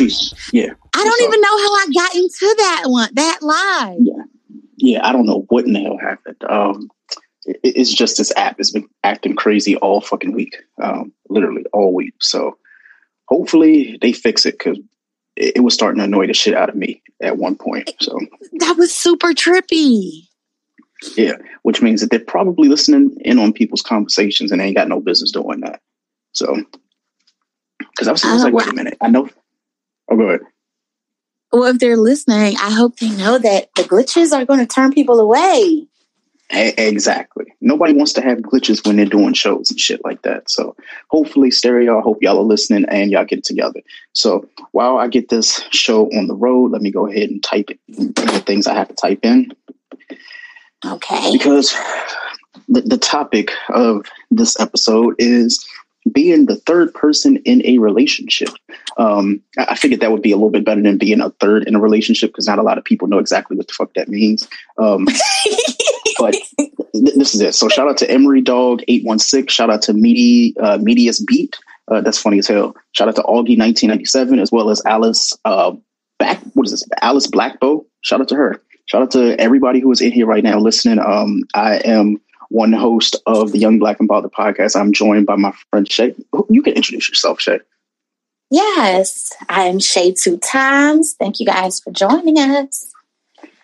All right, Greg. all right, jeez, yeah. I don't even know how I got into that one, that live. Yeah, yeah. I don't know what in the hell happened. Um, it, it's just this app has been acting crazy all fucking week, um, literally all week. So hopefully they fix it because it, it was starting to annoy the shit out of me at one point. So That was super trippy. yeah, which means that they're probably listening in on people's conversations and they ain't got no business doing that. So because I was, I was like, wait a minute, I know. Oh, go ahead. Well, if they're listening, I hope they know that the glitches are going to turn people away. Exactly. Nobody wants to have glitches when they're doing shows and shit like that. So hopefully, stereo. I hope y'all are listening and y'all get it together. So while I get this show on the road, let me go ahead and type it the things I have to type in Okay. because the, the topic of this episode is being the third person in a relationship. Um, I figured that would be a little bit better than being a third in a relationship because not a lot of people know exactly what the fuck that means. Um, but th- this is it. So shout out to Emery Dog eight one six. Shout out to Meaty uh, Medius Beat. Uh, that's funny as hell. Shout out to Augie nineteen ninety seven as well as Alice uh, Back. What is this? Alice Blackbow. Shout out to her. Shout out to everybody who is in here right now listening. Um, I am one host of the Young Black and Bother podcast. I'm joined by my friend Shay. You can introduce yourself, Shay. Yes, I'm Shay Two Times. Thank you guys for joining us.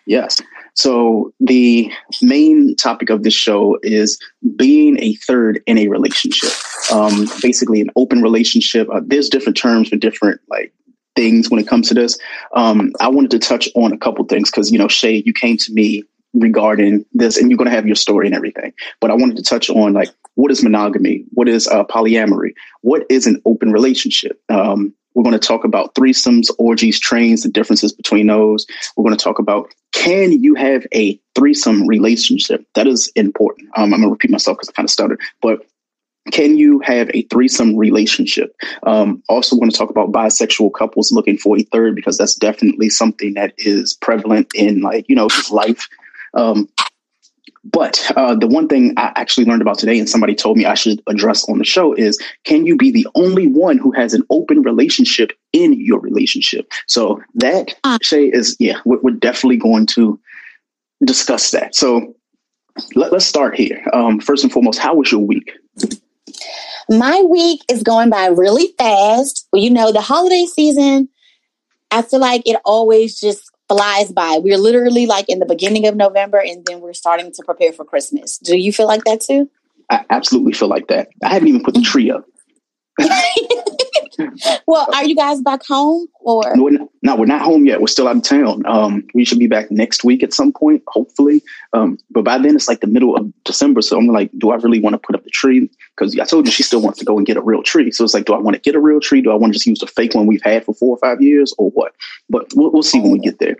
Yes. So the main topic of this show is being a third in a relationship. Um, basically, an open relationship. Uh, there's different terms for different like things when it comes to this. Um, I wanted to touch on a couple things because you know, Shay, you came to me regarding this, and you're going to have your story and everything. But I wanted to touch on like what is monogamy, what is uh, polyamory, what is an open relationship. Um, we're going to talk about threesomes, orgies, trains, the differences between those. We're going to talk about can you have a threesome relationship? That is important. Um, I'm going to repeat myself because I kind of stuttered, but can you have a threesome relationship? Um, also, want to talk about bisexual couples looking for a third because that's definitely something that is prevalent in like you know life. Um, but uh, the one thing I actually learned about today, and somebody told me I should address on the show, is can you be the only one who has an open relationship in your relationship? So that Uh. Shay is yeah, we're, we're definitely going to discuss that. So let, us start here. Um, first and foremost, how was your week? My week is going by really fast. Well, you know, the holiday season, I feel like it always just flies by. We're literally like in the beginning of November and then we're starting to prepare for Christmas. Do you feel like that too? I absolutely feel like that. I haven't even put the tree up. well, are you guys back home or? No, we're not, no, we're not home yet. We're still out of town. Um, we should be back next week at some point, hopefully. Um, but by then it's like the middle of December, so I'm like, do I really want to put up the tree? Because I told you she still wants to go and get a real tree. So it's like, do I want to get a real tree? Do I want to just use the fake one we've had for four or five years, or what? But we'll, we'll see when we get there.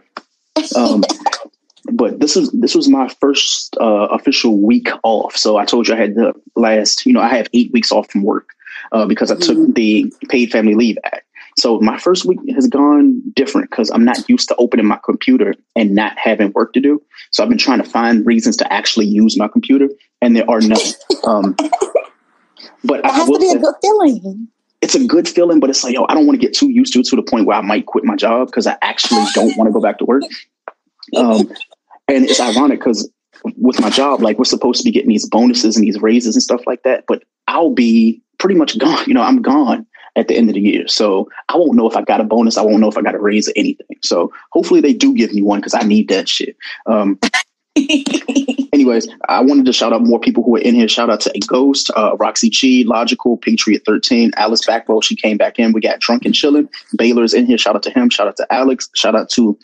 Um, but this is this was my first uh, official week off. So I told you I had the last, you know, I have eight weeks off from work uh, because I took the paid family leave act. So my first week has gone different because I'm not used to opening my computer and not having work to do. So I've been trying to find reasons to actually use my computer, and there are none. Um, but It I, I has to be say, a good feeling. it's a good feeling, but it's like, yo, I don't want to get too used to it to the point where I might quit my job because I actually don't want to go back to work. Um, and it's ironic because with my job, like we're supposed to be getting these bonuses and these raises and stuff like that, but I'll be pretty much gone. You know, I'm gone at the end of the year. So I won't know if I got a bonus. I won't know if I got a raise or anything. So hopefully they do give me one because I need that shit. Um, anyways, I wanted to shout out more people who are in here. Shout out to a ghost, uh, Roxy Chi, Logical, Patriot 13, Alice Backwell. She came back in. We got Drunk and Chillin'. Baylor's in here. Shout out to him. Shout out to Alex. Shout out to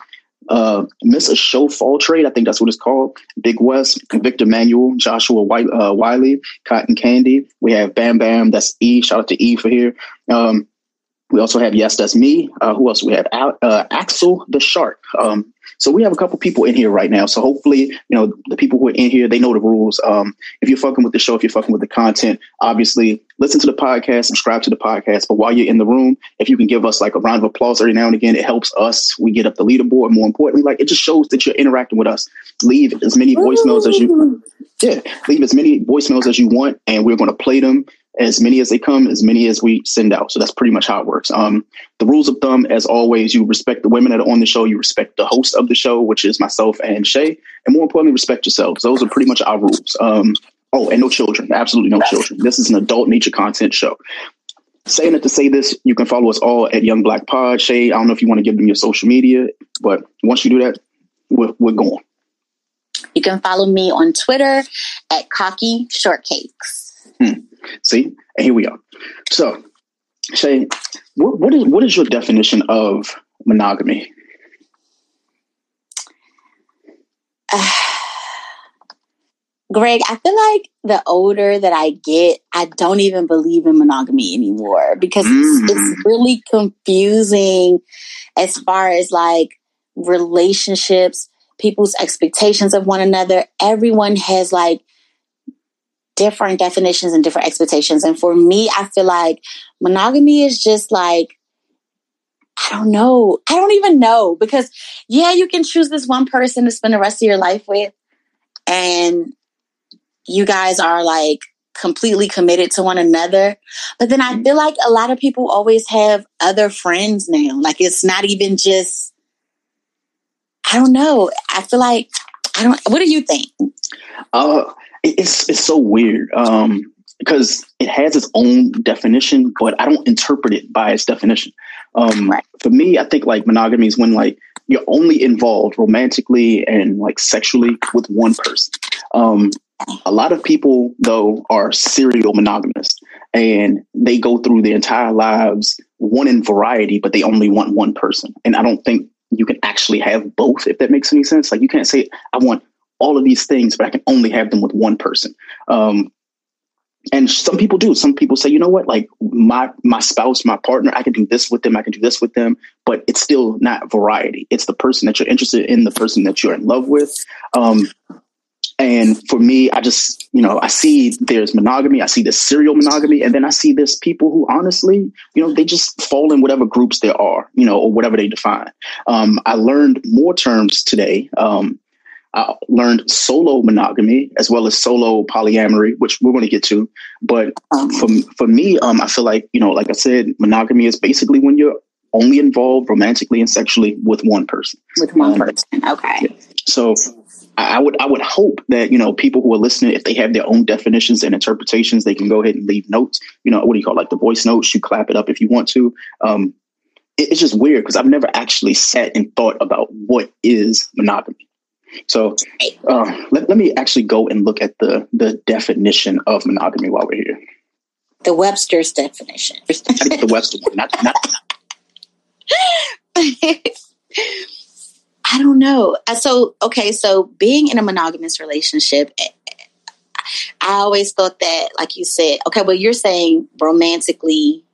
uh, Miss a Show Fall Trade. I think that's what it's called. Big West, Victor Manuel, Joshua White, uh, Wiley, Cotton Candy. We have Bam Bam. That's E. Shout out to E for here. Um, we also have Yes, That's Me. Uh, who else? We have Al- uh, Axel the Shark. Um, so we have a couple people in here right now. So hopefully, you know, the people who are in here, they know the rules. Um, if you're fucking with the show, if you're fucking with the content, obviously listen to the podcast, subscribe to the podcast. But while you're in the room, if you can give us like a round of applause every now and again, it helps us. We get up the leaderboard. More importantly, like it just shows that you're interacting with us. Leave as many voicemails as you yeah, leave as many voicemails as you want, and we're going to play them as many as they come, as many as we send out. So that's pretty much how it works. Um, the rules of thumb, as always, you respect the women that are on the show, you respect the host of the show, which is myself and Shay, and more importantly, respect yourselves. Those are pretty much our rules. Um, oh, and no children, absolutely no children. This is an adult nature content show. Saying it to say this, you can follow us all at Young Black Pod. Shay, I don't know if you want to give them your social media, but once you do that, we're, we're going. You can follow me on Twitter at Cocky Shortcakes. Hmm. See, and here we are. So, Shay, what, what is what is your definition of monogamy? Greg, I feel like the older that I get, I don't even believe in monogamy anymore because mm. it's, it's really confusing as far as like relationships, people's expectations of one another. Everyone has like different definitions and different expectations. And for me, I feel like monogamy is just like, I don't know. I don't even know because, yeah, you can choose this one person to spend the rest of your life with. And you guys are like completely committed to one another. But then I mm-hmm. feel like a lot of people always have other friends now. Like it's not even just, I don't know. I feel like, I don't, what do you think? Uh, it's it's so weird um, because it has its own definition, but I don't interpret it by its definition. Um. For me, I think like monogamy is when like you're only involved romantically and like sexually with one person. Um, a lot of people though are serial monogamous and they go through their entire lives wanting variety, but they only want one person. And I don't think you can actually have both, if that makes any sense. Like you can't say, I want all of these things, but I can only have them with one person. Um, and some people do. Some people say, you know what, like my my spouse, my partner, I can do this with them, I can do this with them, but it's still not variety. It's the person that you're interested in, the person that you're in love with. Um, and for me, I just, you know, I see there's monogamy, I see this serial monogamy, and then I see this people who honestly, you know, they just fall in whatever groups there are, you know, or whatever they define. Um, I learned more terms today. Um, I learned solo monogamy as well as solo polyamory, which we're going to get to. But um, for for me, um, I feel like you know, like I said, monogamy is basically when you're only involved romantically and sexually with one person. With one um, person, okay. Yeah. So I would I would hope that you know people who are listening, if they have their own definitions and interpretations, they can go ahead and leave notes. You know, what do you call it, like the voice notes? You clap it up if you want to. Um, it, it's just weird because I've never actually sat and thought about what is monogamy. So uh, let, let me actually go and look at the, the definition of monogamy while we're here. The Webster's definition. the Webster one, not, not. I don't know. Uh, so, okay, so being in a monogamous relationship, eh, I always thought that, like you said, okay, well, you're saying romantically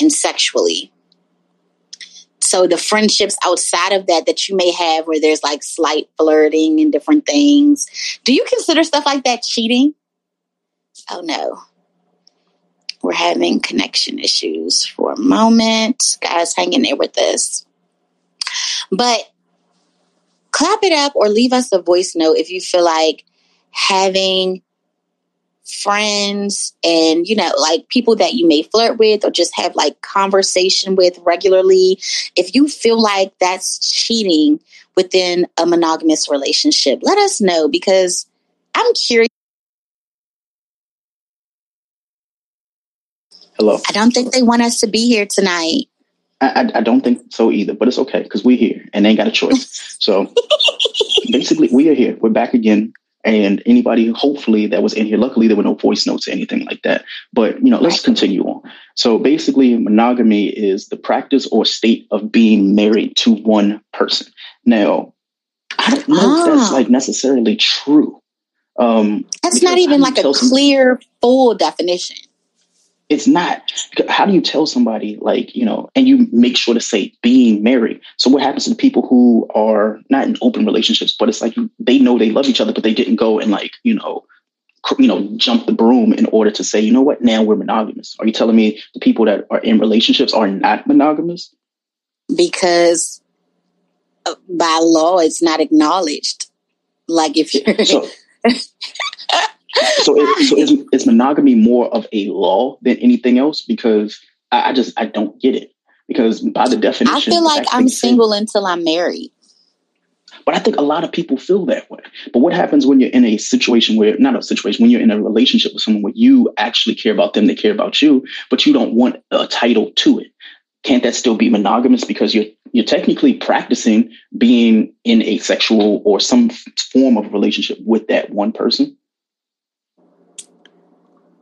and sexually so the friendships outside of that that you may have where there's like slight flirting and different things. Do you consider stuff like that cheating? Oh no. We're having connection issues for a moment. Guys hang in there with us. But clap it up or leave us a voice note if you feel like having friends and you know like people that you may flirt with or just have like conversation with regularly. If you feel like that's cheating within a monogamous relationship let us know because i'm curious. Hello. I don't think they want us to be here tonight. I, I, don't think so either, but it's okay because we're here and they ain't got a choice. So basically, we are here. We're back again and anybody hopefully that was in here luckily there were no voice notes or anything like that. But you know let's continue on. So basically monogamy is the practice or state of being married to one person. Now i don't know ah. if that's ah. like necessarily true. Um that's not even like a clear full definition it's not how do you tell somebody like you know and you make sure to say being married? So what happens to the people who are not in open relationships but it's like they know they love each other but they didn't go and like you know you know jump the broom in order to say you know what? Now we're monogamous. Are you telling me the people that are in relationships are not monogamous? Because uh, by law it's not acknowledged. Like if you're so, so, it, so is, is monogamy more of a law than anything else? Because I, I just I don't get it. Because by the definition, I feel like I'm single until I'm married. But I think a lot of people feel that way. But what happens when you're in a situation where, not a situation, when you're in a relationship with someone where you actually care about them, they care about you, but you don't want a title to it? Can't that still be monogamous because you're you're technically practicing being in a sexual or some form of relationship with that one person?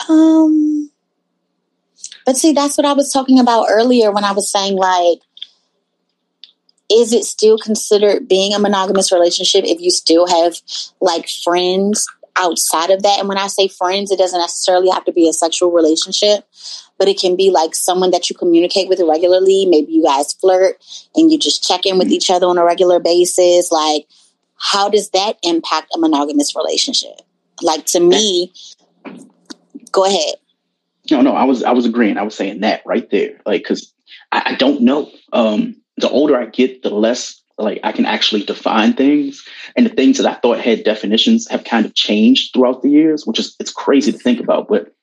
Um, but see, that's what I was talking about earlier when I was saying like is it still considered being a monogamous relationship if you still have like friends outside of that? And when I say friends, it doesn't necessarily have to be a sexual relationship, but it can be like someone that you communicate with regularly. Maybe you guys flirt and you just check in with each other on a regular basis. Like, how does that impact a monogamous relationship? Like to me, go ahead. No, no, I was I was agreeing. I was saying that right there, like because I, I, don't know. Um, the older I get, the less like I can actually define things. And the things that I thought had definitions have kind of changed throughout the years, which is it's crazy to think about. But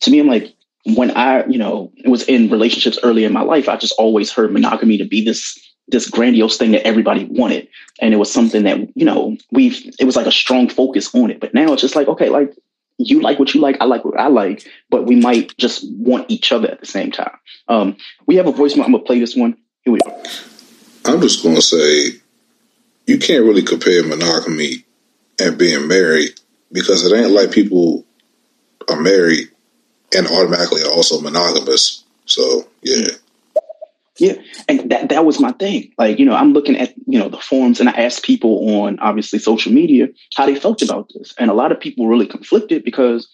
to me, I'm like, when I, you know, was in relationships early in my life, I just always heard monogamy to be this this grandiose thing that everybody wanted. And it was something that, you know, we've it was like a strong focus on it. But now it's just like, okay, like you like what you like, I like what I like, but we might just want each other at the same time. Um, we have a voicemail. I'm gonna play this one. Here we go. I'm just to say you can't really compare monogamy and being married because it ain't like people are married and automatically are also monogamous. So, yeah. Yeah, and that that was my thing. Like, you know, I'm looking at, you know, the forums and I asked people on obviously social media how they felt about this. And a lot of people really conflicted because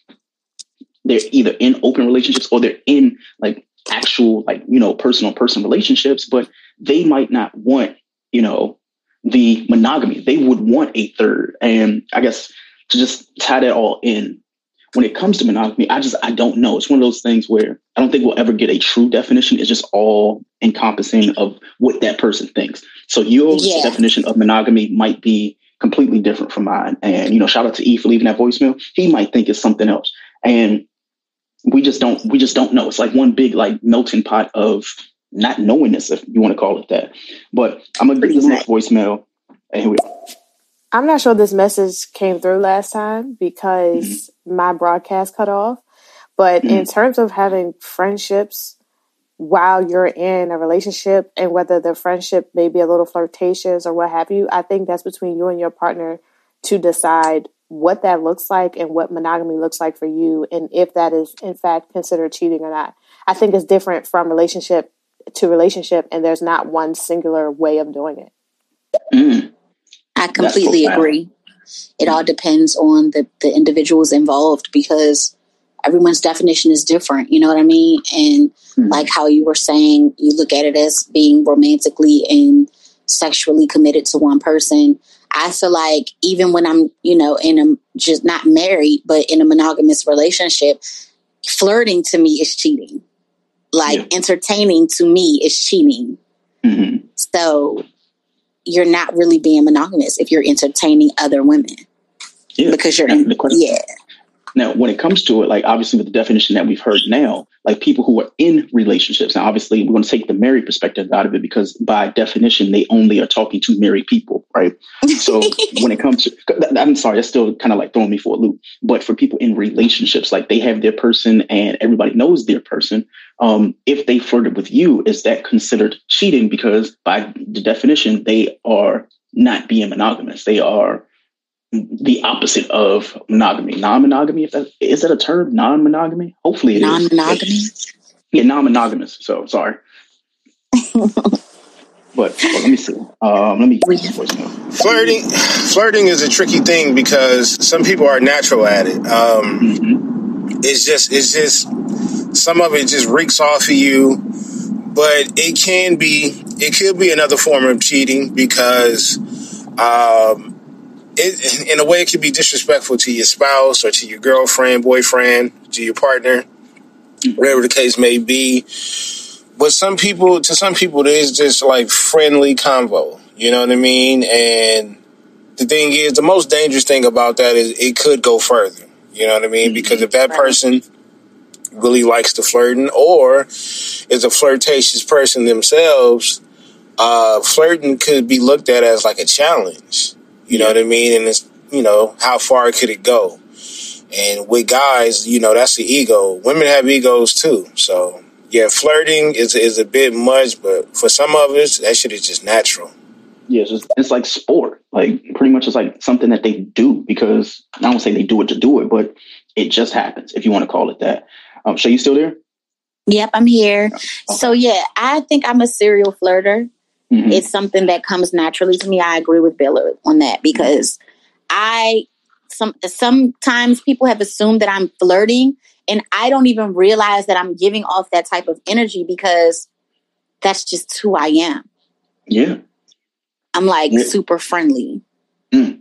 they're either in open relationships or they're in like actual like you know personal person relationships but they might not want you know the monogamy they would want a third and i guess to just tie that all in when it comes to monogamy i just i don't know it's one of those things where i don't think we'll ever get a true definition it's just all encompassing of what that person thinks so your yeah. definition of monogamy might be completely different from mine and you know shout out to e for leaving that voicemail he might think it's something else and we just don't we just don't know. It's like one big like melting pot of not knowingness, if you want to call it that. But I'm gonna get this next voicemail. And here we go. I'm not sure this message came through last time because mm-hmm. my broadcast cut off. But mm-hmm. in terms of having friendships while you're in a relationship and whether the friendship may be a little flirtatious or what have you, I think that's between you and your partner to decide what that looks like and what monogamy looks like for you and if that is in fact considered cheating or not. I think it's different from relationship to relationship and there's not one singular way of doing it. Mm. I completely agree. It all depends on the, the individuals involved because everyone's definition is different. You know what I mean? And mm. like how you were saying, you look at it as being romantically and sexually committed to one person. I feel like even when I'm, you know, in a just not married, but in a monogamous relationship, flirting to me is cheating. Like yeah. entertaining to me is cheating. Mm-hmm. So you're not really being monogamous if you're entertaining other women. Yeah. Because you're in, yeah. Now, when it comes to it, like obviously with the definition that we've heard now, like people who are in relationships. Now, obviously, we want to take the married perspective out of it because by definition, they only are talking to married people, right? So when it comes to, I'm sorry, that's still kind of like throwing me for a loop. But for people in relationships, like they have their person and everybody knows their person. Um, if they flirted with you, is that considered cheating? Because by the definition, they are not being monogamous. They are the opposite of monogamy. Non-monogamy, if that is that a term? Non-monogamy? Hopefully it non-monogamy. Is. Yeah, non-monogamous. So sorry. but well, let me see. Um, let me read this voicemail. Flirting, flirting is a tricky thing because some people are natural at it. Um, mm-hmm. It's just, it's just, some of it just reeks off of you, but it can be, it could be another form of cheating because um, it, in a way, it can be disrespectful to your spouse or to your girlfriend, boyfriend, to your partner, whatever the case may be. But some people, to some people, it is just like friendly convo. You know what I mean? And the thing is, the most dangerous thing about that is it could go further. You know what I mean? Mm-hmm. Because if that person really likes to flirting or is a flirtatious person themselves, uh, flirting could be looked at as like a challenge. You know what I mean? And it's, you know, how far could it go? And with guys, you know, that's the ego. Women have egos too. So yeah, flirting is is a bit much, but for some of us, that shit is just natural. Yeah, it's, just, it's like sport. Like pretty much, it's like something that they do because I don't say they do it to do it, but it just happens if you want to call it that. Um, Shay, you still there? Yep, I'm here. Okay. So yeah, I think I'm a serial flirter. Mm-hmm. It's something that comes naturally to me. I agree with Bill on that because I some sometimes people have assumed that I'm flirting and I don't even realize that I'm giving off that type of energy because that's just who I am. Yeah. I'm like yeah. super friendly. Mm.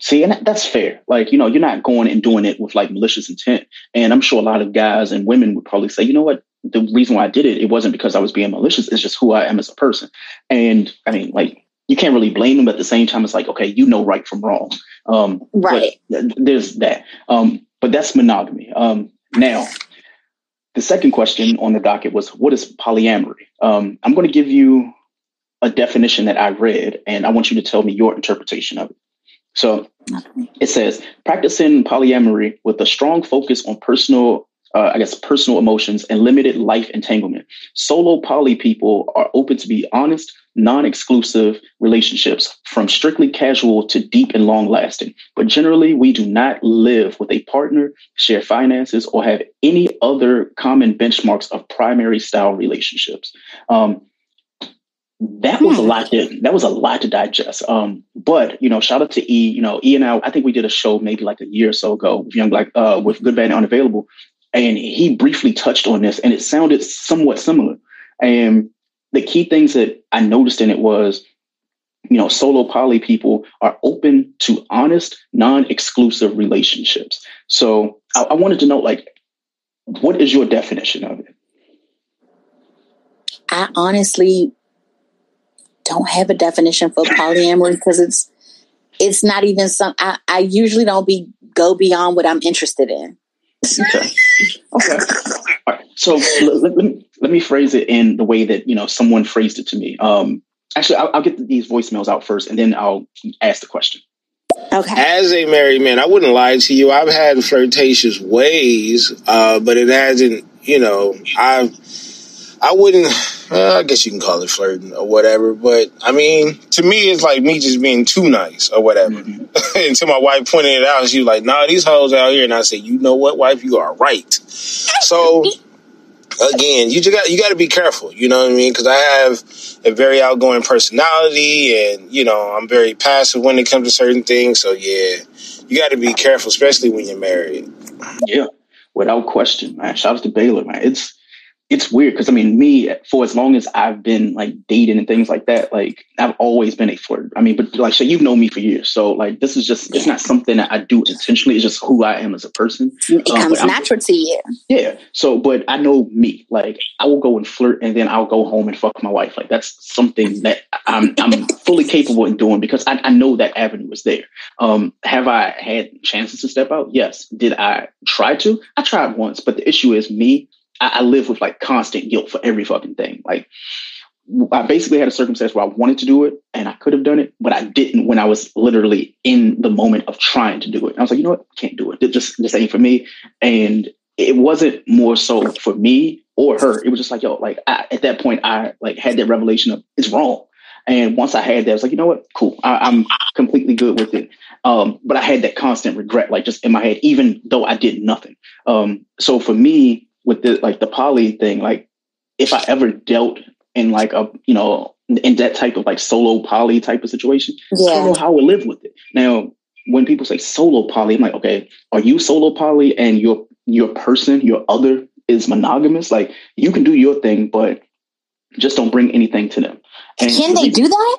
See, and that's fair. Like, you know, you're not going and doing it with like malicious intent. And I'm sure a lot of guys and women would probably say, you know what? The reason why I did it, it wasn't because I was being malicious. It's just who I am as a person. And I mean, like, you can't really blame them. But at the same time, it's like, okay, you know right from wrong. Um, right. There's that. Um, but that's monogamy. Um, now, the second question on the docket was what is polyamory? Um, I'm going to give you a definition that I read, and I want you to tell me your interpretation of it. So it says practicing polyamory with a strong focus on personal, uh, I guess, personal emotions and limited life entanglement. Solo poly people are open to be honest, non exclusive relationships from strictly casual to deep and long lasting. But generally, we do not live with a partner, share finances, or have any other common benchmarks of primary style relationships. Um, that was a hmm. lot to, that was a lot to digest. Um, but you know, shout out to E. You know, E and I, I think we did a show maybe like a year or so ago with Young Black, uh, with Good Bad and Unavailable, and he briefly touched on this, and it sounded somewhat similar. And the key things that I noticed in it was, you know, solo poly people are open to honest, non-exclusive relationships. So I, I wanted to know, like, what is your definition of it? I honestly don't have a definition for polyamory because it's it's not even some. I, I usually don't be go beyond what I'm interested in. Okay. Okay. All right. So let, let, me, let me phrase it in the way that you know someone phrased it to me. Um, actually, I'll, I'll get these voicemails out first, and then I'll ask the question. Okay. As a married man, I wouldn't lie to you. I've had flirtatious ways, uh, but it hasn't. You know, I've. I wouldn't. Uh, I guess you can call it flirting or whatever. But I mean, to me, it's like me just being too nice or whatever. Mm-hmm. Until my wife pointed it out, she was like, "Nah, these hoes out here." And I said, "You know what, wife? You are right." So again, you just got you got to be careful. You know what I mean? Because I have a very outgoing personality, and you know I'm very passive when it comes to certain things. So yeah, you got to be careful, especially when you're married. Yeah, without question, man. Shout out to Baylor, man. It's it's weird because I mean, me for as long as I've been like dating and things like that, like I've always been a flirt. I mean, but like, so you've known me for years, so like this is just it's not something that I do intentionally. It's just who I am as a person. It um, comes natural to you. Yeah. So, but I know me. Like, I will go and flirt, and then I'll go home and fuck my wife. Like that's something that I'm I'm fully capable in doing because I, I know that avenue is there. Um, have I had chances to step out? Yes. Did I try to? I tried once, but the issue is me. I, I live with like constant guilt for every fucking thing. Like I basically had a circumstance where I wanted to do it and I could have done it, but I didn't when I was literally in the moment of trying to do it. I was like, you know what? Can't do it. It just this ain't for me. And it wasn't more so for me or her. It was just like, yo, like I, at that point, I like had that revelation of it's wrong. And once I had that, I was like, you know what? Cool. I, am completely good with it. Um, but I had that constant regret, like just in my head, even though I did nothing. Um, so for me, with the like the poly thing, like if I ever dealt in like a you know in that type of like solo poly type of situation, yeah. I don't know how I would live with it. Now, when people say solo poly, I'm like, okay, are you solo poly and your your person, your other is monogamous? Like you can do your thing, but just don't bring anything to them. And can they do that?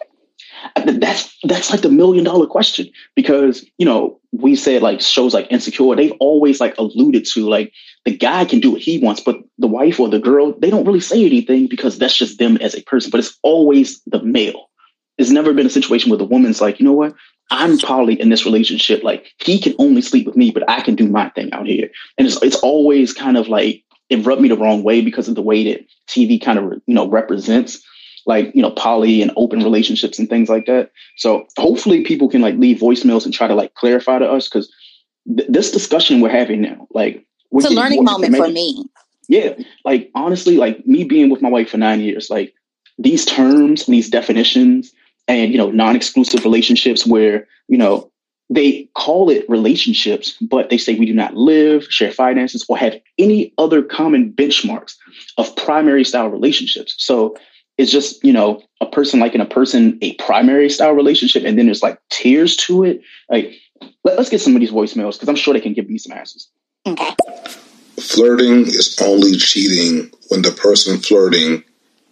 That's that's like the million dollar question because you know we said like shows like Insecure, they've always like alluded to like the guy can do what he wants, but the wife or the girl, they don't really say anything because that's just them as a person. But it's always the male. There's never been a situation where the woman's like, you know what? I'm probably in this relationship. Like he can only sleep with me, but I can do my thing out here. And it's it's always kind of like it rubbed me the wrong way because of the way that TV kind of you know represents like you know poly and open relationships and things like that. So hopefully people can like leave voicemails and try to like clarify to us because th- this discussion we're having now, like it's a learning moment for me. Yeah, like honestly, like me being with my wife for nine years, like these terms, and these definitions, and you know non-exclusive relationships where you know they call it relationships but they say we do not live share finances or have any other common benchmarks of primary style relationships. So it's just you know a person like in a person a primary style relationship and then there's like tiers to it. Like let, us get some of these voicemails because i'm sure they can give me some answers okay flirting is only cheating when the person flirting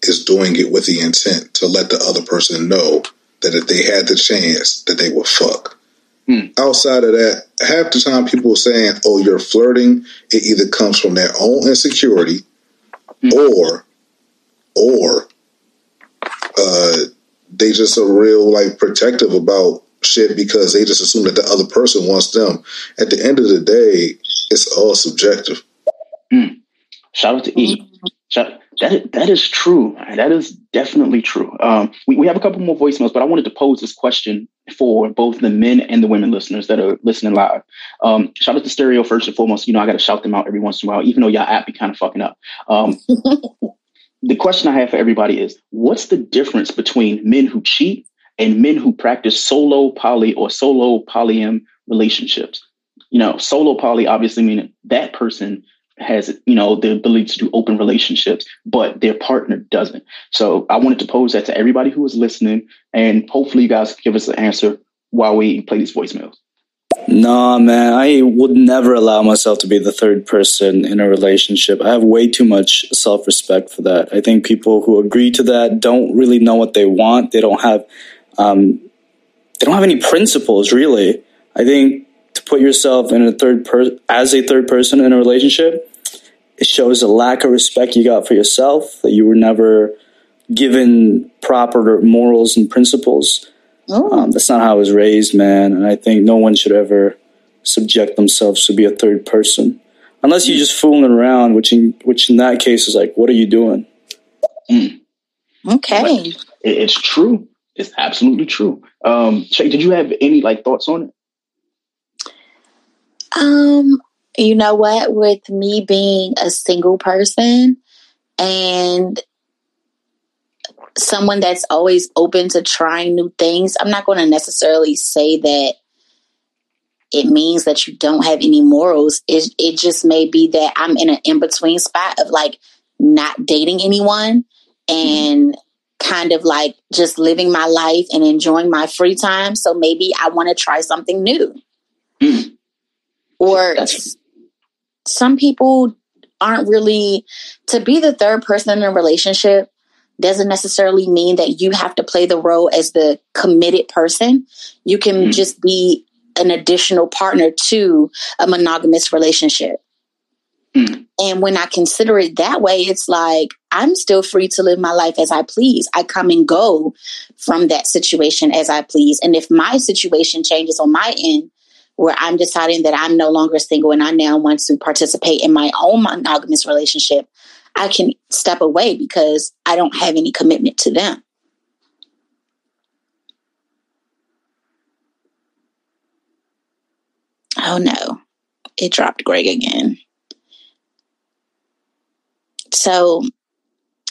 is doing it with the intent to let the other person know that if they had the chance that they would fuck. Hmm. Outside of that, half the time people are saying, "Oh, you're flirting." It either comes from their own insecurity, hmm. or, or, uh, they just are real like protective about shit because they just assume that the other person wants them. At the end of the day, it's all subjective. Hmm. Shout out to E. Shout, that is, that is true. That is definitely true. Um, we, we have a couple more voicemails, but I wanted to pose this question for both the men and the women listeners that are listening live. Um, shout out to Stereo first and foremost. You know, I got to shout them out every once in a while, even though y'all app be kind of fucking up. Um, the question I have for everybody is what's the difference between men who cheat and men who practice solo poly or solo polyam relationships? You know, solo poly obviously meaning that person has you know the ability to do open relationships but their partner doesn't so i wanted to pose that to everybody who is listening and hopefully you guys give us an answer while we play these voicemails Nah, man, I would never allow myself to be the third person in a relationship. I have way too much self respect for that. I think people who agree to that don't really know what they want. They don't have, um, they don't have any principles, really. I think to put yourself in a third person as a third person in a relationship it shows a lack of respect you got for yourself, that you were never given proper morals and principles. Oh. Um, that's not how I was raised, man. And I think no one should ever subject themselves to be a third person, unless you're just fooling around. Which, in which in that case is like, what are you doing? Mm. Okay, it's true. It's absolutely true. Um, Shay, did you have any like thoughts on it? Um, you know what? With me being a single person and someone that's always open to trying new things, I'm not going to necessarily say that it means that you don't have any morals. It, it just may be that I'm in an in between spot of like not dating anyone and kind of like just living my life and enjoying my free time. So maybe I want to try something new. Mm. Or some people aren't really to be the third person in a relationship doesn't necessarily mean that you have to play the role as the committed person. You can mm just be an additional partner to a monogamous relationship. mm And when I consider it that way, it's like I'm still free to live my life as I please. I come and go from that situation as I please. And if my situation changes on my end, where I'm deciding that I'm no longer single and I now want to participate in my own monogamous relationship, I can step away because I don't have any commitment to them. Oh no, it dropped Greg again. So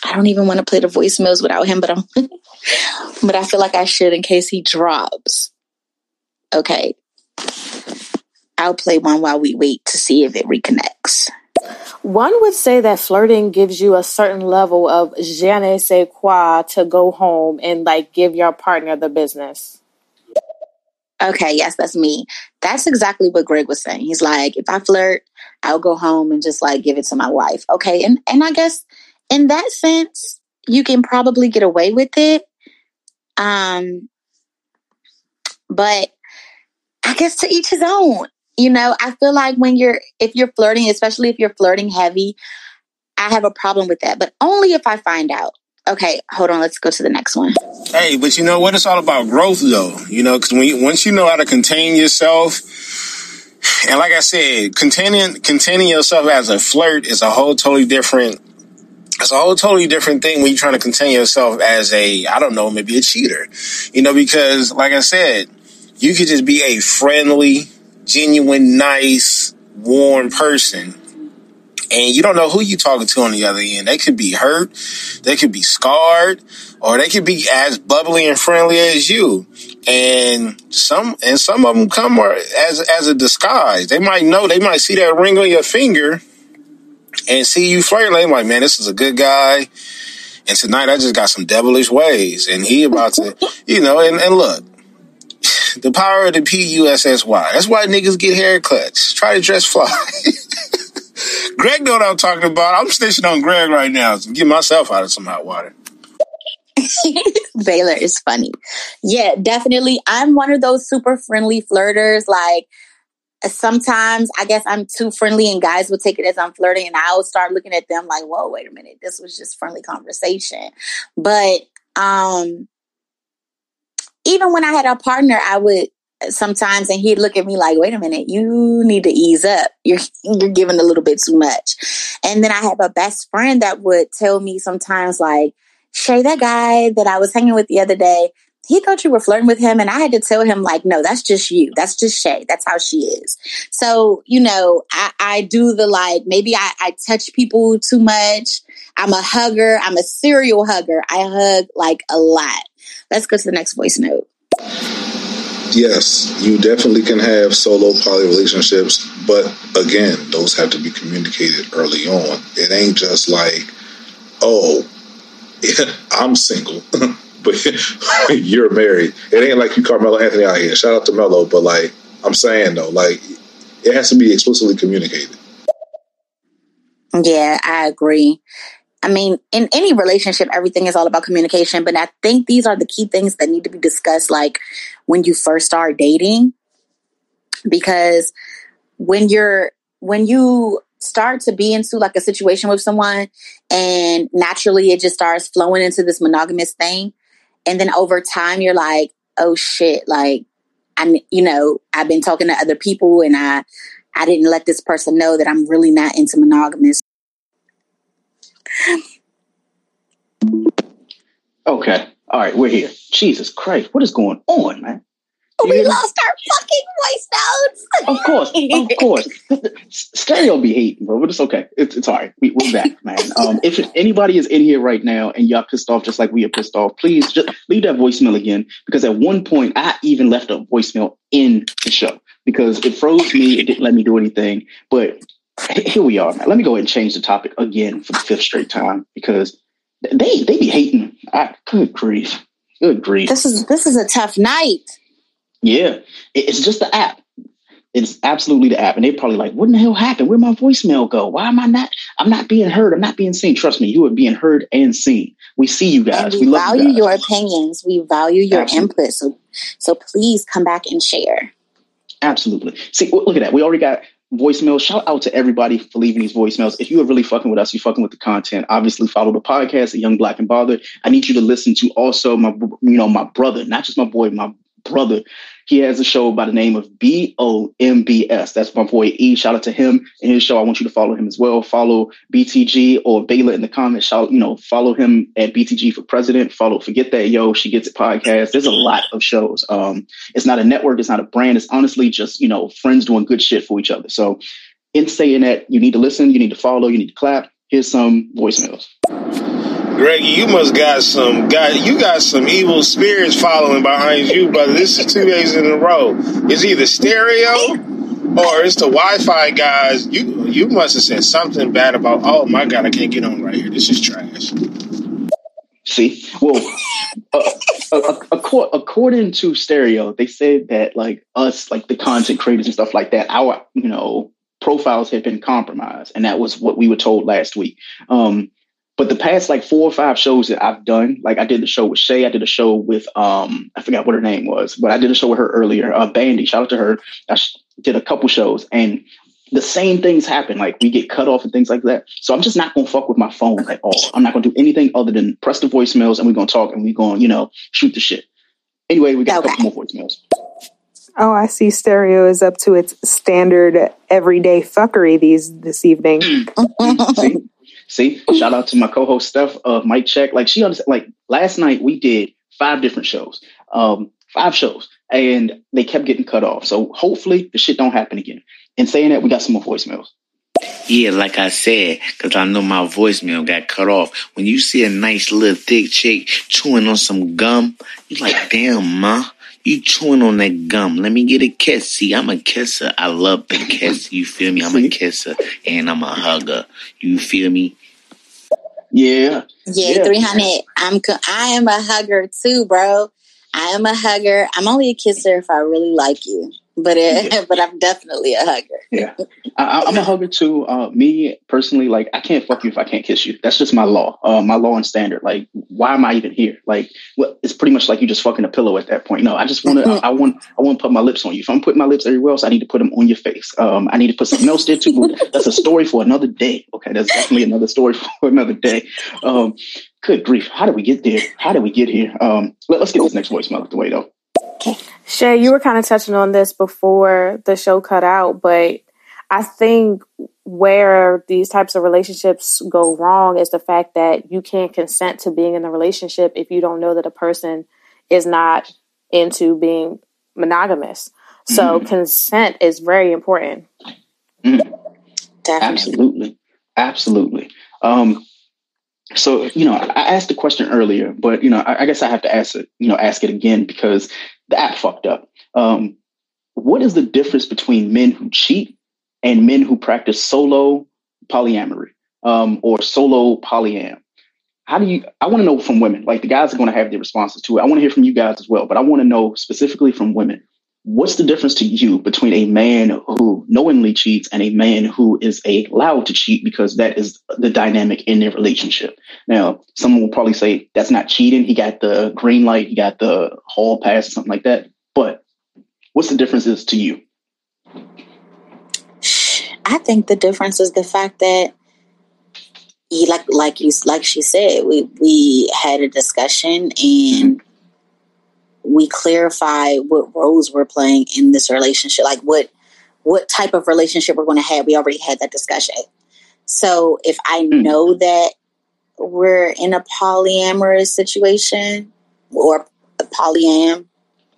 I don't even want to play the voicemails without him, but I'm but I feel like I should in case he drops. Okay, I'll play one while we wait to see if it reconnects. One would say that flirting gives you a certain level of je ne sais quoi to go home and like give your partner the business. Okay, yes, that's me. That's exactly what Greg was saying. He's like, if I flirt, I'll go home and just like give it to my wife. Okay, and and I guess in that sense, you can probably get away with it. Um, but I guess to each his own you know, I feel like when you're, if you're flirting, especially if you're flirting heavy, I have a problem with that, but only if I find out. Okay, hold on. Let's go to the next one. Hey, but you know what? It's all about growth, though. You know, because when once you know how to contain yourself, and like I said, containing containing yourself as a flirt is a whole totally different. It's a whole totally different thing when you're trying to contain yourself as a, I don't know, maybe a cheater. You know, because like I said, you could just be a friendly, genuine, nice, warm person and you don't know who you're talking to on the other end. They could be hurt, they could be scarred, or they could be as bubbly and friendly as you. And some and some of them come uh, as as a disguise. They might know, they might see that ring on your finger and see you flirting. They like, man, this is a good guy. And tonight I just got some devilish ways, and he about to, you know, and, and look, the power of the P U S S Y. That's why niggas get haircuts. Try to dress fly. Greg know what I'm talking about. I'm snitching on Greg right now to get myself out of some hot water. Baylor is funny. Yeah, definitely. I'm one of those super friendly flirters. Like sometimes I guess I'm too friendly and guys will take it as I'm flirting and I'll start looking at them like, whoa, wait a minute. This was just friendly conversation. But um even when I had a partner, I would sometimes and he'd look at me like wait a minute you need to ease up you're you're giving a little bit too much and then i have a best friend that would tell me sometimes like shay that guy that i was hanging with the other day he thought you were flirting with him and i had to tell him like no that's just you. That's just shay. That's how she is. So you know i, I do the like maybe I, I touch people too much. I'm a hugger. I'm a serial hugger. I hug like a lot. Let's go to the next voice note. Yes, you definitely can have solo poly relationships, but again, those have to be communicated early on. It ain't just like, oh, I'm single, but you're married. It ain't like you Carmelo Anthony out here. Shout out to Melo, but like I'm saying though, like it has to be explicitly communicated. Yeah, I agree. I mean, in any relationship, everything is all about communication, but I think these are the key things that need to be discussed, like when you first start dating. Because when you're, when you start to be into like a situation with someone and naturally it just starts flowing into this monogamous thing. And then over time, you're like, oh shit, like, I, you know, I've been talking to other people and I, I didn't let this person know that I'm really not into monogamous. Okay. All right, we're here. Jesus Christ, what is going on, man? We lost our fucking voice notes. of course, of course. Stereo be hating, bro, but it's okay. It's, it's all right. We, we're back, man. Um, if anybody is in here right now and y'all pissed off just like we are pissed off, please just leave that voicemail again. Because at one point, I even left a voicemail in the show because it froze me. It didn't let me do anything. But here we are, man. Let me go ahead and change the topic again for the fifth straight time because they they be hating. I, good grief, good grief. This is this is a tough night. Yeah, it's just the app. It's absolutely the app, and they're probably like, "What in the hell happened? Where'd my voicemail go? Why am I not? I'm not being heard. I'm not being seen. Trust me, you are being heard and seen. We see you guys. And we, we value you your opinions. We value your absolutely. input. So, so please come back and share. Absolutely. See, look at that. We already got voicemails. Shout out to everybody for leaving these voicemails. If you are really fucking with us, you're fucking with the content. Obviously, follow the podcast, Young Black and Bothered. I need you to listen to also my, you know, my brother, not just my boy, my brother. He has a show by the name of B O M B S. That's my boy E. Shout out to him and his show. I want you to follow him as well. Follow BTG or Baylor in the comments. Shout, you know, follow him at BTG for President. Follow Forget That Yo. She Gets It podcast. There's a lot of shows. Um, it's not a network. It's not a brand. It's honestly just you know friends doing good shit for each other. So, in saying that, you need to listen. You need to follow. You need to clap. Here's some voicemails. Greggy, you must got some got you got some evil spirits following behind you, brother. This is two days in a row. It's either stereo or it's the Wi-Fi guys. You you must have said something bad about. Oh my god, I can't get on right here. This is trash. See, well, uh, uh, uh, according to Stereo, they said that like us, like the content creators and stuff like that, our you know profiles had been compromised, and that was what we were told last week. Um, but the past like four or five shows that I've done, like I did the show with Shay, I did a show with um I forgot what her name was, but I did a show with her earlier. Uh, Bandy, shout out to her. I sh- did a couple shows, and the same things happen. Like we get cut off and things like that. So I'm just not gonna fuck with my phone at all. I'm not gonna do anything other than press the voicemails and we're gonna talk and we're gonna, you know, shoot the shit. Anyway, we got okay. a couple more voicemails. Oh, I see. Stereo is up to its standard everyday fuckery these this evening. see, shout out to my co-host Steph of Mike Check. Like she understand. Like last night we did five different shows, um, five shows, and they kept getting cut off. So hopefully the shit don't happen again. And saying that, we got some more voicemails. Yeah, like I said, because I know my voicemail got cut off. When you see a nice little thick chick chewing on some gum, you like, damn, ma, you chewing on that gum. Let me get a kiss. See, I'm a kisser. I love the kiss. You feel me? I'm a kisser and I'm a hugger. You feel me? Yeah. Yeah, yeah. 300. I'm, I am a hugger too, bro. I am a hugger. I'm only a kisser if I really like you but it, yeah. but I'm definitely a hugger. yeah, I, am a hugger too. Uh, me personally, like I can't fuck you if I can't kiss you. That's just my law, uh, my law and standard. Like, why am I even here? Like, well, it's pretty much like you just fucking a pillow at that point. No, I just want to. I, I, want. I want to put my lips on you. If I'm putting my lips everywhere else, I need to put them on your face. Um, I need to put something else there too. That's a story for another day. Okay, that's definitely another story for another day. Um, good grief, how did we get there? How did we get here? Um, let, us get this next voicemail out the way though. Shay, you were kind of touching on this before the show cut out, but I think where these types of relationships go wrong is the fact that you can't consent to being in a relationship if you don't know that a person is not into being monogamous. So mm. consent is very important. Mm. Absolutely. Absolutely. Um, so you know, I asked the question earlier, but you know, I, I, guess I have to ask it, you know, ask it again because the app fucked up. Um, what is the difference between men who cheat and men who practice solo polyamory um, or solo polyam? How do you? I want to know from women. Like the guys are going to have their responses to it. I want to hear from you guys as well, but I want to know specifically from women what's the difference to you between a man who knowingly cheats and a man who is allowed to cheat because that is the dynamic in their relationship? Now, someone will probably say that's not cheating. He got the green light, he got the hall pass, something like that. But what's the differences to you? I think the difference is the fact that like like you like she said, we we had a discussion and we clarify what roles we're playing in this relationship, like what what type of relationship we're going to have. We already had that discussion. So if I hmm. know that we're in a polyamorous situation or a polyam,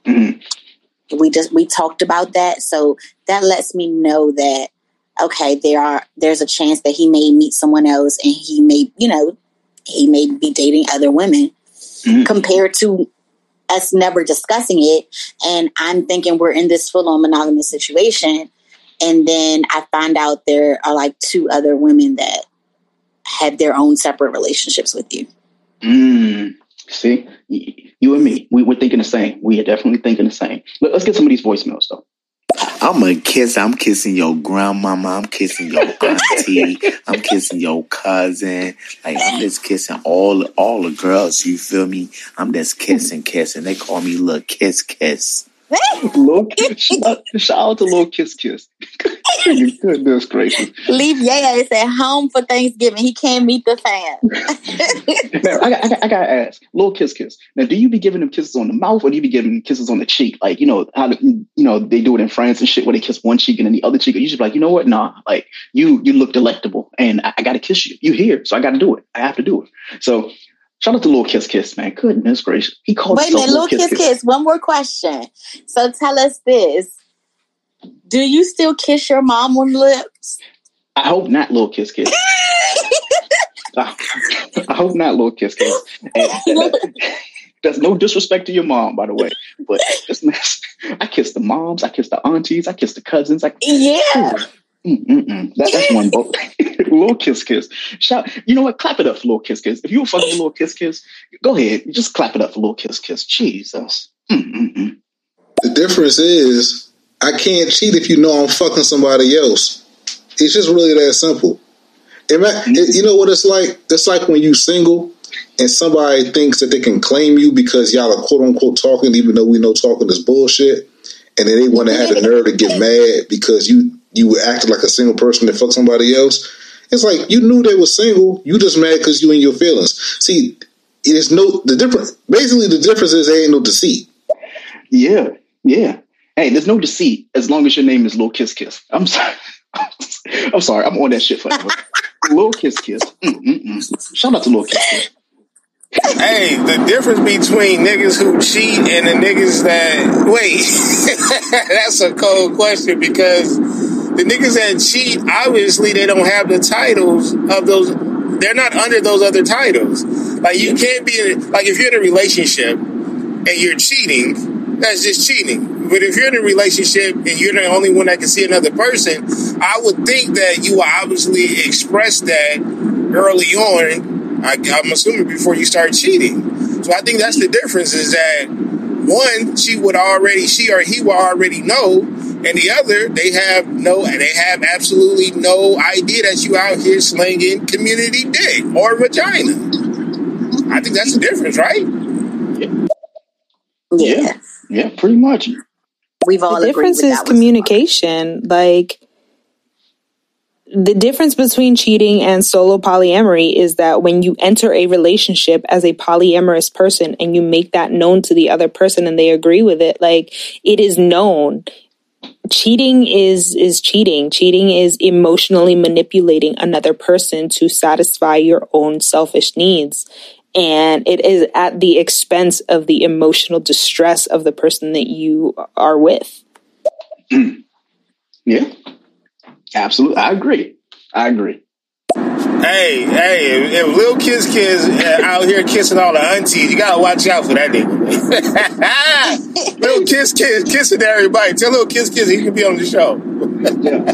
mm-hmm. we just we talked about that. So that lets me know that okay, there are there's a chance that he may meet someone else and he may, you know, he may be dating other women mm-hmm. compared to us never discussing it. And I'm thinking we're in this full on monogamous situation. And then I find out there are like two other women that had their own separate relationships with you. Mm, see, you and me, we, we're thinking the same. We are definitely thinking the same. Let, us get some of these voicemails though. I'm a kiss. I'm kissing your grandmama. I'm kissing your auntie. I'm kissing your cousin. Like I'm just kissing all all the girls. You feel me? I'm just kissing, kissing. They call me little kiss, kiss. little kiss. Shout, shout out to little kiss, kiss. Goodness gracious. Leave Yaya at home for Thanksgiving. He can't meet the fam. now, I, I, I, gotta ask, little kiss, kiss. Now, do you be giving them kisses on the mouth, or do you be giving them kisses on the cheek? Like, you know how you know they do it in France and shit, where they kiss one cheek and then the other cheek. Or you just be like, you know what? Nah, like you you look delectable, and I, I gotta kiss you. You here, so I gotta do it. I have to do it. So Shout out to Little Kiss Kiss, man. Goodness gracious. He called me. Wait a minute, Little Kiss, kiss Kiss. One more question. So tell us this. Do you still kiss your mom on the lips? I hope not, little kiss kiss. I, I, hope not, little kiss kiss. That's no disrespect to your mom, by the way. But I kiss the moms, I kiss the aunties, I kiss the cousins. I, yeah. That, that's one book. little kiss kiss. Shout, you know what? Clap it up for little kiss kiss. If you were fucking little kiss kiss, go ahead. Just clap it up for little kiss kiss. Jesus. Mm-mm-mm. The difference is I can't cheat if you know I'm fucking somebody else. It's just really that simple. It, mm-hmm. you know what it's like? It's like when you single and somebody thinks that they can claim you because y'all are quote unquote talking, even though we know talking is bullshit, and then they want to have the nerve to get mad because you you acted like a single person that fucked somebody else. It's like you knew they were single. You just mad because you in your feelings. See, it's no the difference. Basically, the difference is there ain't no deceit. Yeah, yeah. Hey, there's no deceit as long as your name is Lil Kiss Kiss. I'm sorry. I'm sorry. I'm on that shit forever. Lil Kiss Kiss. Mm-mm-mm. Shout out to Lil Kiss Kiss. Hey, the difference between niggas who cheat and the niggas that wait, that's a cold question because the niggas that cheat, obviously they don't have the titles of those. They're not under those other titles. Like you can't be in, like if you're in a relationship and you're cheating, that's just cheating. But if you're in a relationship and you're the only one that can see another person, I would think that you obviously express that early on I, am assuming before you start cheating. So I think that's the difference is that one, she would already, she or he will already know, and the other, they have no, they have absolutely no idea that you out here slinging community dick or vagina. I think that's the difference, right? Yeah, yeah, yeah pretty much. We've all the difference is communication. Like the difference between cheating and solo polyamory is that when you enter a relationship as a polyamorous person and you make that known to the other person and they agree with it, like it is known. Cheating is is cheating. Cheating is emotionally manipulating another person to satisfy your own selfish needs. And it is at the expense of the emotional distress of the person that you are with. yeah. Absolutely. I agree. I agree. Hey, hey, if, if Lil Kiss Kiss uh, out here kissing all the aunties, you gotta watch out for that nigga. Lil Kiss Kiss kissing everybody. Tell Lil Kiss Kiss he can be on the show. yeah.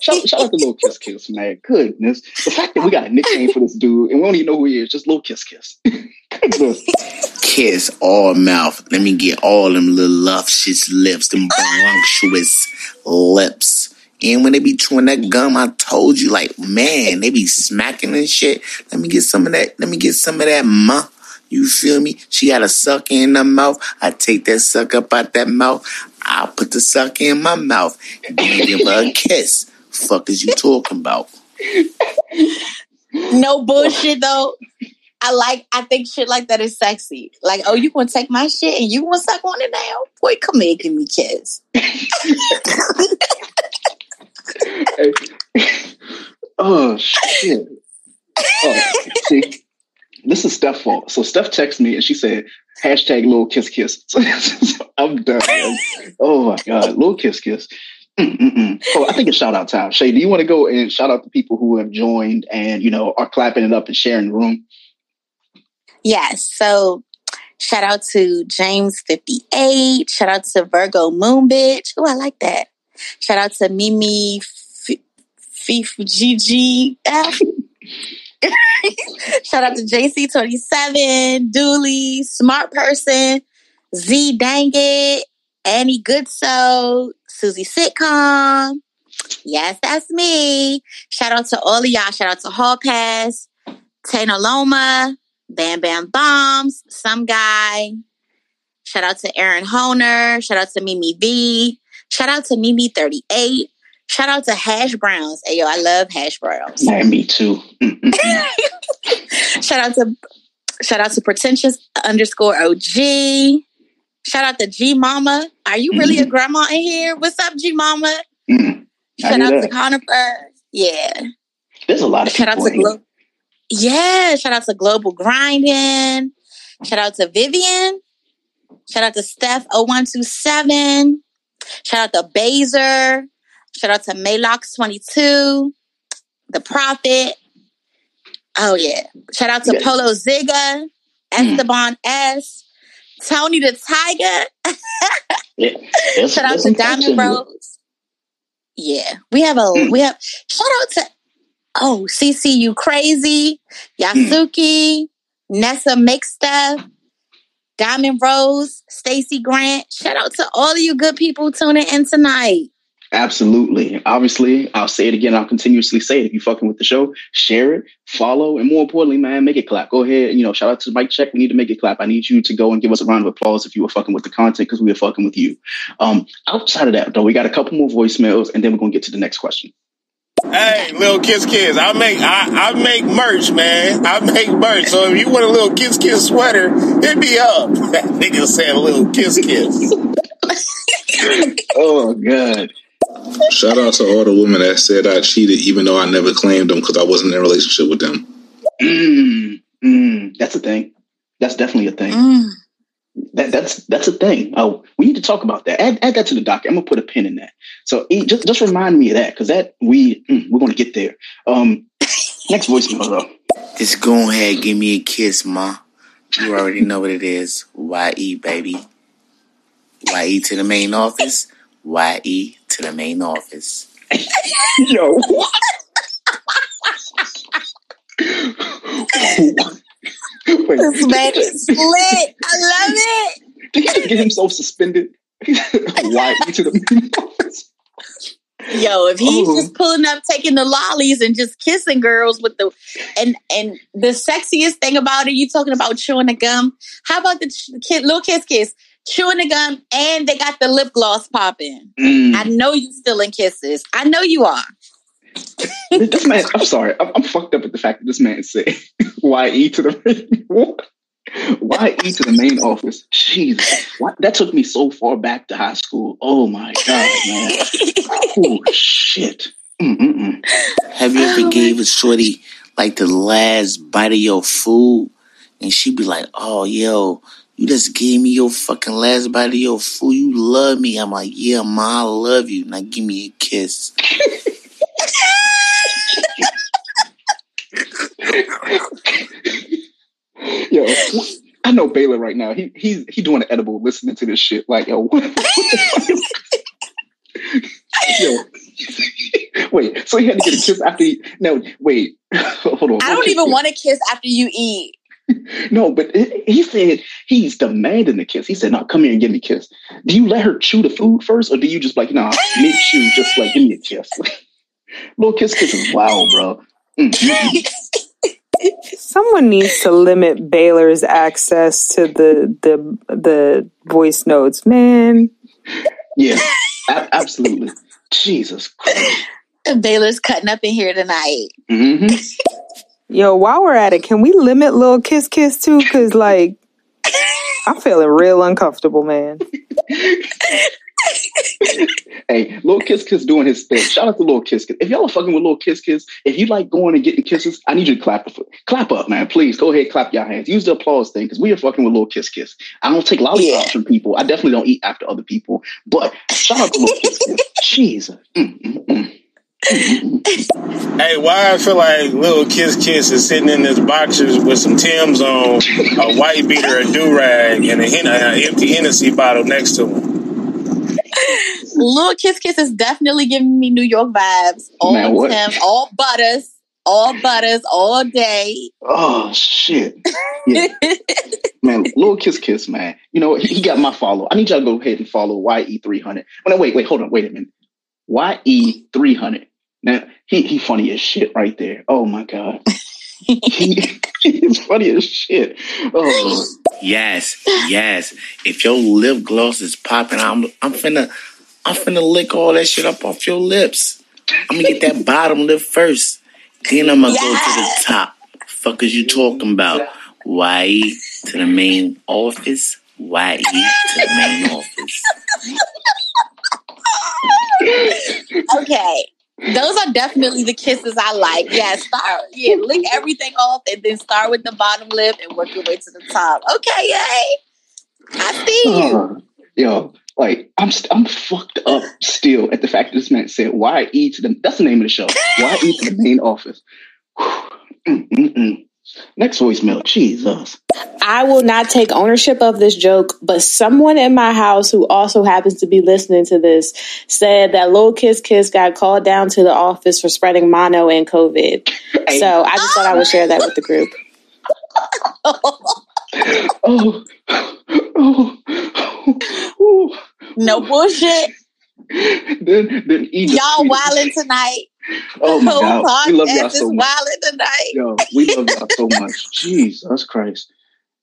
shout, shout, out to Lil Kiss Kiss, man. Goodness. The fact that we got a nickname for this dude and we don't even know who he is, just Lil Kiss Kiss. Kiss all mouth. Let me get all them little luscious lips, them voluptuous lips. And when they be chewing that gum, I told you, like, man, they be smacking and shit. Let me get some of that. Let me get some of that ma. You feel me? She got a suck in her mouth. I take that suck up out that mouth. I'll put the suck in my mouth. And then give her a kiss. Fuck is you talking about? No bullshit though. I like I think shit like that is sexy. Like, oh, you gonna take my shit and you wanna suck on it now? Boy, come here, give me kiss. oh shit. Oh, see, this is Steph's fault. So Steph texted me and she said, hashtag little kiss kiss. So I'm done. Oh my God. Little kiss kiss. Mm-mm-mm. Oh, I think it's shout out time. Shay, do you want to go and shout out the people who have joined and, you know, are clapping it up and sharing the room? Yes. So shout out to James58. Shout out to Virgo Moon Bitch. Oh, I like that. Shout out to Mimi Fif GG. Shout out to JC27, Dooley, Smart Person, Z Dang It, Annie Goodso, Susie Sitcom. Yes, that's me. Shout out to all of y'all. Shout out to Hall Pass, Tana Loma, Bam Bam Bombs, Some Guy. Shout out to Aaron Honer. Shout out to Mimi V. Shout out to Mimi38. Shout out to Hash Browns. Hey, yo, I love Hash Browns. Yeah, me too. shout out to shout out to pretentious underscore OG. Shout out to G Mama. Are you really mm-hmm. a grandma in here? What's up, G Mama? Mm-hmm. Shout out that. to Conifer. Yeah. There's a lot of shout out to Glo- Yeah, shout out to Global Grinding. Shout out to Vivian. Shout out to Steph 0127. Shout out to Baser. Shout out to Malox22, The Prophet. Oh, yeah. Shout out to Polo Ziga, Esteban S, Tony the Tiger. yeah, Shout out to Diamond Rose. Yeah, we have a, mm. we have, shout out to, oh, CCU Crazy, Yasuki, mm. Nessa Make Stuff, Diamond Rose, Stacy Grant. Shout out to all of you good people tuning in tonight. Absolutely. Obviously, I'll say it again. I'll continuously say it. If you're fucking with the show, share it, follow, and more importantly, man, make it clap. Go ahead. And, you know, shout out to Mike Check. We need to make it clap. I need you to go and give us a round of applause if you were fucking with the content because we were fucking with you. Um, outside of that, though, we got a couple more voicemails, and then we're gonna get to the next question. Hey, little kiss kiss. I make I, I make merch, man. I make merch. So if you want a little kiss kiss sweater, hit me up. That nigga said a little kiss kiss. oh god. Shout out to all the women that said I cheated, even though I never claimed them because I wasn't in a relationship with them. Mm, mm, that's a thing. That's definitely a thing. Mm. That, that's that's a thing. Oh, we need to talk about that. Add, add that to the doc. I'm gonna put a pin in that. So just just remind me of that because that we mm, we're gonna get there. Um, next voicemail though. Just go ahead, give me a kiss, ma. You already know what it is. Y-E, baby. Y-E to the main office. Y-E to the main office. Yo. Wait. This man is lit. I love it. Did he get himself suspended? Y-E to the. Yo, if he's oh. just pulling up, taking the lollies and just kissing girls with the and and the sexiest thing about it, you talking about chewing the gum. How about the kid, little kiss kiss, chewing the gum, and they got the lip gloss popping. Mm. I know you still in kisses. I know you are. This man, I'm sorry, I'm, I'm, fucked up at the fact that this man said "Y-E" to the Y-E to the main office. Jesus, what? that took me so far back to high school. Oh my god, man! oh shit. Mm-mm-mm. Have you ever oh gave a shorty like the last bite of your food, and she'd be like, "Oh, yo." You just gave me your fucking last bite of your food. You love me. I'm like, yeah, ma, I love you. Now give me a kiss. Yo, I know Baylor right now. He he's he doing an edible listening to this shit. Like, yo, what, yo. wait, so he had to get a kiss after he no wait. Hold on. I don't even want to kiss after you eat. no, but he said he's demanding the kiss. He said, "No, come here and give me a kiss." Do you let her chew the food first, or do you just like, "Nah, me chew, just like give me a kiss"? Little kiss kiss is wild, bro. Mm-hmm. Someone needs to limit Baylor's access to the the the voice notes, man. Yeah, a- absolutely. Jesus Christ. Baylor's cutting up in here tonight. Mm-hmm. Yo, while we're at it, can we limit little kiss kiss too? Cause like I'm feeling real uncomfortable, man. hey, Little Kiss Kiss doing his thing. Shout out to Little Kiss Kiss. If y'all are fucking with Little Kiss Kiss, if you like going and getting kisses, I need you to clap. Clap up, man. Please go ahead, clap your hands. Use the applause thing because we are fucking with Little Kiss Kiss. I don't take lollipops yeah. from people. I definitely don't eat after other people. But shout out to Little Kiss Kiss. Jesus. Mm, mm, mm. hey, why I feel like little Kiss Kiss is sitting in his boxers with some Tim's on, a white beater, a do rag, and an empty Hennessy bottle next to him. Little Kiss Kiss is definitely giving me New York vibes. All Man, Tim, all butters, all butters, all day. Oh shit. Yeah. man, Little Kiss Kiss, man. You know, he, he got my follow. I need y'all to go ahead and follow YE300. Wait, wait, wait, hold on, wait a minute. YE300. Now, he, he funny as shit right there. Oh my God. He, he's funny as shit. Oh. Yes, yes. If your lip gloss is popping, I'm I'm finna I'm finna lick all that shit up off your lips. I'm gonna get that bottom lip first. Then I'm gonna yes. go to the top. Fuck is you talking about? Y to the main office. Y to the main office. okay. Those are definitely the kisses I like. Yeah, start yeah, lick everything off and then start with the bottom lip and work your way to the top. Okay, yay. I see you. Uh, yo, like I'm st- I'm fucked up still at the fact that this man said "Why eat to the that's the name of the show. Why eat to the main office. Mm-mm-mm. Next voicemail, Jesus. I will not take ownership of this joke, but someone in my house who also happens to be listening to this said that Lil Kiss Kiss got called down to the office for spreading mono and COVID. Hey. So I just thought I would share that with the group. oh, oh, no bullshit. then then Y'all tweeted- wilding tonight. Oh my The whole god, we love y'all so much. tonight. Yo, we love y'all so much. Jesus Christ.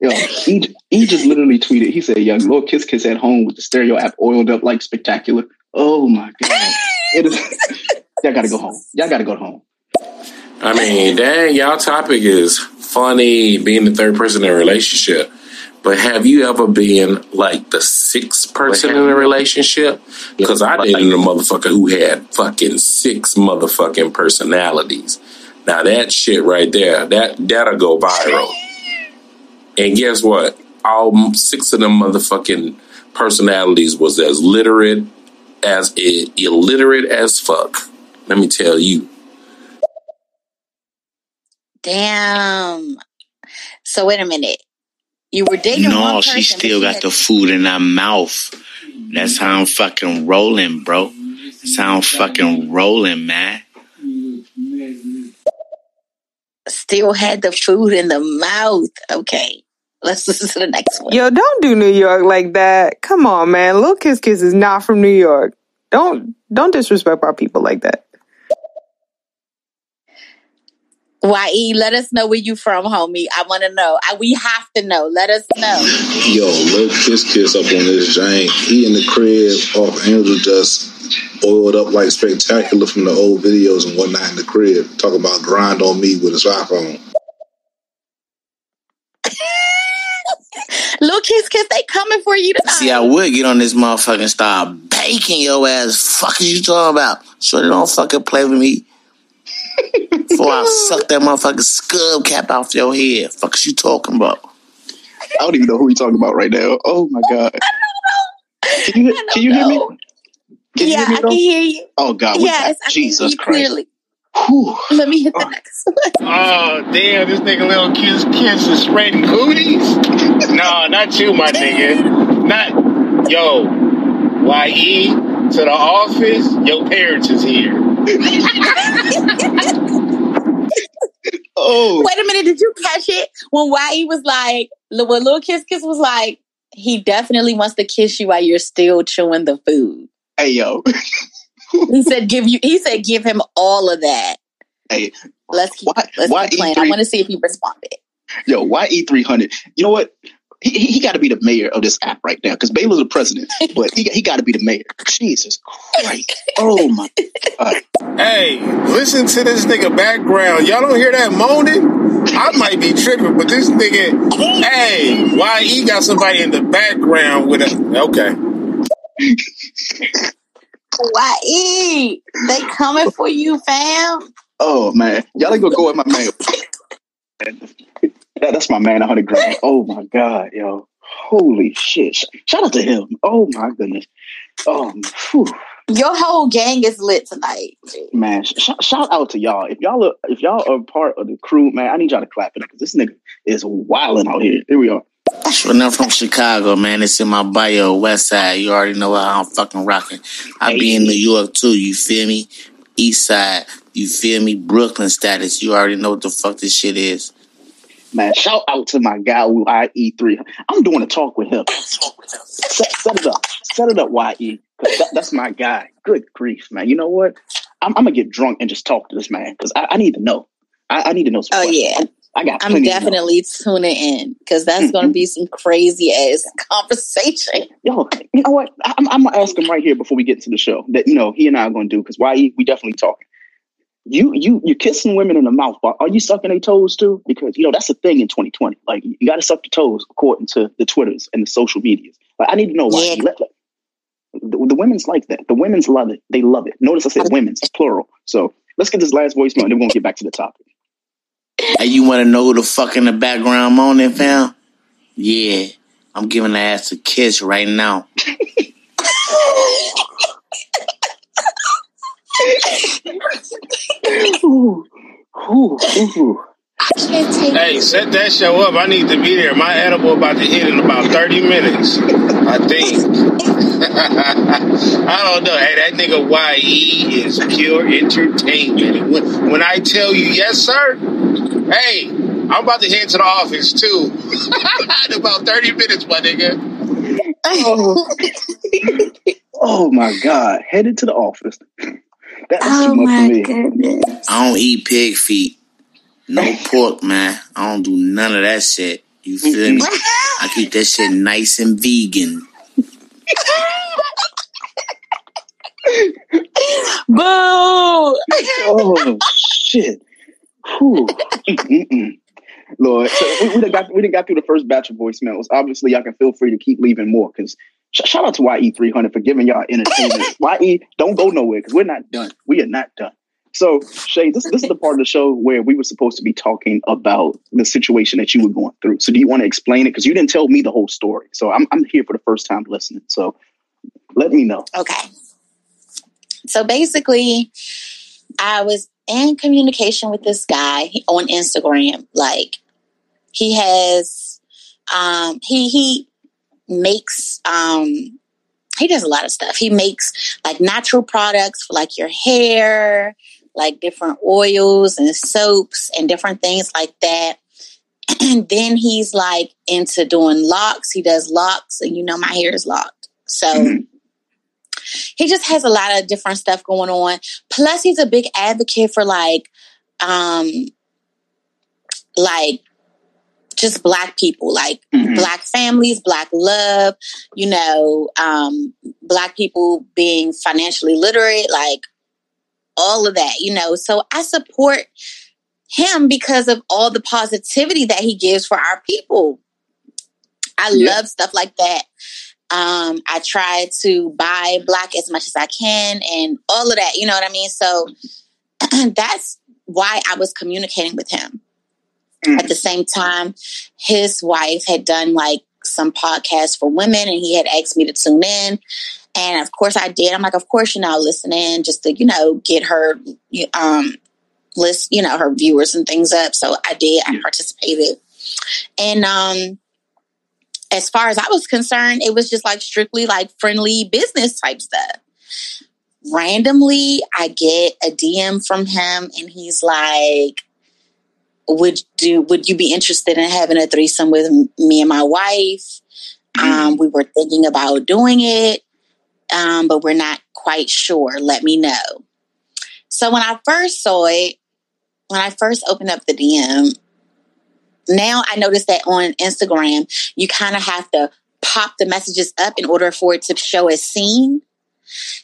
Yo, he, he just literally tweeted. He said, "Young little kiss kiss at home with the stereo app oiled up like spectacular." Oh my god, it is. y'all gotta go home. Y'all gotta go home. I mean, dang, y'all topic is funny, being the third person in a relationship. But have you ever been like the sixth person in a relationship? Because I dated a motherfucker who had fucking six motherfucking personalities. Now that shit right there, that that'll go viral. And guess what? All six of them motherfucking personalities was as literate as illiterate as fuck. Let me tell you. Damn. So wait a minute. You were dating No, one she still got the food in her mouth. That's how I'm fucking rolling, bro. That's how I'm fucking rolling, man. still had the food in the mouth. Okay. Let's listen to the next one. Yo, don't do New York like that. Come on, man. Lil Kiss Kiss is not from New York. Don't don't disrespect our people like that. YE, let us know where you from, homie. I want to know. I, we have to know. Let us know. Yo, Lil Kiss Kiss up on this jank. He in the crib off Angel just oiled up like spectacular from the old videos and whatnot in the crib. Talk about grind on me with his iPhone. Little Kiss Kiss, they coming for you tonight. See, I would get on this motherfucking star baking your ass. Fuck is you talking about? Sure, don't fucking play with me. Before I suck that motherfucking scub cap off your head. Fuck is you talking about? I don't even know who we talking about right now. Oh my god. Can you, can you hear me? Can you yeah, hear me I can hear you. Oh god, yes, I Jesus can hear you Christ. clearly. Whew. Let me hit the oh. next one. Oh, damn, this nigga little kiss kiss is spreading cooties? no, not you, my nigga. Not, yo, YE to the office, your parents is here. Oh, Wait a minute, did you catch it? When YE was like, when Little Kiss Kiss was like, he definitely wants to kiss you while you're still chewing the food. hey yo, He said, give you, he said, give him all of that. hey Let's keep, Why- let's why keep playing. E3? I want to see if he responded. yo, why YE three hundred. You know what? He, he, he got to be the mayor of this app right now because Baylor's the president, but he he got to be the mayor. Jesus Christ! Oh my God! Hey, listen to this nigga background. Y'all don't hear that moaning? I might be tripping, but this nigga, hey, YE got somebody in the background with a, okay. YE, they coming for you, fam. Oh man, y'all ain't gonna go at my man. That, that's my man, hundred grand. Oh my God, yo, holy shit! Shout out to him. Oh my goodness. Um, whew. Your whole gang is lit tonight. man, sh- sh- shout out to y'all. If y'all are if y'all are part of the crew, man, I need y'all to clap it because this nigga is wilding out here. Here we are. When I'm from Chicago, man, it's in my bio, West Side. You already know how I'm fucking rocking. I be in New York too, you feel me? East Side, you feel me? Brooklyn status, you already know what the fuck this shit is. Man, shout out to my guy YE3. I'm doing a talk with him. Set, set it up. Set it up, YE. That, that's my guy. Good grief, man. You know what? I'm, I'm gonna get drunk and just talk to this man because I, I need to know. I, I need to know Oh, questions. yeah. I, I got I'm to definitely tuning in because that's going to mm-hmm. be some crazy ass conversation. Yo, you know what? I'm, I'm gonna ask him right here before we get into the show that you know he and I are gonna do because YE we definitely talking. You you you kissing women in the mouth, but are you sucking their toes too? Because you know that's a thing in 2020. Like you got to suck the toes according to the Twitters and the social medias. Like I need to know why. Yeah. Let- let- the, the women's like that. The women's love it. They love it. Notice I said women's plural. So let's get this last voicemail and then we're gonna get back to the topic. Hey, you want to know who the fuck in the background moaning, fam? Yeah, I'm giving the ass a kiss right now. Ooh, ooh, ooh. Can't take Hey, set that show up. I need to be there. My edible about to hit in about 30 minutes. I think. I don't know. Hey, that nigga YE is pure entertainment. When, when I tell you, yes, sir, hey, I'm about to head to the office too. in about 30 minutes, my nigga. Oh. Oh my god, headed to the office. That's Oh too much my for me. goodness. I don't eat pig feet. No pork, man. I don't do none of that shit. You feel me? I keep that shit nice and vegan. Boo! Oh shit. Whew. Mm-mm-mm. Lord, so we, we done got we done got through the first batch of voicemails. Obviously, y'all can feel free to keep leaving more because sh- shout out to YE three hundred for giving y'all entertainment. YE, don't go nowhere because we're not done. We are not done. So Shay, this this is the part of the show where we were supposed to be talking about the situation that you were going through. So do you want to explain it? Because you didn't tell me the whole story. So I'm I'm here for the first time listening. So let me know. Okay. So basically, I was in communication with this guy on Instagram. Like he has um he he makes um he does a lot of stuff. He makes like natural products for like your hair, like different oils and soaps and different things like that. And then he's like into doing locks. He does locks, and you know my hair is locked. So Mhm. he just has a lot of different stuff going on. Plus, he's a big advocate for like, um, like just black people, like Mhm. black families, black love, you know, um, black people being financially literate, like all of that, you know. So I support him because of all the positivity that he gives for our people. I Yeah. love stuff like that. Um, I try to buy black as much as I can and all of that, you know what I mean? So that's why I was communicating with him. Mm. At the same time, his wife had done like some podcasts for women and he had asked me to tune in. And of course I did. I'm like, of course, you know, I'll listen in just to, you know, get her um list, you know, her viewers and things up. So I did, I participated. And um as far as I was concerned, it was just like strictly like friendly business type stuff. Randomly, I get a DM from him and he's like, would do would you be interested in having a threesome with me and my wife? Um, we were thinking about doing it, um, but we're not quite sure. Let me know. So when I first saw it, when I first opened up the DM, now I noticed that on Instagram, you kind of have to pop the messages up in order for it to show as seen.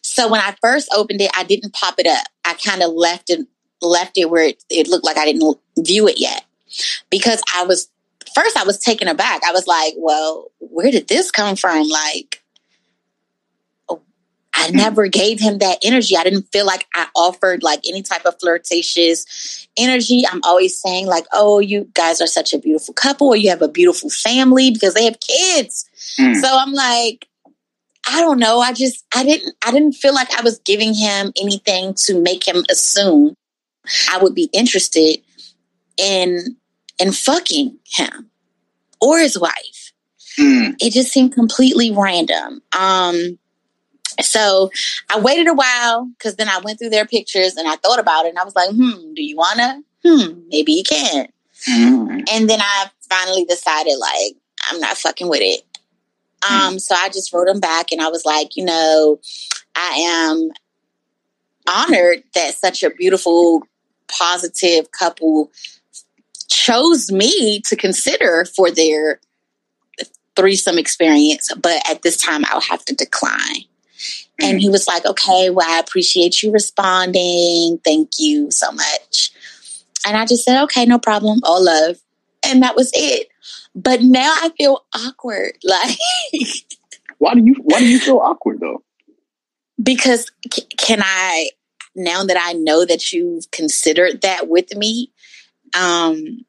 So when I first opened it, I didn't pop it up. I kind of left it left it where it, it looked like I didn't view it yet because I was first I was taken aback. I was like, "Well, where did this come from?" Like I never gave him that energy. I didn't feel like I offered like any type of flirtatious energy. I'm always saying like, "Oh, you guys are such a beautiful couple, or you have a beautiful family because they have kids." Mm. So I'm like, I don't know. I just I didn't I didn't feel like I was giving him anything to make him assume I would be interested in in fucking him or his wife. Mm. It just seemed completely random. Um so I waited a while because then I went through their pictures and I thought about it and I was like, hmm, do you wanna? Hmm, maybe you can. Mm. And then I finally decided like I'm not fucking with it. Um, so I just wrote him back and I was like, you know, I am honored that such a beautiful, positive couple chose me to consider for their threesome experience, but at this time I'll have to decline. And he mm. was like, okay, well, I appreciate you responding. Thank you so much. And I just said, okay, no problem. All love. And that was it. But now I feel awkward. Like, Why do you Why do you feel awkward though? because c- can I, now that I know that you've considered that with me, um,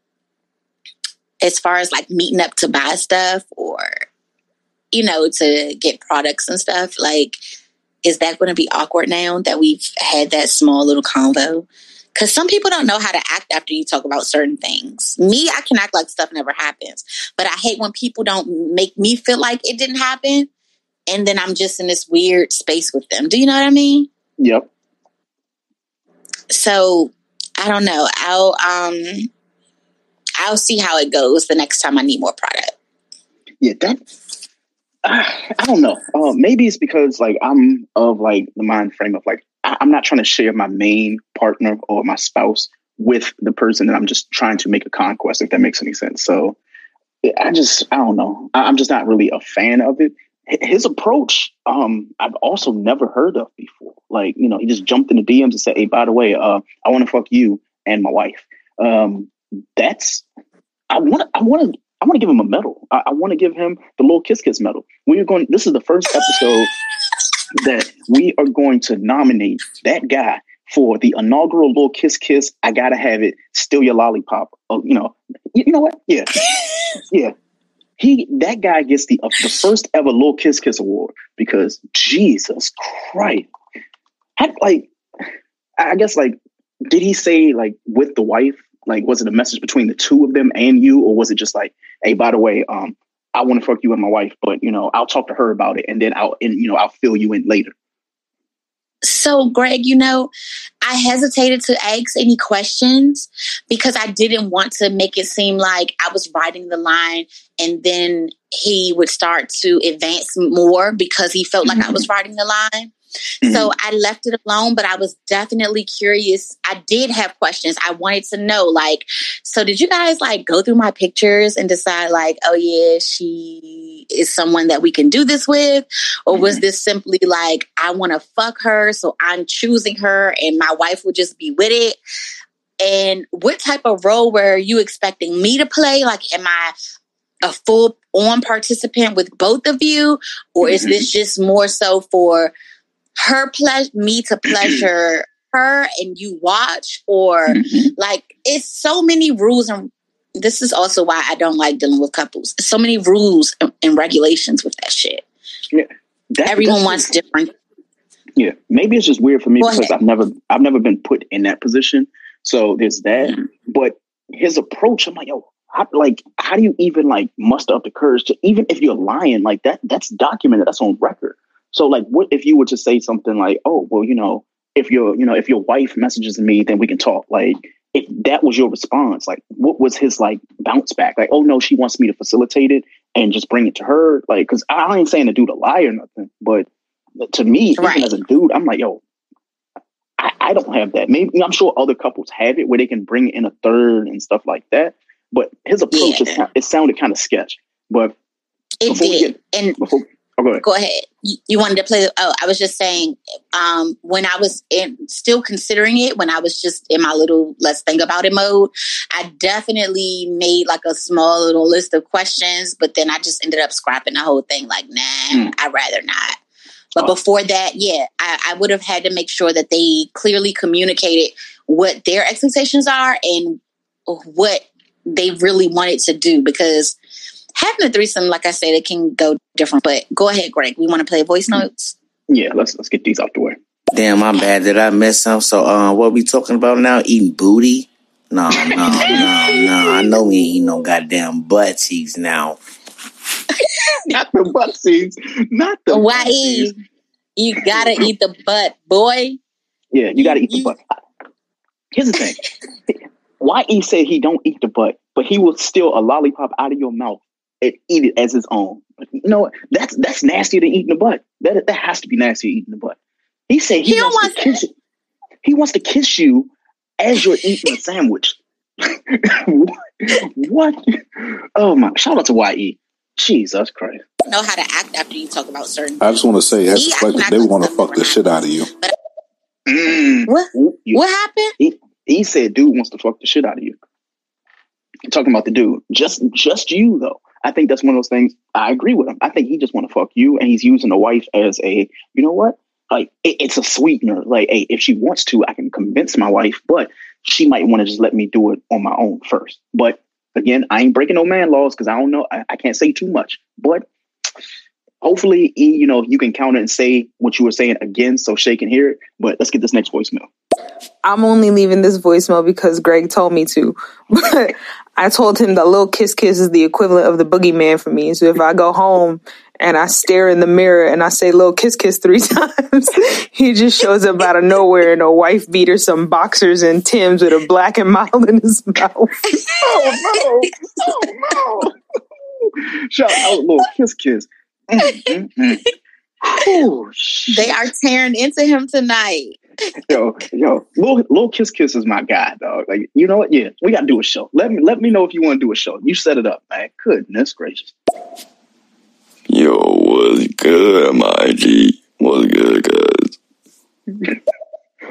as far as like meeting up to buy stuff or, you know, to get products and stuff, like, is that going to be awkward now that we've had that small little convo? Because some people don't know how to act after you talk about certain things. Me, I can act like stuff never happens, but I hate when people don't make me feel like it didn't happen, and then I'm just in this weird space with them. Do you know what I mean? Yep. So I don't know. I'll um, I'll see how it goes the next time I need more product. Yeah, that I don't know. Uh, maybe it's because like I'm of like the mind frame of like I- I'm not trying to share my main partner or my spouse with the person that I'm just trying to make a conquest. If that makes any sense. So I just I don't know. I- I'm just not really a fan of it. His approach, um, I've also never heard of before. Like you know, he just jumped in the DMs and said, "Hey, by the way, uh, I want to fuck you and my wife." Um, that's I want I want to I want to give him a medal. I, I want to give him the little kiss kiss medal. We are going. This is the first episode that we are going to nominate that guy for the inaugural little kiss kiss. I gotta have it. Steal your lollipop. Oh, you know. You, you know what? Yeah, yeah. He that guy gets the uh, the first ever little kiss kiss award because Jesus Christ, like I guess like did he say like with the wife? Like, was it a message between the two of them and you, or was it just like, hey, by the way, um, I want to fuck you and my wife, but you know, I'll talk to her about it, and then I'll and you know, I'll fill you in later. So, Greg, you know, I hesitated to ask any questions because I didn't want to make it seem like I was writing the line and then he would start to advance more because he felt like I was mm-hmm. writing the line. Mm-hmm. So I left it alone, but I was definitely curious. I did have questions. I wanted to know, like, so did you guys like go through my pictures and decide, like, oh yeah, she is someone that we can do this with? Or was mm-hmm. this simply like, I want to fuck her, so I'm choosing her and my wife would just be with it? And what type of role were you expecting me to play? Like, am I a full on participant with both of you? Or is mm-hmm. this just more so for her pleasure, me to pleasure her and you watch? Or mm-hmm. like, it's so many rules and this is also why I don't like dealing with couples. So many rules and- and regulations with that shit. That- Everyone wants different. Yeah, maybe it's just weird for me Go because ahead. I've never I've never been put in that position. So there's that. Mm-hmm. But his approach, I'm like, yo, how, like, how do you even like muster up the courage to even if you're lying like that? That's documented. That's on record. So like, what if you were to say something like, oh, well, you know, if your you know if your wife messages me, then we can talk. Like, if that was your response, like, what was his like bounce back? Like, oh no, she wants me to facilitate it and just bring it to her. Like, because I ain't saying to do the lie or nothing, but to me, Right. as a dude, I'm like, yo, I, I don't have that. Maybe I'm sure other couples have it where they can bring in a third and stuff like that. But his approach, is, it sounded kind of sketch. But It Before we did. and before, oh, go ahead. go ahead. You, you wanted to play. The, oh, I was just saying. Um, when I was in, still considering it, when I was just in my little let's think about it mode, I definitely made like a small little list of questions. But then I just ended up scrapping the whole thing. Like, nah, Hmm. I'd rather not. But Oh. before that, yeah, I, I would have had to make sure that they clearly communicated what their expectations are and what they really wanted to do because having a threesome, like I said, it can go different. But go ahead, Greg. We want to play voice notes. Yeah, let's let's get these out the way. Damn, my bad. Did I miss something? So, uh, what we talking about now? Eating booty? No, no, no, no. I know we ain't eating no goddamn butt cheeks now. not the butt seeds. Not the Why butt seeds. you gotta eat the butt, boy? Yeah, you got to eat the You- butt. Here's the thing. Why he said he don't eat the butt, but he will steal a lollipop out of your mouth and eat it as his own. You know what? That's that's nastier than eating the butt. That that has to be nastier eating the butt. He said he, He don't wants to kiss you. He wants to kiss you as you're eating a sandwich. what? Oh my! Shout out to Ye. Jesus Christ. Know how to act after you talk about certain. I just want to say, as He like they want to fuck the we're shit out of you. Mm. What? You- What happened? he, he said dude wants to fuck the shit out of you. Talking about the dude. Just just you though. I think that's one of those things I agree with him. I think he just want to fuck you and he's using the wife as a, you know what? Like it, it's a sweetener. Like, hey, if she wants to, I can convince my wife, but she might want to just let me do it on my own first. But again, I ain't breaking no man laws because I don't know. I, I can't say too much. But hopefully, you know, you can counter and say what you were saying again so Shay can hear it. But let's get this next voicemail. I'm only leaving this voicemail because Greg told me to. But I told him that little kiss kiss is the equivalent of the boogeyman for me. So if I go home and I stare in the mirror and I say little kiss kiss three times, he just shows up out of nowhere in a wife beater, some boxers and Tim's with a black and mild in his mouth. oh no! Oh no! Shout out, little kiss, kiss. Mm, mm, mm. they are tearing into him tonight. yo, yo, little, kiss kiss is my guy, dog. Like, you know what? Yeah, we gotta do a show. Let me let me know if you want to do a show. You set it up, man. Goodness gracious. Yo, what's good, my G? What's good, guys?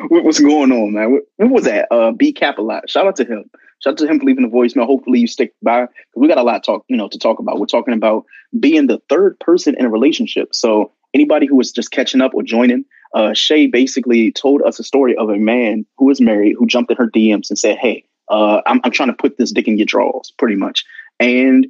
What's going on, man? What, what was that? Uh, B Cap a lot. Shout out to him. Shout out to him for leaving the voicemail. Hopefully you stick by because we got a lot to talk, you know, to talk about. We're talking about being the third person in a relationship. So anybody who was just catching up or joining, uh, Shay basically told us a story of a man who was married who jumped in her DMs and said, "Hey, uh, I'm, I'm trying to put this dick in your drawers," pretty much. And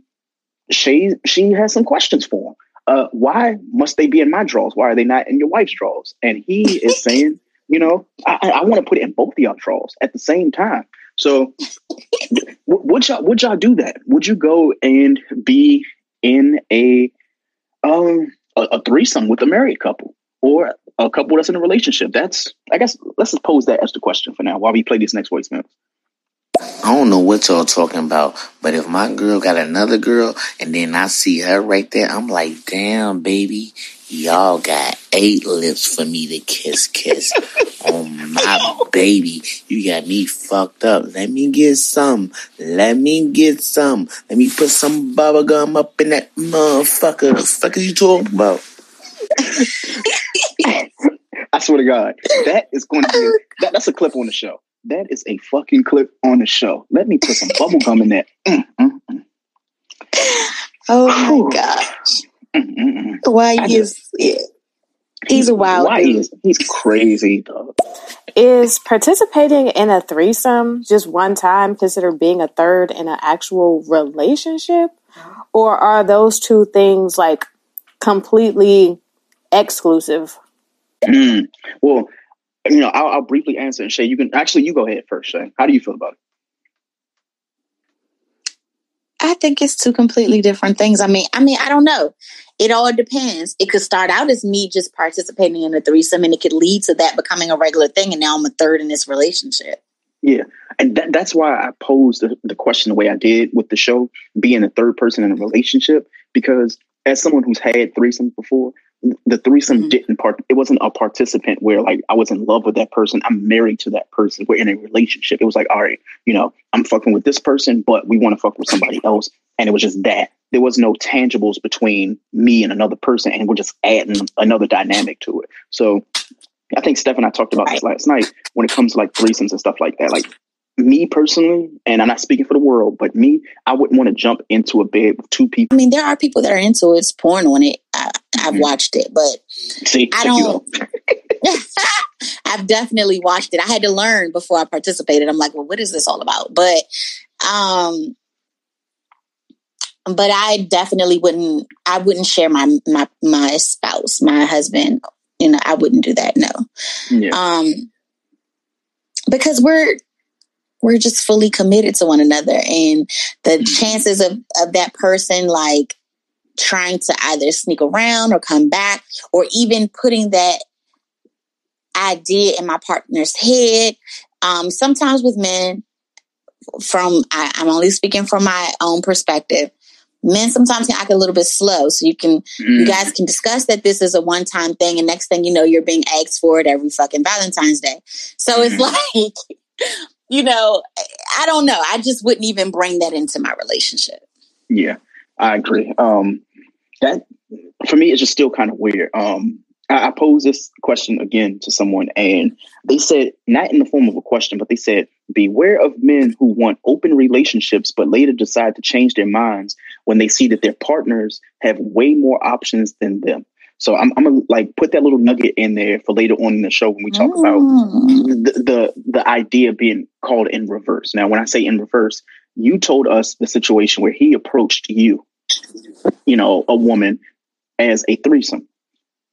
Shay she has some questions for him. Uh, why must they be in my drawers? Why are they not in your wife's drawers? And he is saying, you know, I, I want to put it in both of y'all drawers at the same time. So, w- would y'all would y'all do that? Would you go and be in a um a, a threesome with a married couple or a couple that's in a relationship? That's I guess let's just pose that as the question for now while we play these next voicemails. I don't know what y'all talking about, but if my girl got another girl and then I see her right there, I'm like, damn, baby, y'all got eight lips for me to kiss, kiss. My baby, you got me fucked up. Let me get some. Let me get some. Let me put some bubble gum up in that motherfucker. The fuck is you talking about? I swear to God, that is going to be that, that's a clip on the show. That is a fucking clip on the show. Let me put some bubble gum in that. Mm, mm, mm. Oh my gosh. Mm, mm, mm. Why is yeah. He's a wild Why dude. he's crazy, dog. Is participating in a threesome just one time considered being a third in an actual relationship? Or are those two things like completely exclusive? Mm. Well, you know, I'll, I'll briefly answer and Shay, you can actually you go ahead first, Shay. How do you feel about it? I think it's two completely different things. I mean, I mean, I don't know. It all depends. It could start out as me just participating in a threesome, and it could lead to that becoming a regular thing. And now I'm a third in this relationship. Yeah, and that, that's why I posed the, the question the way I did with the show, being a third person in a relationship, because as someone who's had threesomes before, the threesome Mhm. didn't part. It wasn't a participant where like I was in love with that person. I'm married to that person. We're in a relationship. It was like, all right, you know, I'm fucking with this person, but we want to fuck with somebody else, and it was just that. There was no tangibles between me and another person, and we're just adding another dynamic to it. So I think Steph and I talked about this last night when it comes to like threesomes and stuff like that. Like me personally, and I'm not speaking for the world, but me, I wouldn't want to jump into a bed with two people. I mean, there are people that are into it. It's porn on it. I've watched it, but See, I don't- I've definitely watched it. I had to learn before I participated. I'm like, well, what is this all about? But, um, but I definitely wouldn't. I wouldn't share my my my spouse, my husband. You know, I wouldn't do that. No. Yeah. um because we're we're just fully committed to one another and the chances of of that person like trying to either sneak around or come back or even putting that idea in my partner's head um sometimes with men from I, i'm only speaking from my own perspective men sometimes can act a little bit slow so you can you Mm. guys can discuss that this is a one time thing, and next thing you know, you're being asked for it every fucking Valentine's Day. So it's like, you know, I don't know. I just wouldn't even bring that into my relationship. Yeah, I agree. Um, that for me is just still kind of weird. Um, I, I posed this question again to someone, and they said not in the form of a question, but they said, "Beware of men who want open relationships, but later decide to change their minds when they see that their partners have way more options than them." So I'm, I'm gonna like put that little nugget in there for later on in the show when we talk about Mm. the, the the idea being called in reverse. Now, when I say in reverse, you told us the situation where he approached you, you know, a woman as a threesome.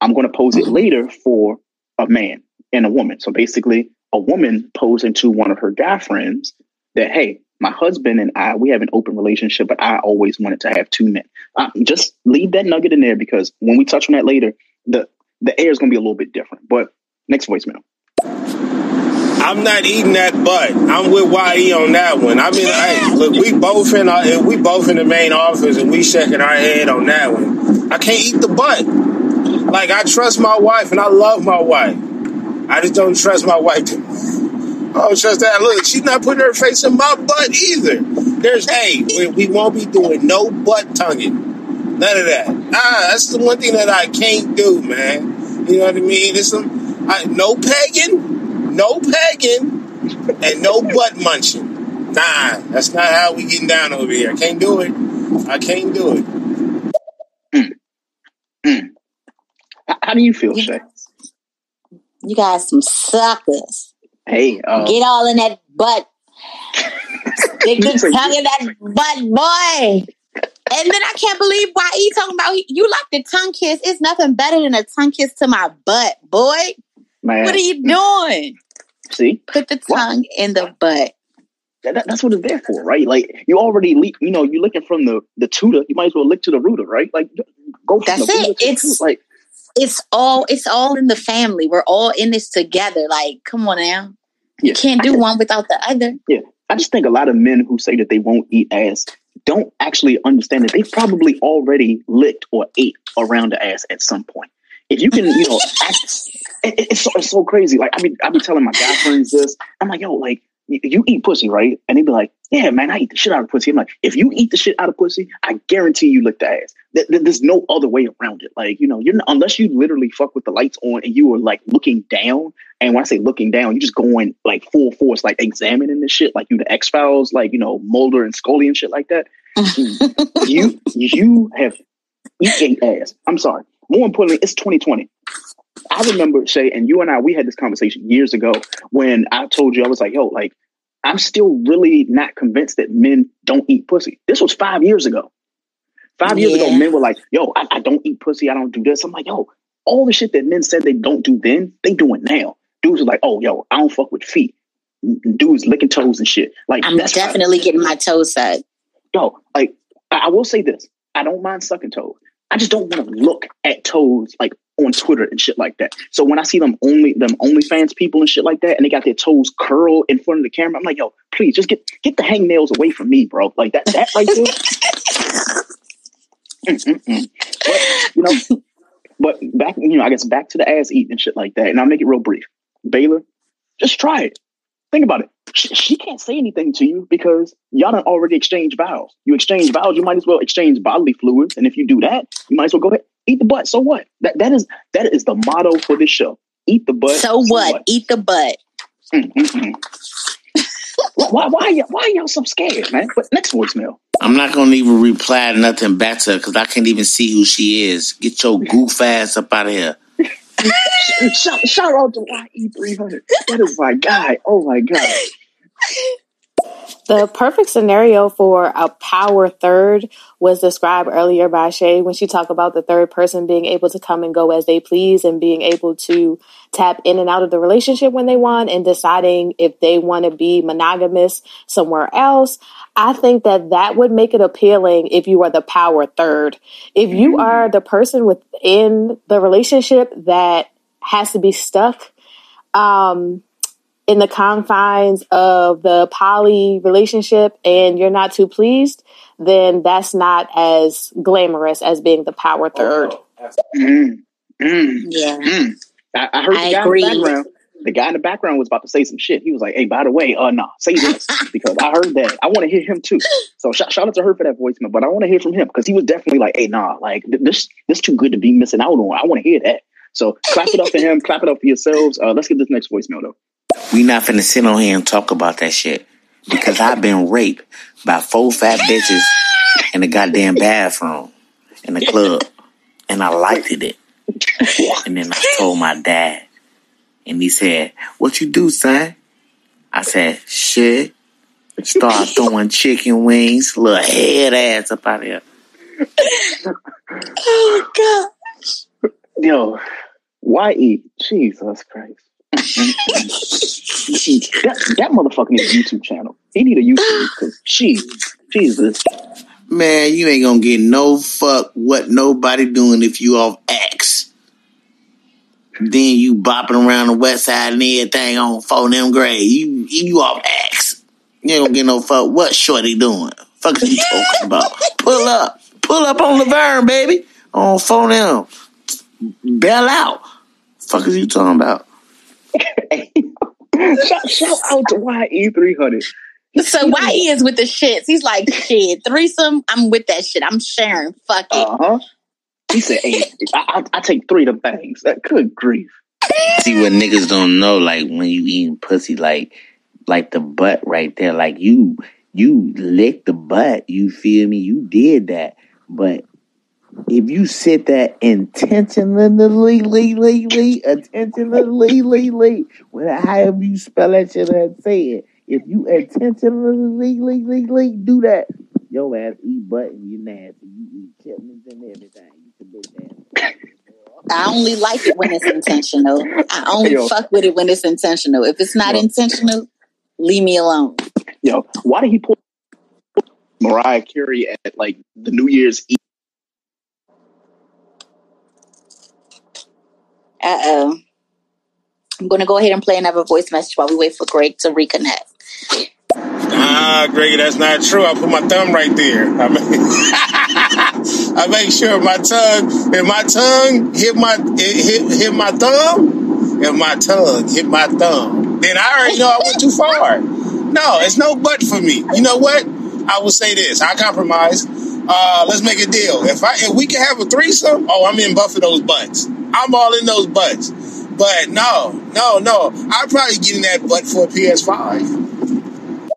I'm going to pose it later for a man and a woman. So basically, a woman posing to one of her guy friends that, hey, my husband and I, we have an open relationship, but I always wanted to have two men. Uh, just leave that nugget in there because when we touch on that later, the the air is going to be a little bit different. But next voicemail. I'm not eating that butt. I'm with YE on that one. I mean, hey, look, we both in our, we both in the main office and we shaking our head on that one. I can't eat the butt. Like I trust my wife and I love my wife. I just don't trust my wife. To, I don't trust that. Look, she's not putting her face in my butt either. There's hey, we, we won't be doing no butt tonguing. None of that. Ah, that's the one thing that I can't do, man. You know what I mean? It's some I, no pegging, no pegging, and no butt munching. Nah, that's not how we getting down over here. I can't do it. I can't do it. How do you feel, Shay? You guys some suckers. Hey, uh, Get all in that butt. Get good tongue in that butt, boy. And then I can't believe why he talking about you like the tongue kiss. It's nothing better than a tongue kiss to my butt, boy. Man. What are you doing? See, Put the tongue in the butt. that, that- that's what it's there for, right? Like you already, le- you know, you're looking from the the tutor. You might as well lick to the rooter, right? Like go That's it. It's- like It's all it's all in the family. We're all in this together. Like, come on now. yeah. You can't do one without the other. Yeah, I just think a lot of men who say that they won't eat ass don't actually understand that they probably already licked or ate around the ass at some point. If you can, you know, act, it, it- it's, so, it's so crazy. Like I be, I be telling my guy friends this. I'm like, yo, like you, eat pussy, right? And they'd be like, yeah, man, I eat the shit out of pussy. I'm like, if you eat the shit out of pussy, I guarantee you lick the ass. Th- th- There's no other way around it. Like, you know, you're not, unless you literally fuck with the lights on and you are like looking down. And when I say looking down, you're just going like full force, like examining the shit, like you the X Files, like you know Mulder and Scully and shit like that. you you have you ate ass. I'm sorry. More importantly, it's 2020. I remember Shay and you and I we had this conversation years ago when I told you I was like, yo, like I'm still really not convinced that men don't eat pussy. This was five years ago. Five years ago, men were like, yo, I, I don't eat pussy. I don't do this. I'm like, yo, all the shit that men said they don't do then, they do it now. Dudes are like, oh, yo, I don't fuck with feet. Dudes licking toes and shit. Like I'm definitely getting my toes sucked. yo, like I, I will say this: I don't mind sucking toes. I just don't want to look at toes like on Twitter and shit like that. So when I see them only them OnlyFans people and shit like that, and they got their toes curled in front of the camera, I'm like, yo, please just get get the hangnails away from me, bro. Like that that right there. Mm, mm, mm. But, you know, but back, you know, I guess back to the ass eating and shit like that. And I'll make it real brief. Baylor, just try it. Think about it. She, she can't say anything to you because y'all done already exchange vows. You exchange vows, you might as well exchange bodily fluids. And if you do that, you might as well go ahead eat the butt. So what? That that is that is the motto for this show. Eat the butt. So what? Eat the butt. Mm-mm-mm. why, why, why, y'all- why are y'all so scared, man? But next voicemail. I'm not gonna even reply nothing back to her because I can't even see who she is. Get your goof ass up out of here. shout, shout out to YE300. That is my guy. Oh my God. The perfect scenario for a power third was described earlier by Shay when she talked about the third person being able to come and go as they please and being able to tap in and out of the relationship when they want and deciding if they want to be monogamous somewhere else. I think that that would make it appealing if you are the power third. If you are the person within the relationship that has to be stuck, um, in the confines of the poly relationship and you're not too pleased, then that's not as glamorous as being the power third. Mm, mm, Yeah. mm. I, I heard the I guy agree. in the background. The guy in the background was about to say some shit. He was like, "Hey, by the way, uh, nah, say this because I heard that. I want to hear him too." So shout, shout out to her for that voicemail, but I want to hear from him because he was definitely like, "Hey, nah, like th- this, this too good to be missing out on. I want to hear that." So clap it up for him. Clap it up for yourselves. Uh, let's get this next voicemail though. We not finna sit on here and talk about that shit because I've been raped by four fat bitches in the goddamn bathroom in the club, and I liked it. And then I told my dad, and he said, "What you do, son?" I said, "Shit." Start throwing chicken wings, little head ass up out here. Oh God. Yo, YE, Jesus Christ. That, that motherfucker needs a YouTube channel. He need a YouTube because she, Jesus. Man, you ain't gonna get no fuck what nobody doing if you off X. then you bopping around the west side and everything on phone them grade. You you off X. You ain't gonna get no fuck. What shorty doing? Fuck is you talking about? Pull up. Pull up on Laverne, baby. On phone them. Bail out. Fuck is you talking about? Shout, shout out to YE300. So why he is with the shits? He's like, shit, threesome. I'm with that shit. I'm sharing. Fuck it. Uh huh. He said, "Hey, I, I, I take three of the things." That good grief. See what niggas don't know, like when you eating pussy, like like the butt right there, like you you lick the butt. You feel me? You did that, but if you sit there intentionally, intentionally, however you spell that shit and say it, if you intentionally do that, your ass eat button, you nasty. You eat chitlins and everything. You can do I only like it when it's intentional. I only Yo. fuck with it when it's intentional. If it's not Yo. intentional, leave me alone. Yo, why did he pull Mariah Carey at like the New Year's Eve? Uh oh. I'm gonna go ahead and play another voice message while we wait for Greg to reconnect. Ah, Greg, that's not true. I put my thumb right there. I make, I make sure my tongue, if my tongue hit my hit hit my thumb, if my tongue hit my thumb, then I already know I went too far. No, it's no but for me. You know what? I will say this. I compromise. Uh, let's make a deal. If I if we can have a threesome, oh, I'm in those butts. I'm all in those butts. But no, no, no. I'm probably getting that butt for a PS5.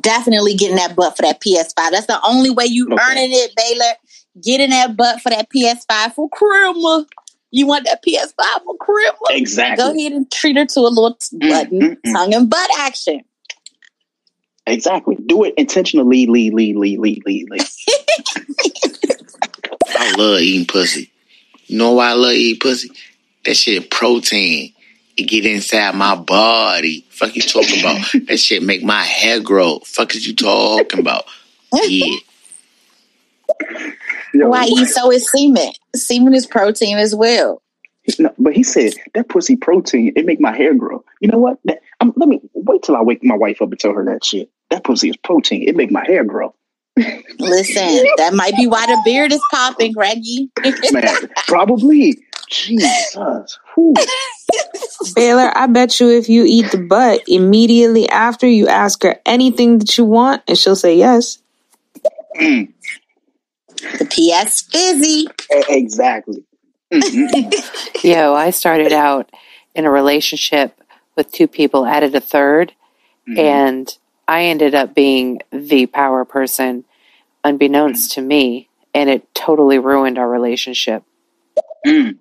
Definitely getting that butt for that PS5. That's the only way you Okay. earning it, Baylor. Getting that butt for that PS5 for Christmas. You want that PS5 for Christmas? Exactly. Go ahead and treat her to a little t- button, mm, mm. tongue and butt action. Exactly. Do it intentionally. Lee, lee, lee, lee, lee, lee. I love eating pussy. You know why I love eating pussy? That shit protein. It get inside my body. Fuck you talking about? that shit make my hair grow. Fuck is you talking about? Yeah. Yo, Why eat so is semen. Semen is protein as well. No, but he said that pussy protein it make my hair grow. You know what? That, let me wait till I wake my wife up and tell her that shit. That pussy is protein. It make my hair grow. Listen, that might be why the beard is popping, Greggy. Man, probably. Jesus. Whew. Baylor, I bet you if you eat the butt immediately after you ask her anything that you want, and she'll say yes. the PS fizzy. Exactly. Mm-mm. Yo, I started out in a relationship with two people, added a 3rd Mhm. and I ended up being the power person unbeknownst to me, and it totally ruined our relationship. Mm.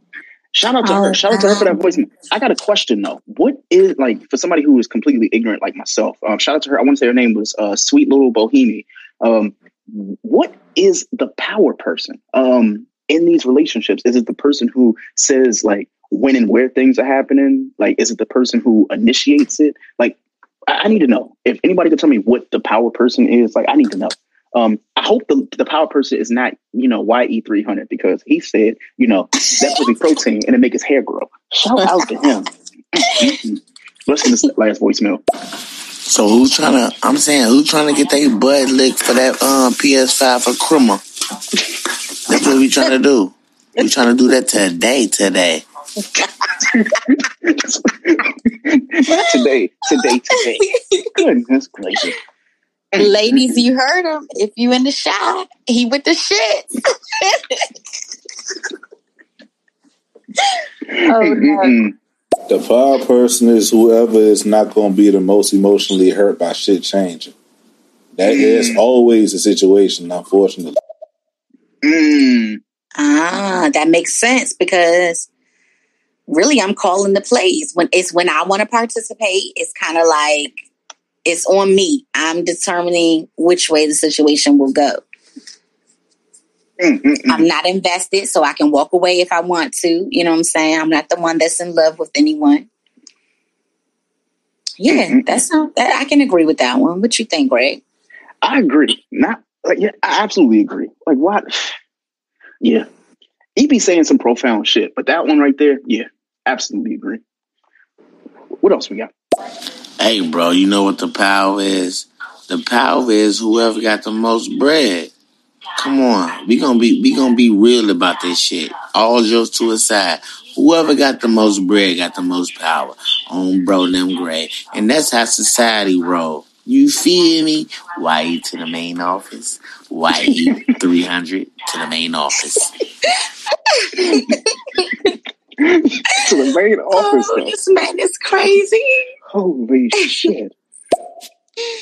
Shout out to Oh, her. Shout out to her for that wow. voice. I got a question though. What is like for somebody who is completely ignorant like myself? Um, shout out to her. I want to say her name was uh, Sweet Little Bohemian. Um, what is the power person um, in these relationships? Is it the person who says like when and where things are happening? Like, is it the person who initiates it? Like, I, need to know. If anybody could tell me what the power person is, like, I need to know. Um, I hope the the power person is not you know YE three hundred because he said you know that would be protein and it make his hair grow. Shout out to him. Listen to this last voicemail. So who's trying to? I'm saying who's trying to get their butt licked for that um, PS5 for criminal? That's what we trying to do. We trying to do that today, today. Not today, today, today. Goodness gracious. Ladies, you heard him. If you in the shot, he with the shit. oh no. The power person is whoever is not going to be the most emotionally hurt by shit changing. That is always the situation, unfortunately. Mm. Ah, that makes sense because really I'm calling the plays. When it's when I want to participate, it's kind of like it's on me. I'm determining which way the situation will go. Mm, mm, mm. I'm not invested, so I can walk away if I want to. You know what I'm saying? I'm not the one that's in love with anyone. Yeah, Mm-mm. that's not that I can agree with that one. What you think, Greg? I agree. Not like yeah, I absolutely agree. Like what? Yeah. he be saying some profound shit, but that one right there, yeah, absolutely agree. What else we got? Hey, bro, you know what the power is? The power is whoever got the most bread. Come on, we gonna be we gonna be real about this shit. All jokes to aside. Whoever got the most bread got the most power on bro them gray, and that's how society roll. You feel me? YE to the main office. YE three hundred to the main office. to the main oh, office. Oh, this man is crazy. Holy shit!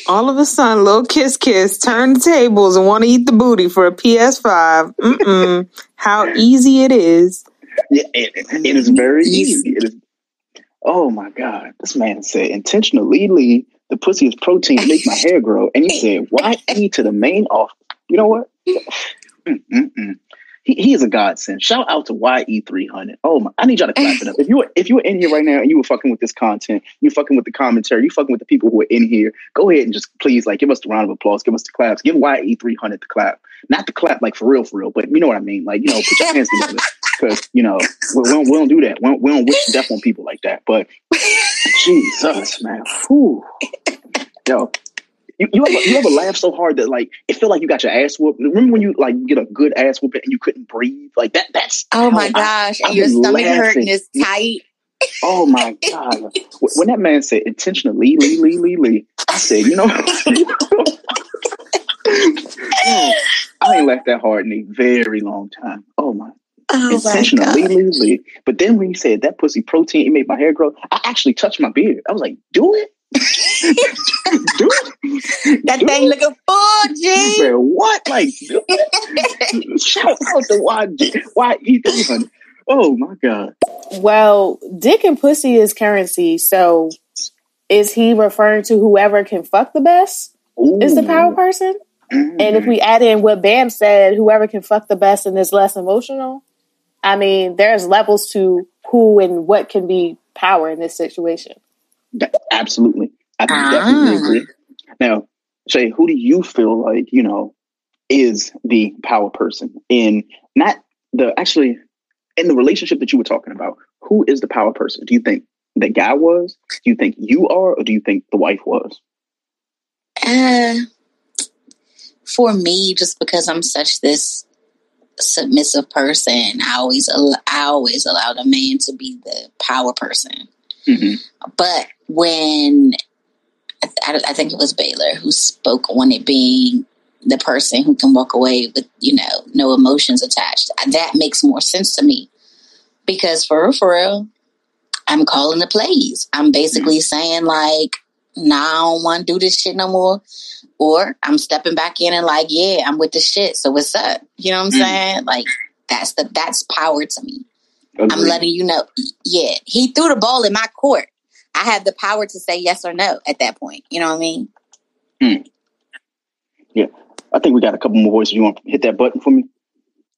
All of a sudden, little kiss kiss turn the tables and want to eat the booty for a PS5. Mm-mm. How easy it is. Yeah, it, it is very easy. It is. Oh my god! This man said intentionally Lee, the pussy is protein make my hair grow, and you said why e to the main office? You know what? Mm-mm-mm. He, is a godsend. Shout out to YE three hundred. Oh my! I need y'all to clap it up. If you were if you were in here right now and you were fucking with this content, you fucking with the commentary, you fucking with the people who are in here. Go ahead and just please like give us the round of applause, give us the claps, give YE three hundred the clap. Not the clap like for real, for real, but you know what I mean. Like you know, put your hands together because you know we, we, don't, we don't do that. We don't, we don't wish death on people like that. But Jesus, man, Whew. yo. You, you, ever, you ever laugh so hard that like it felt like you got your ass whooped? Remember when you like get a good ass whooping and you couldn't breathe? Like that. That's Oh my I- gosh. I've And your stomach hurting laughing. is tight. Oh my god! When that man said intentionally, Lee, Lee, Lee, Lee, I said, you know, I ain't laughed that hard in a very long time. Oh my, Oh intentionally. Lee, Lee. But then when he said that pussy protein, it made my hair grow. I actually touched my beard. I was like, do it, do it, That do thing it. looking full, G. Man, what? Like, shout out to three hundred. Oh my god. Well, dick and pussy is currency, so is he referring to whoever can fuck the best is the power person? Mm-hmm. And if we add in what Bam said, whoever can fuck the best and is less emotional, I mean, there's levels to who and what can be power in this situation. Absolutely. I definitely Ah. agree. Now, Shay, who do you feel like, you know, is the power person in not the actually in the relationship that you were talking about? Who is the power person? Do you think the guy was? Do you think you are, or do you think the wife was? Uh, for me, just because I'm such this submissive person, I always I always allow the man to be the power person. Hmm But when I, I, I think it was Baylor who spoke on it being the person who can walk away with you know no emotions attached, that makes more sense to me because for real, for real, I'm calling the plays. I'm basically saying like, nah, I don't want to do this shit no more. Or I'm stepping back in and like, yeah, I'm with the shit. So what's up? You know what I'm Mm. saying? Like that's the that's power to me. I'm letting you know. Yeah, he threw the ball in my court. I have the power to say yes or no at that point. You know what I mean? Yeah. I think we got a couple more voices. You want to hit that button for me?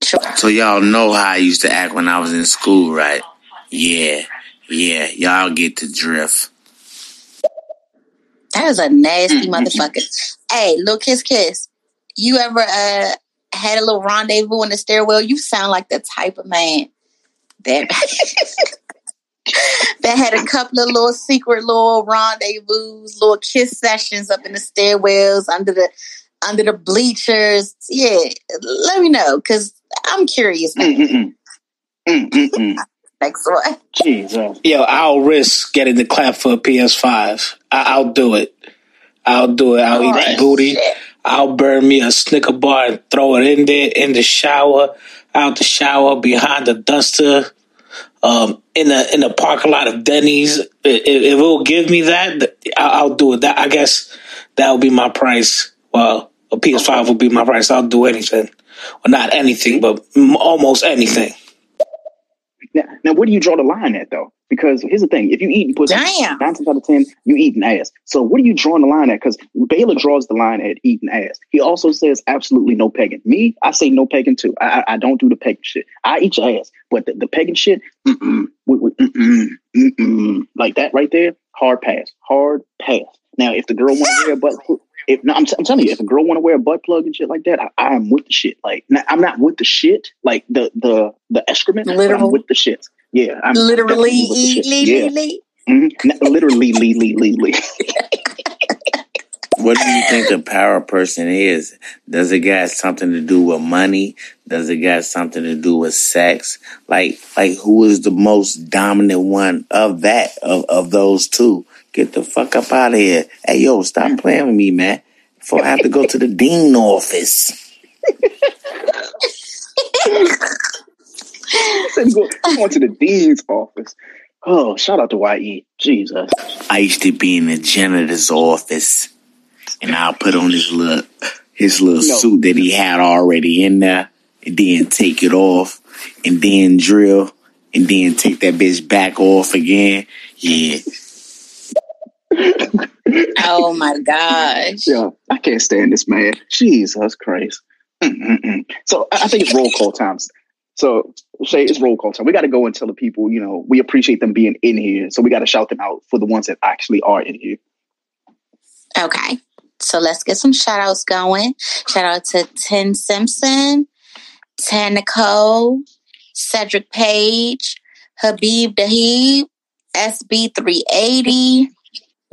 Sure. So y'all know how I used to act when I was in school, right? Yeah, yeah, y'all get the drift. That is a nasty Mm-hmm. motherfucker. Hey, little kiss kiss. You ever uh had a little rendezvous in the stairwell? You sound like the type of man that that had a couple of little secret little rendezvous, little kiss sessions up in the stairwells under the under the bleachers. Yeah, let me know because I'm curious. now. Mm-mm-mm. Mm-mm-mm. Next one. Jesus. Yo, I'll risk getting the clap for a PS5. I- I'll do it. I'll do it. I'll eat the Oh, booty. shit. I'll burn me a Snicker bar and throw it in there in the shower, out the shower, behind the duster, um, in the in the parking lot of Denny's. If, if it will give me that, I'll do it. That I guess that will be my price. Well, a PS5 will be my price. I'll do anything. Well, not anything, but almost anything. Now, now, where do you draw the line at though? Because here's the thing: if you eat pussy, Damn. nine times out of ten, you eating ass. So, what are you drawing the line at? Because Baylor draws the line at eating ass. He also says absolutely no pegging. Me, I say no pegging too. I, I, don't do the pegging shit. I eat your ass, but the, the pegging shit, mm-mm, mm-mm, mm-mm, like that right there, hard pass, hard pass. Now, if the girl want to wear a butt, if no, I'm, t- I'm telling you, if a girl want to wear a butt plug and shit like that, I, I'm with the shit. Like I'm not with the shit, like the the the excrement. Literal. I'm with the shit. Yeah, I'm Literally, definitely with the Yeah. lee, lee. Mm-hmm. N- literally, lee, lee, lee, lee. What do you think a power person is? Does it got something to do with money? Does it got something to do with sex? Like, like who is the most dominant one of that of of those two? Get the fuck up out of here! Hey yo, stop playing with me, man. Before I have to go to the dean office. Said go, going to the dean's office. Oh, shout out to YE. Jesus. I used to be in the janitor's office, and I'll put on his little his little No. suit that he had already in there, and then take it off, and then drill, and then take that bitch back off again. Yeah, Oh my gosh. Yeah, I can't stand this man. Jesus Christ. Mm-mm-mm. So I I think it's roll call times. So say it's roll call time. We got to go and tell the people, you know, we appreciate them being in here. So we got to shout them out for the ones that actually are in here. Okay. So let's get some shout outs going. Shout out to Tim Simpson, Tanico, Cedric Page, Habib Dahib, SB380,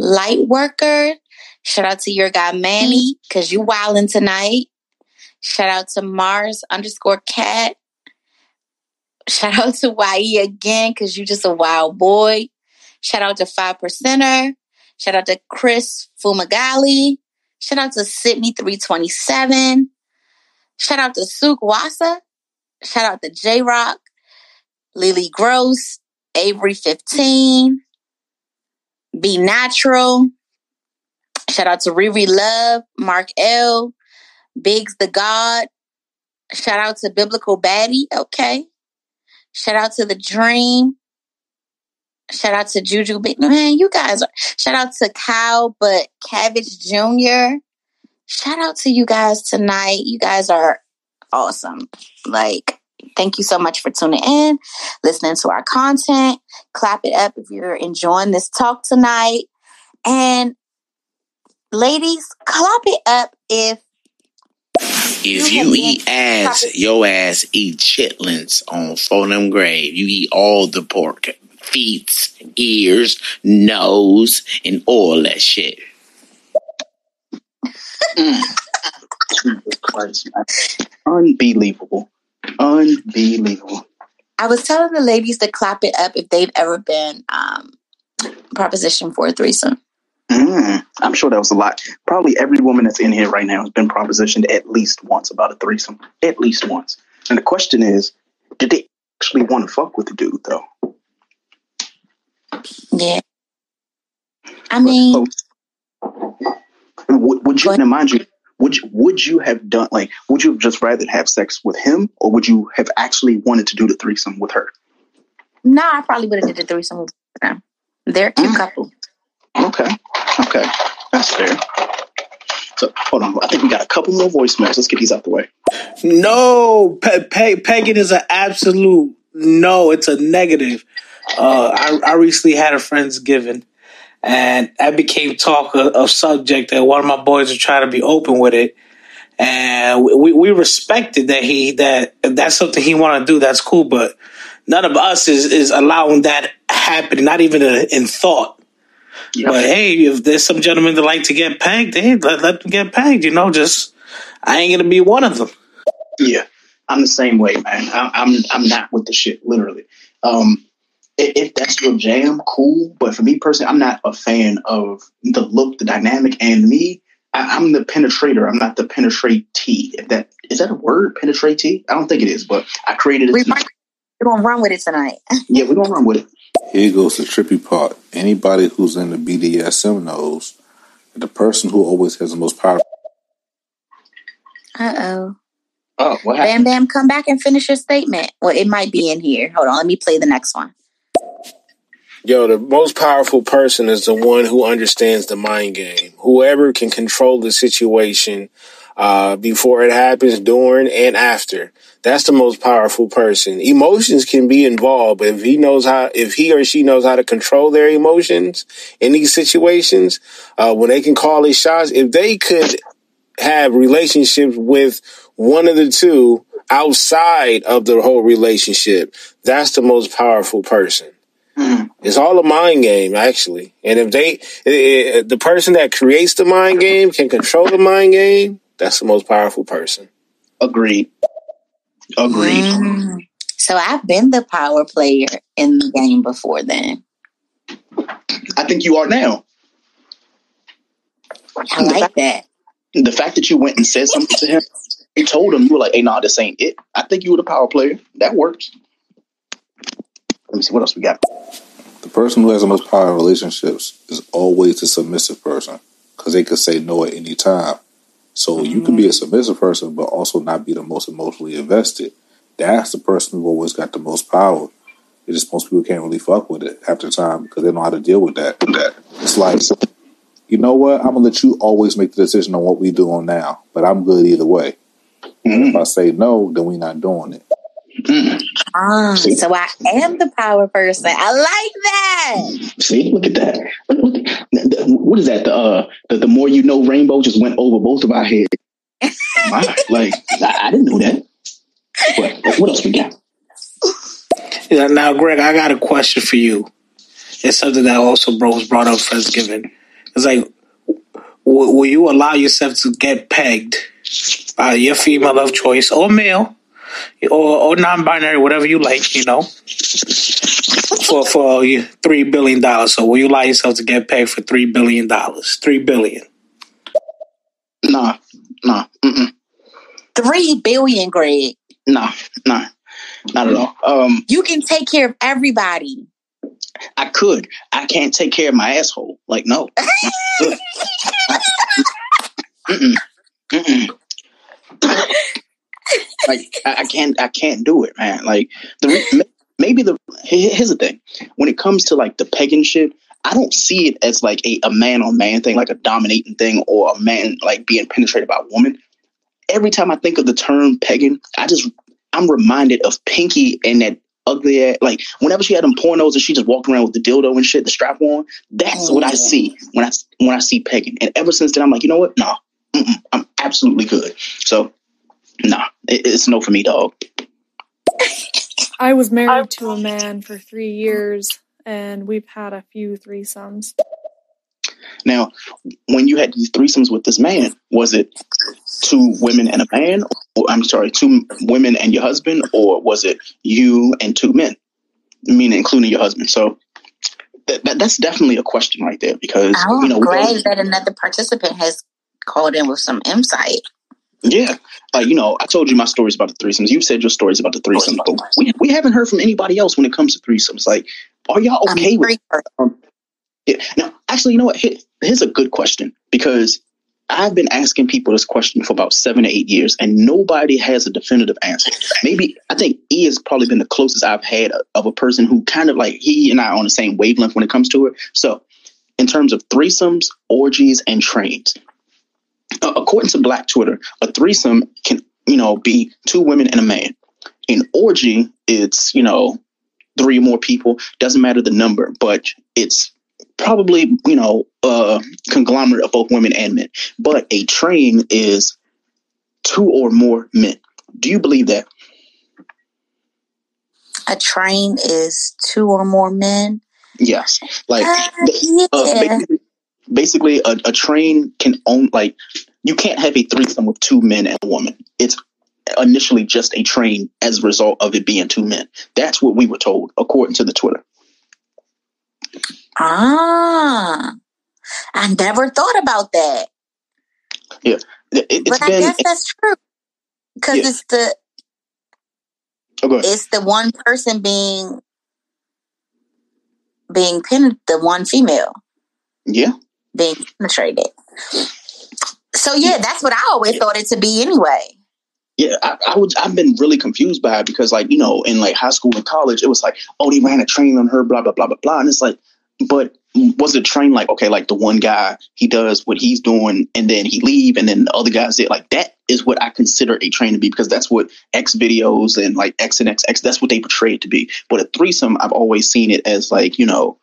Lightworker. Shout out to your guy Manny, because you wilding tonight. Shout out to Mars underscore cat. Shout out to YE again, because you just a wild boy. Shout out to Five Percenter. Shout out to Chris Fumagali. Shout out to Sydney327. Shout out to Suk Wasa. Shout out to J Rock, Lily Gross, Avery15, Be Natural. Shout out to Riri Love, Mark L, Biggs the God. Shout out to Biblical Baddie. Okay. Shout out to The Dream. Shout out to Juju Big Man. You guys are shout out to Kyle, but Cabbage Jr. Shout out to you guys tonight. You guys are awesome. Like, thank you so much for tuning in, listening to our content. Clap it up if you're enjoying this talk tonight. And ladies, clap it up if if you eat ass, your ass eat chitlins on Fulham Grave. You eat all the pork, feet, ears, nose, and all that shit. Jesus Christ. Unbelievable. Unbelievable. I was telling the ladies to clap it up if they've ever been um proposition for a threesome. Mm, I'm sure that was a lot. Probably every woman that's in here right now has been propositioned at least once about a threesome. At least once. And the question is, did they actually want to fuck with the dude though? Yeah. I mean, would, would you now mind you would you would you have done like would you have just rather have sex with him or would you have actually wanted to do the threesome with her? no, I probably would have did the threesome with them. They're a cute couple. Okay. Okay. That's fair. So hold on. I think we got a couple more voicemails. Let's get these out the way. No, pe- pe- pegging is an absolute no. It's a negative. Uh, I, I recently had a friend's friendsgiving, and that became talk of, subject. that one of my boys was trying to be open with it, and we we respected that he that that's something he want to do. That's cool, but none of us is is allowing that happening. Not even in, in thought. But hey, if there's some gentlemen that like to get pegged, hey, let, let them get pegged. You know, just I ain't gonna be one of them. Yeah, I'm the same way, man. I, I'm I'm not with the shit, literally. Um, if, if that's your jam, cool. But for me personally, I'm not a fan of the look, the dynamic, and me. I, I'm the penetrator. I'm not the penetratee. If that is that a word, penetratee? I don't think it is, but I created it. We tonight. We're gonna run with it tonight. Yeah, we're gonna run with it. Here goes the trippy part. Anybody who's in the BDSM knows that the person who always has the most power. Uh oh. Oh, what happened? Bam Bam, come back and finish your statement. Well, it might be in here. Hold on, let me play the next one. Yo, the most powerful person is the one who understands the mind game. Whoever can control the situation uh, before it happens, during, and after. That's the most powerful person. Emotions can be involved, but if he knows how, if he or she knows how to control their emotions in these situations, uh, when they can call these shots, if they could have relationships with one of the two outside of the whole relationship, that's the most powerful person. It's all a mind game, actually. And if they, i- i- the person that creates the mind game can control the mind game, that's the most powerful person. Agreed. Agreed. Mm. So I've been the power player in the game before then. I think you are now. I like that. The fact that you went and said something to him, you told him you were like, "Hey, nah, this ain't it." I think you were the power player. That works. Let me see what else we got. The person who has the most power in relationships is always the submissive person because they could say no at any time. So you can be a submissive person, but also not be the most emotionally invested. That's the person who always got the most power. It just most people can't really fuck with it after time because they know how to deal with that. That it's like, you know what? I'm gonna let you always make the decision on what we doing now, but I'm good either way. And if I say no, then we not doing it. Ah, so I am the power person. I like that. See, look at that. Look- look at- What is that? The uh, the, the more you know, rainbow just went over both of our heads. My, like I, I didn't know that. What, what else we got? Yeah, now, Greg, I got a question for you. It's something that also bro was brought up Friendsgiving. It's like, w- will you allow yourself to get pegged by your female of choice or male or, or non-binary, whatever you like, you know, for for three billion dollars? So, will you allow yourself to get paid for three billion dollars? Three billion. Nah, nah, mm-mm. Three billion, Greg. nah, nah, not at all. Um, You can take care of everybody. I could. I can't take care of my asshole. Like no. Mm-mm. Mm-mm. like I, I can't. I can't do it, man. Like the maybe the here's the thing. When it comes to like the pegging shit, I don't see it as like a, a man on man thing, like a dominating thing, or a man like being penetrated by a woman. Every time I think of the term pegging, I just I'm reminded of Pinky and that ugly ass. Like whenever she had them pornos and she just walked around with the dildo and shit, the strap on. That's what I see when I when I see pegging. And ever since then, I'm like, you know what? Nah, I'm absolutely good. So, nah, it, it's no for me, dog. I was married to a man for three years, and we've had a few threesomes. Now, when you had these threesomes with this man, was it two women and a man? Or I'm sorry, two women and your husband, or was it you and two men? Meaning, including your husband. So that, that that's definitely a question right there because Oh, you know we that another participant has called in with some insight. Yeah. Like, you know, I told you my stories about the threesomes. You've said your stories about the threesomes, but we, we haven't heard from anybody else when it comes to threesomes. Like, are y'all okay with um, yeah. Now, actually, you know what? Here, here's a good question because I've been asking people this question for about seven to eight years, and nobody has a definitive answer. Maybe I think E has probably been the closest I've had of a person who kind of like he and I are on the same wavelength when it comes to it. So, in terms of threesomes, orgies, and trains, according to Black Twitter, a threesome can you know be two women and a man. In orgy, it's you know three or more people. Doesn't matter the number, but it's probably you know a conglomerate of both women and men. But a train is two or more men. Do you believe that? A train is two or more men. Yes. Like Uh, uh, yeah. Basically, a, a train can own like you can't have a threesome with two men and a woman. It's initially just a train as a result of it being two men. That's what we were told according to the Twitter. Ah, I never thought about that. Yeah. It, but I been guess that's true because Yeah. it's the oh, it's the one person being being pinned, the one female Yeah. Being penetrated. So yeah, that's what I always thought it to be anyway. Yeah, I, I would. I've been really confused by it because, like, you know, in like high school and college, it was like, oh, they ran a train on her, blah blah blah blah blah, and it's like, but was the train like okay, like the one guy he does what he's doing and then he leave and then the other guys did like that is what I consider a train to be because that's what X videos and like X and X X that's what they portray it to be. But a threesome, I've always seen it as like you know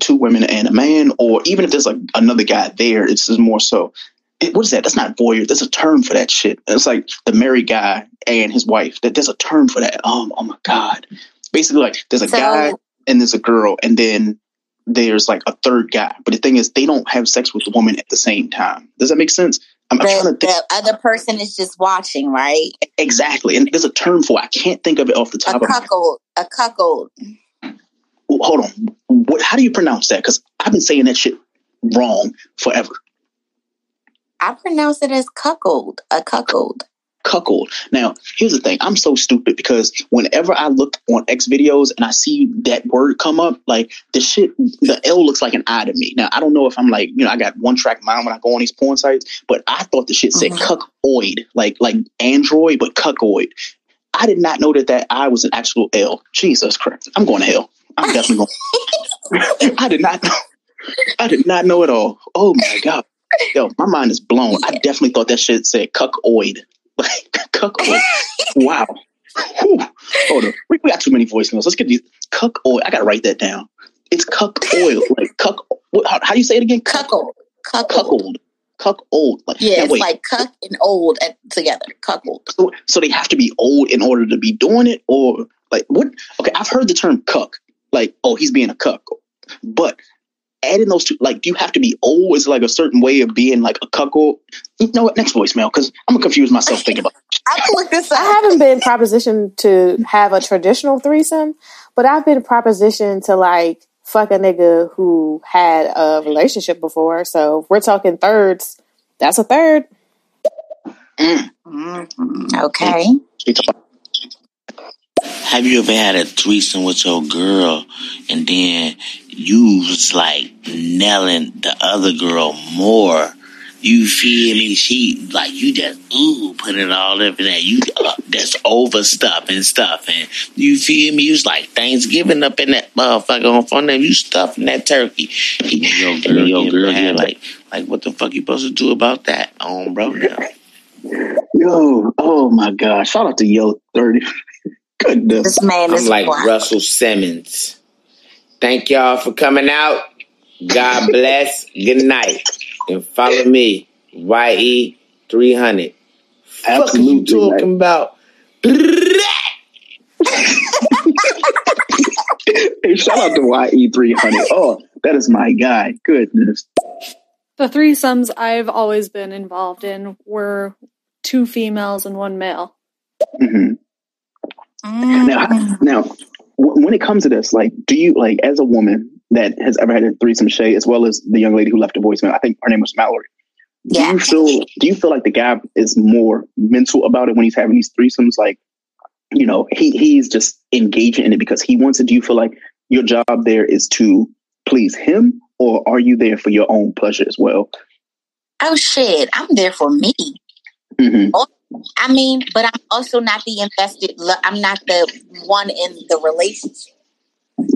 two women and a man, or even if there's like another guy there, it's just more so. It, what is that? That's not voyeur. There's a term for that shit. It's like the married guy and his wife. That there's a term for that. Um, oh my god. Basically, like there's a So- guy and there's a girl, and then there's like a third guy. But the thing is, they don't have sex with the woman at the same time. Does that make sense? I'm, I'm trying to The, think the other person is just watching, right? exactly, and there's a term for. it. I can't think of it off the A top of my cuckold. A cuckold. Hold on. What? How do you pronounce that? Because I've been saying that shit wrong forever. I pronounce it as cuckold. A cuckold. Cuckold. Now, here's the thing. I'm so stupid because whenever I look on X videos and I see that word come up, like the shit, the L looks like an I to me. Now, I don't know if I'm like, you know, I got one track mind when I go on these porn sites, but I thought the shit said mm-hmm. cuckoid, like like Android, but cuckoid. I did not know that that I was an actual L. Jesus Christ. I'm going to hell. I'm definitely going. I did not know. I did not know at all. Oh my god. Yo, my mind is blown. I definitely thought that shit said cuckoid. Like cuckoid. wow. Whew. Hold on. We, we got too many voicemails. Let's get these cuckoid. I gotta write that down. It's cuck oil. Like cuck what, how, how do you say it again? Cuckold. Cuckold. Cuckold. Cuckold. Like, Yeah, it's wait. like cuck and old at, together. Cuckold. so, so they have to be old in order to be doing it or like what okay i've heard the term cuck like oh he's being a cuck but adding those two like do you have to be always like a certain way of being like a cuckold you know what next voicemail because i'm gonna confuse myself thinking about I can look this I up. haven't been propositioned to have a traditional threesome, but I've been propositioned to like fuck a nigga who had a relationship before. So if we're talking thirds, that's a third. Mhm. Okay. Have you ever had a threesome with your girl and then you was like nailing the other girl more? You feel me? She like you just ooh putting all over that you uh, that's over stuff and stuff and you feel me? You was like Thanksgiving up in that motherfucker on front of. You stuffing that turkey. And then your girl, your girl had like like what the fuck you supposed to do about that, um, bro? Now? yo oh my god shout out to yo 30 goodness This man I'm is like black. Russell Simmons. Thank y'all for coming out. God bless. Good night. And follow me, YE300. Fuck are you Absolutely, talking about? hey shout out to ye300 oh that is my guy goodness The threesomes I've always been involved in were two females and one male. hmm Mm. Now, now, when it comes to this, like, do you like as a woman that has ever had a threesome, Shay, as well as the young lady who left a voicemail? I think her name was Mallory. Do Yeah. you feel? Do you feel like the guy is more mental about it when he's having these threesomes? Like, you know, he he's just engaging in it because he wants it. Do you feel like your job there is to please him, or are you there for your own pleasure as well? Oh shit! I'm there for me. hmm I mean, but I'm also not the invested. lo- I'm not the one in the relationship.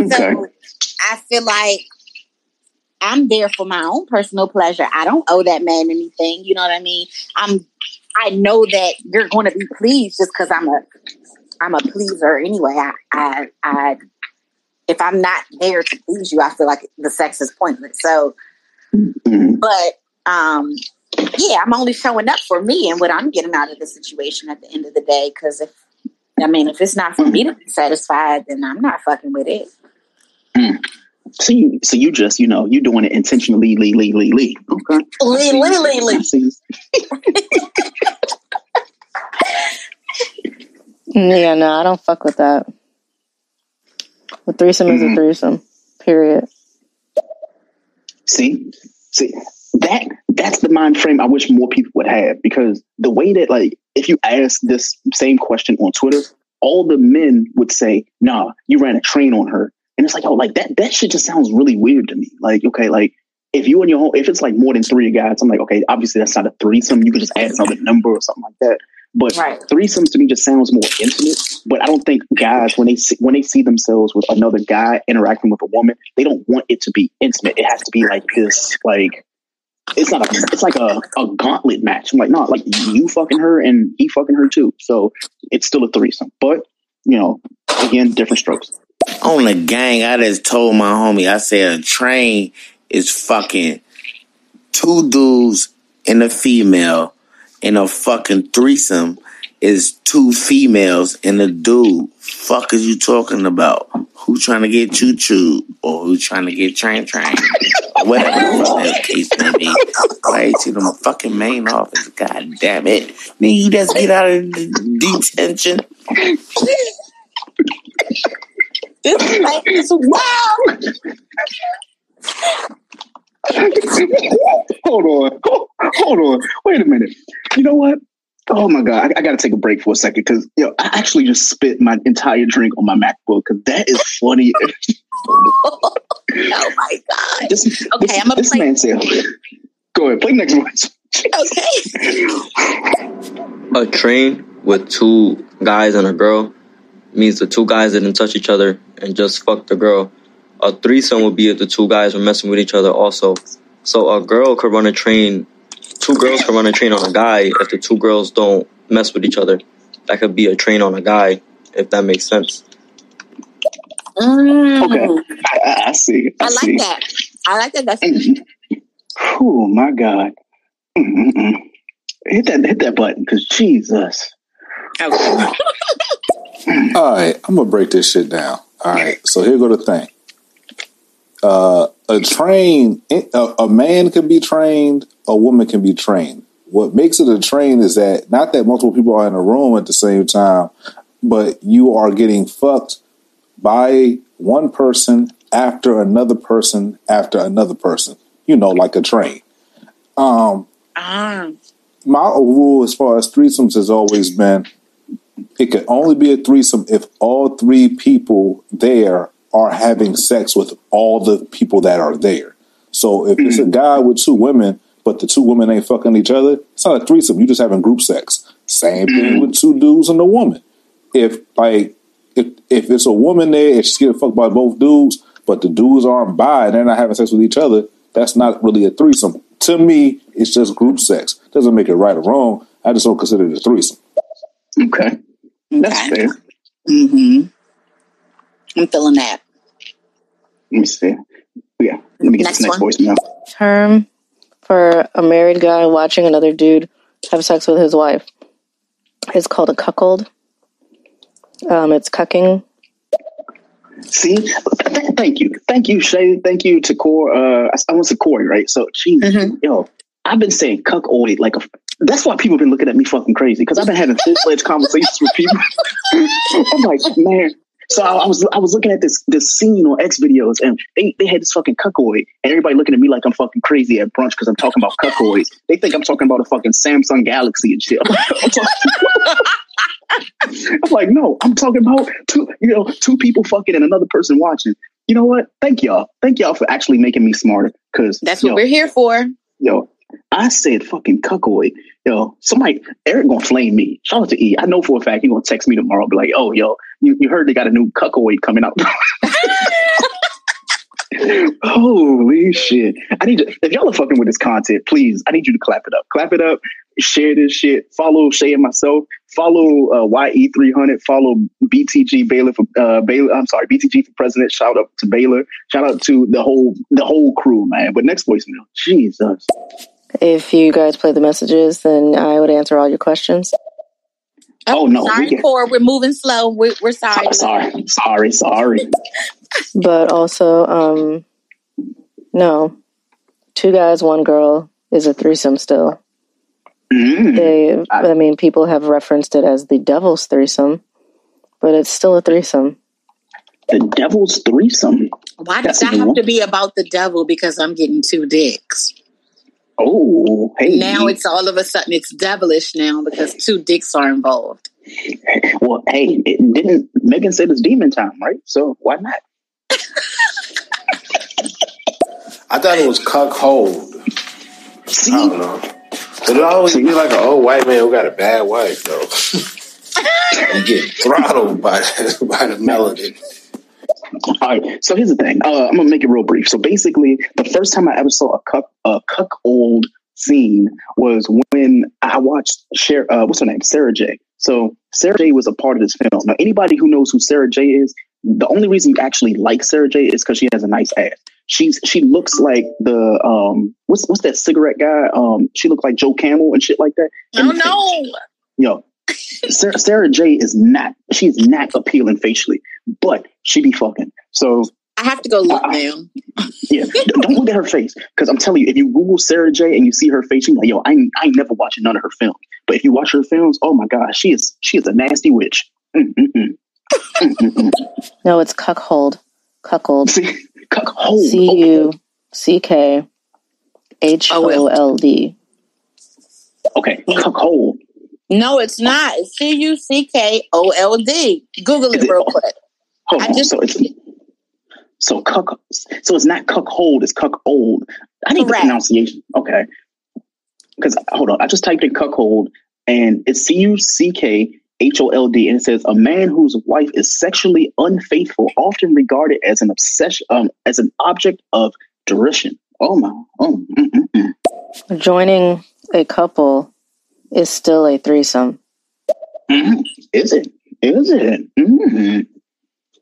Okay. So I feel like I'm there for my own personal pleasure. I don't owe that man anything. You know what I mean? I'm. I know that you're going to be pleased just because I'm a. I'm a pleaser anyway. I, I, I. If I'm not there to please you, I feel like the sex is pointless. So, Mhm. but um, yeah, I'm only showing up for me and what I'm getting out of the situation at the end of the day. Because if I mean, if it's not for me to be satisfied, then I'm not fucking with it. Mm. So you, so you just, you know, you doing it intentionally, lee, lee, lee, lee. Okay. Lee, lee, lee, lee. Yeah, no, I don't fuck with that. A threesome is a mm-hmm. threesome. Period. See, see that that's the mind frame I wish more people would have because the way that like if you ask this same question on Twitter, all the men would say, "Nah, you ran a train on her," and it's like, oh, like that that shit just sounds really weird to me. Like, okay, like if you and your home, if it's like more than three guys, I'm like, okay, obviously that's not a threesome. You could just add another number or something like that. But threesomes to me just sounds more intimate. But I don't think guys when they see, when they see themselves with another guy interacting with a woman, they don't want it to be intimate. It has to be like this, like it's not a it's like a, a gauntlet match. I'm like, no, like you fucking her and he fucking her too. So it's still a threesome. But, you know, again, different strokes. On the gang, I just told my homie, I said a train is fucking two dudes and a female, and a fucking threesome is two females and a dude. Fuck is you talking about? Who trying to get choo choo or who trying to get train train? Whatever the case may be. Right to them fucking main office. God damn it. Then you just get out of the detention. This man is wild. hold on. Hold on. Wait a minute. You know what? Oh my god, I, I got to take a break for a second because you know I actually just spit my entire drink on my MacBook because that is funny. oh my god. This, Okay, this, I'm gonna this play- man said, "Go ahead, play next one." Okay. a train with two guys and a girl means the two guys didn't touch each other and just fucked the girl. A threesome would be if the two guys were messing with each other also. So a girl could run a train, two girls can run a train on a guy if the two girls don't mess with each other. That could be a train on a guy, if that makes sense. Mm. I, I, I see. I, I like that. I like that. That's Oh my god. Mm-mm-mm. Hit that hit that button because Jesus. All right, I'm gonna break this shit down. All right, so here go the thing. Uh, a train, a, a man can be trained, a woman can be trained. What makes it a train is that not that multiple people are in a room at the same time, but you are getting fucked by one person after another person after another person. You know, like a train. Um, ah. my rule as far as threesomes has always been it could only be a threesome if all three people there are having sex with all the people that are there. So if it's a guy with two women, but the two women ain't fucking each other, it's not a threesome. You're just having group sex. Same thing with two dudes and a woman. If like if if it's a woman there and she's getting fucked by both dudes, but the dudes aren't by and they're not having sex with each other, that's not really a threesome. To me, it's just group sex. Doesn't make it right or wrong. I just don't consider it a threesome. Okay. That's fair. Mm-hmm. I'm feeling that. Let me see. Yeah. Let me get Next this next one. voicemail. Term for a married guy watching another dude have sex with his wife. is called a cuckold. Um, it's cucking. See, th- th- thank you, thank you, Shay. Thank you to Core. Uh, I, I want to say Corey, right? So, geez, yo, I've been saying cuckoid like a. That's why people have been looking at me fucking crazy because I've been having full fledged conversations with people. I'm like, man. So I, I was I was looking at this this scene on X videos and they, they had this fucking cuckoid and everybody looking at me like I'm fucking crazy at brunch because I'm talking about cuckoids. They think I'm talking about a fucking Samsung Galaxy and shit. I'm talking- I'm like, no, I'm talking about two, you know, two people fucking and another person watching. You know what? Thank y'all. Thank y'all for actually making me smarter. Cause That's what we're here for. Yo, I said fucking cuckoid. Yo, somebody, Eric gonna flame me. Shout out to E. I know for a fact he gonna text me tomorrow. Be like, oh, yo, you, you heard they got a new cuckoid coming out. Holy shit. I need to, if y'all are fucking with this content, please, I need you to clap it up. Clap it up. Share this shit. Follow Shay and myself. Follow uh, YE300. Follow BTG Baylor for uh, Baylor. I'm sorry, BTG for president. Shout out to Baylor. Shout out to the whole the whole crew, man. But next voicemail, Jesus. If you guys play the messages, then I would answer all your questions. Oh no, Sorry, get, Core. We're moving slow. We're, we're sorry. sorry, sorry, sorry. But also, um, no, two guys, one girl is a threesome still. Mm. They, I mean, people have referenced it as the devil's threesome, but it's still a threesome. The devil's threesome. Why That's does that have one. to be about the devil? Because I'm getting two dicks. Oh, hey. Now it's all of a sudden it's devilish now because two dicks are involved. Well, hey, it didn't Megan said it's demon time, right? So why not? I thought it was cuckold. See, I don't know. But it always be like an old white man who got a bad wife, though. you get throttled by by the melody. All right. So here's the thing. Uh, I'm gonna make it real brief. So basically, the first time I ever saw a cuck a cuck old scene was when I watched Cher, uh, what's her name, Sarah Jay. So Sarah Jay. was a part of this film. Now, anybody who knows who Sarah Jay. is, the only reason you actually like Sarah Jay. is because she has a nice ass. She's she looks like the um what's what's that cigarette guy? Um, she looked like Joe Camel and shit like that. Oh no! Yo, Sarah, Sarah Jay is not she's not appealing facially, but she be fucking. So I have to go look now. yeah, don't don't look at her face because I'm telling you, if you Google Sarah Jay and you see her face, you're like, yo, I ain't, I ain't never watching none of her films. But if you watch her films, oh my god, she is she is a nasty witch. Mm-mm-mm. Mm-mm-mm. No, it's cuckold. Cuckold. Cuckold. C U C K H O L D. Okay, cuckold. No, it's not. It's C U C K O L D. Google it real quick. Hold I on, just so it's so cuck. So it's not cuckold. It's cuckold. I need Correct. the pronunciation. Okay. Because hold on, I just typed in cuckold and it's C U C K H O L D, and it says a man whose wife is sexually unfaithful, often regarded as an obsession, um, as an object of derision. Oh my, oh, mm, mm, mm. Joining a couple is still a threesome. Mhm. Is it? Is it? Mhm.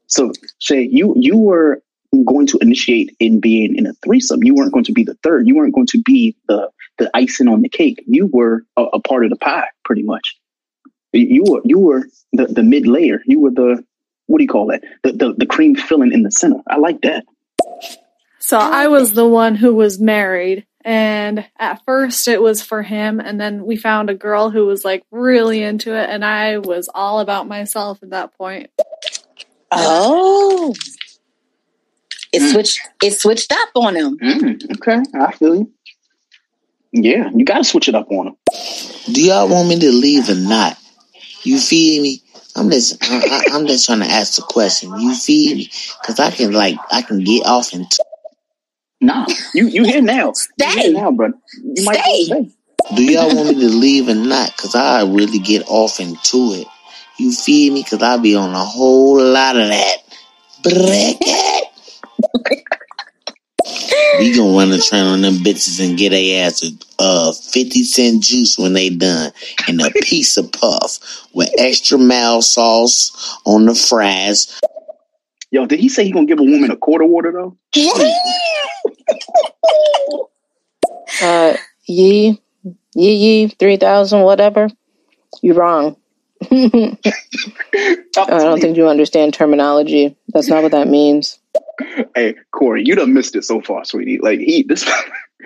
So, Shay, you you were going to initiate in being in a threesome. You weren't going to be the third. You weren't going to be the the icing on the cake. You were a, a part of the pie, pretty much. You you were you were the, the mid layer. You were the what do you call that? The, the the cream filling in the center. I like that. So I was the one who was married. And at first it was for him. And then we found a girl who was like really into it. And I was all about myself at that point. Oh. It switched it switched up on him. Mm, okay, I feel you. Yeah, you got to switch it up on him. Do y'all want me to leave or not? You feel me? I'm just, I, I, I'm just trying to ask the question. You feel me? Because I can like, I can get off and. T- Nah, you you here now? You here now, bro? You might stay. Do y'all want me to leave or not? Because I really get off into it. You feel me? Because I be on a whole lot of that. Bracket. we gonna run the train on them bitches and get a ass a uh, 50 cent juice when they done and a piece of puff with extra mild sauce on the fries. Yo, did he say he gonna give a woman a quarter water though? Uh, yee, yee, yee, 3000, whatever. You're wrong. I don't think you understand terminology. That's not what that means. Hey, Corey, you done missed it so far, sweetie. Like he, this,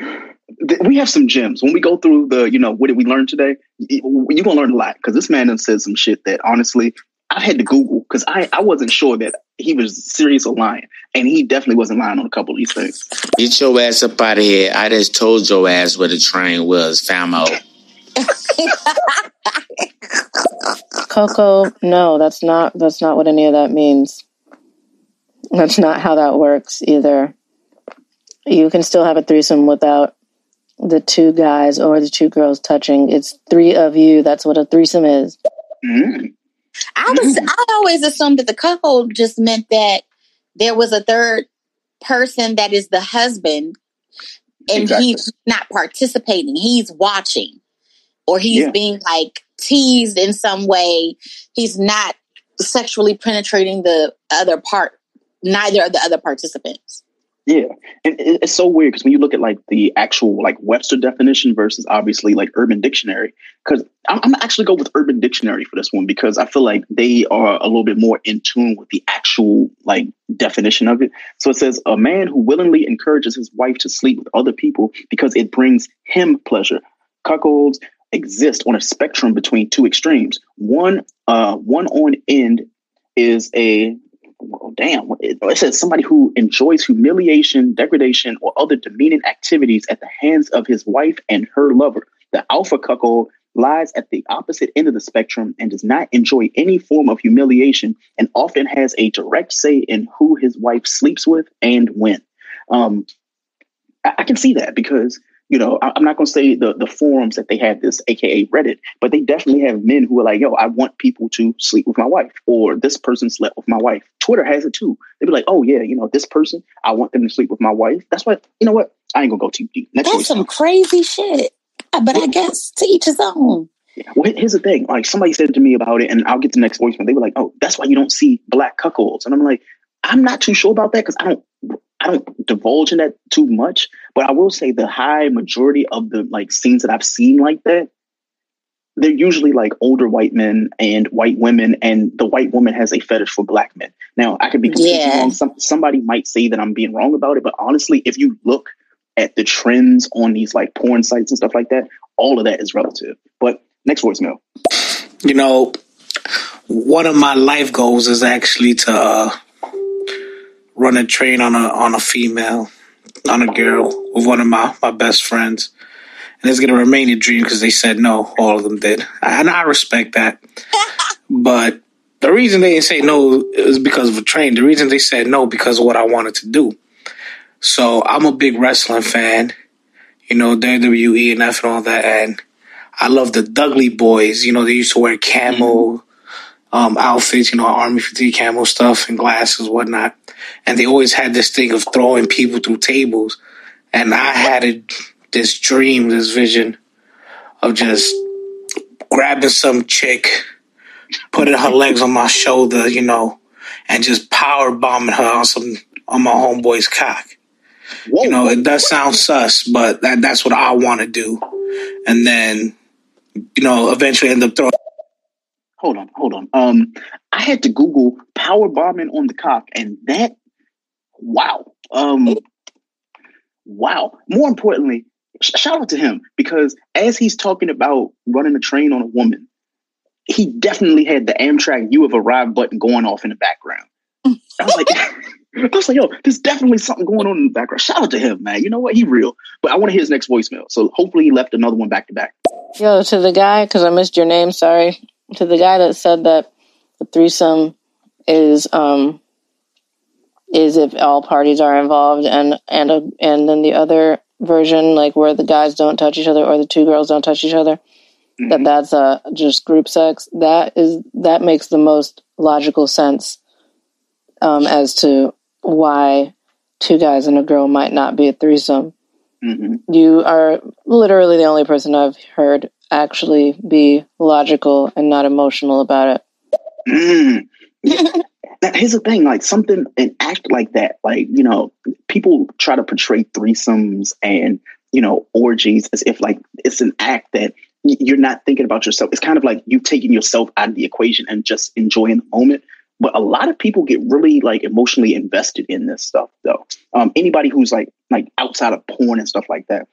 we have some gems when we go through the, you know, what did we learn today? You're gonna learn a lot because this man done said some shit that honestly I had to Google because I, I wasn't sure that he was serious or lying, and he definitely wasn't lying on a couple of these things. Get your ass up out of here. I just told your ass where the train was, famo. Coco, no, that's not that's not what any of that means. That's not how that works either. You can still have a threesome without the two guys or the two girls touching. It's three of you. That's what a threesome is. Mm. I was mm-hmm. I always assumed that the cuckold just meant that there was a third person that is the husband and Exactly. he's not participating. He's watching. Or he's Yeah. being like teased in some way. He's not sexually penetrating the other part, neither of the other participants. Yeah, and it's so weird because when you look at like the actual like Webster definition versus obviously like Urban Dictionary, because I'm, I'm actually go with Urban Dictionary for this one because I feel like they are a little bit more in tune with the actual like definition of it. So it says a man who willingly encourages his wife to sleep with other people because it brings him pleasure. Cuckolds exist on a spectrum between two extremes. One, uh, one on end is a well, damn, it, says somebody who enjoys humiliation, degradation, or other demeaning activities at the hands of his wife and her lover. The alpha cuckold lies at the opposite end of the spectrum and does not enjoy any form of humiliation and often has a direct say in who his wife sleeps with and when. Um, I, I can see that because you know, I, am not going to say the, the forums that they have this, aka Reddit, but they definitely have men who are like, yo, I want people to sleep with my wife, or this person slept with my wife. Twitter has it too. They'd be like, oh, yeah, you know, this person, I want them to sleep with my wife. That's why, you know what? I ain't going to go too deep. Next That's some crazy shit. Uh, but I guess to each his own. Well, here's the thing. Like somebody said to me about it, and I'll get the next voicemail. They were like, "Oh, that's why you don't see black cuckolds," and I'm like, "I'm not too sure about that because I don't I don't divulge in that too much, but I will say the high majority of the like scenes that I've seen like that, they're usually like older white men and white women, and the white woman has a fetish for black men. Now, I could be completely yeah. wrong. Some, somebody might say that I'm being wrong about it, but honestly, if you look at the trends on these like porn sites and stuff like that, all of that is relative. But next words, voicemail. You know, one of my life goals is actually to uh, run a train on a on a female, on a girl with one of my, my best friends. And it's gonna remain a dream because they said no, all of them did. And I respect that. but the reason they didn't say no is because of a train. The reason they said no because of what I wanted to do. So I'm a big wrestling fan, you know, WWE and F and all that, and I love the Dudley boys. You know, they used to wear camo um, outfits, you know, army fatigue camo stuff and glasses, whatnot. And they always had this thing of throwing people through tables. And I had a, this dream, this vision of just grabbing some chick, putting her legs on my shoulder, you know, and just power bombing her on some on my homeboy's cock. Whoa. You know, it does sound sus, but that that's what I want to do. And then, you know, eventually end up throwing hold on, hold on. Um, I had to Google power bombing on the cock, and that, wow, um, wow. More importantly, sh- shout out to him because as he's talking about running a train on a woman, he definitely had the Amtrak "You Have Arrived" button going off in the background. I was like. I was like, yo, there's definitely something going on in the background. Shout out to him, man. You know what? He real. But I want to hear his next voicemail. So hopefully he left another one back to back. Yo, to the guy, because I missed your name, sorry to the guy that said that the threesome is um is if all parties are involved and and a, and then the other version like where the guys don't touch each other or the two girls don't touch each other mm-hmm. that that's uh just group sex that is that makes the most logical sense um as to why two guys and a girl might not be a threesome mm-hmm. you are literally the only person i've heard actually be logical and not emotional about it. Mm. that, here's the thing, like something an act like that, like you know, people try to portray threesomes and you know orgies as if like it's an act that you're not thinking about yourself. It's kind of like you've taken yourself out of the equation and just enjoying the moment. But a lot of people get really like emotionally invested in this stuff, though. Um, anybody who's like like outside of porn and stuff like that,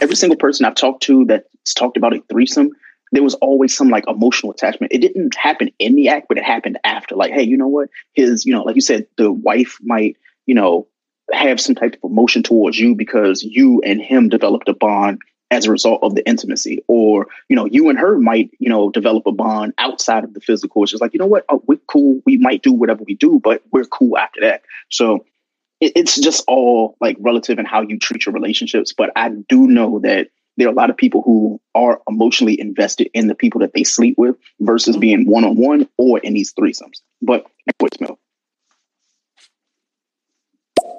every single person I've talked to that's talked about a threesome, there was always some like emotional attachment. It didn't happen in the act, but it happened after. Like, hey, you know what? His, you know, like you said, the wife might, you know, have some type of emotion towards you because you and him developed a bond as a result of the intimacy. Or, you know, you and her might, you know, develop a bond outside of the physical. It's just like, you know what? Oh, we're cool. We might do whatever we do, but we're cool after that. So it, it's just all like relative in how you treat your relationships. But I do know that there are a lot of people who are emotionally invested in the people that they sleep with versus being one on one or in these threesomes. But voicemail.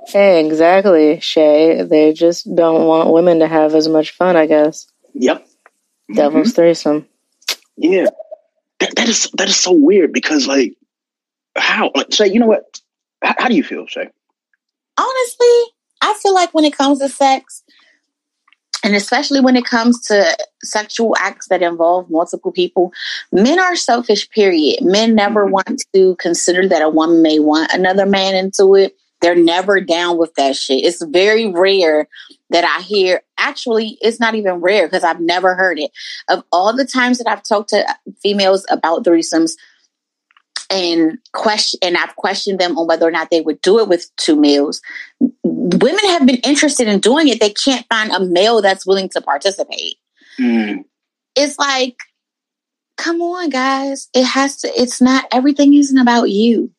Hey, exactly, Shay. They just don't want women to have as much fun, I guess. Yep. Devil's mm-hmm. threesome. Yeah. That, that is that is so weird because like how like Shay, you know what? How, how do you feel, Shay? Honestly, I feel like when it comes to sex, and especially when it comes to sexual acts that involve multiple people, men are selfish, period. Men never mm-hmm. want to consider that a woman may want another man into it. They're never down with that shit. It's very rare that I hear, actually, it's not even rare because I've never heard it. Of all the times that I've talked to females about threesomes, and question and I've questioned them on whether or not they would do it with two males. Women have been interested in doing it. They can't find a male that's willing to participate. Mm. It's like, come on, guys. It has to, it's not everything isn't about you.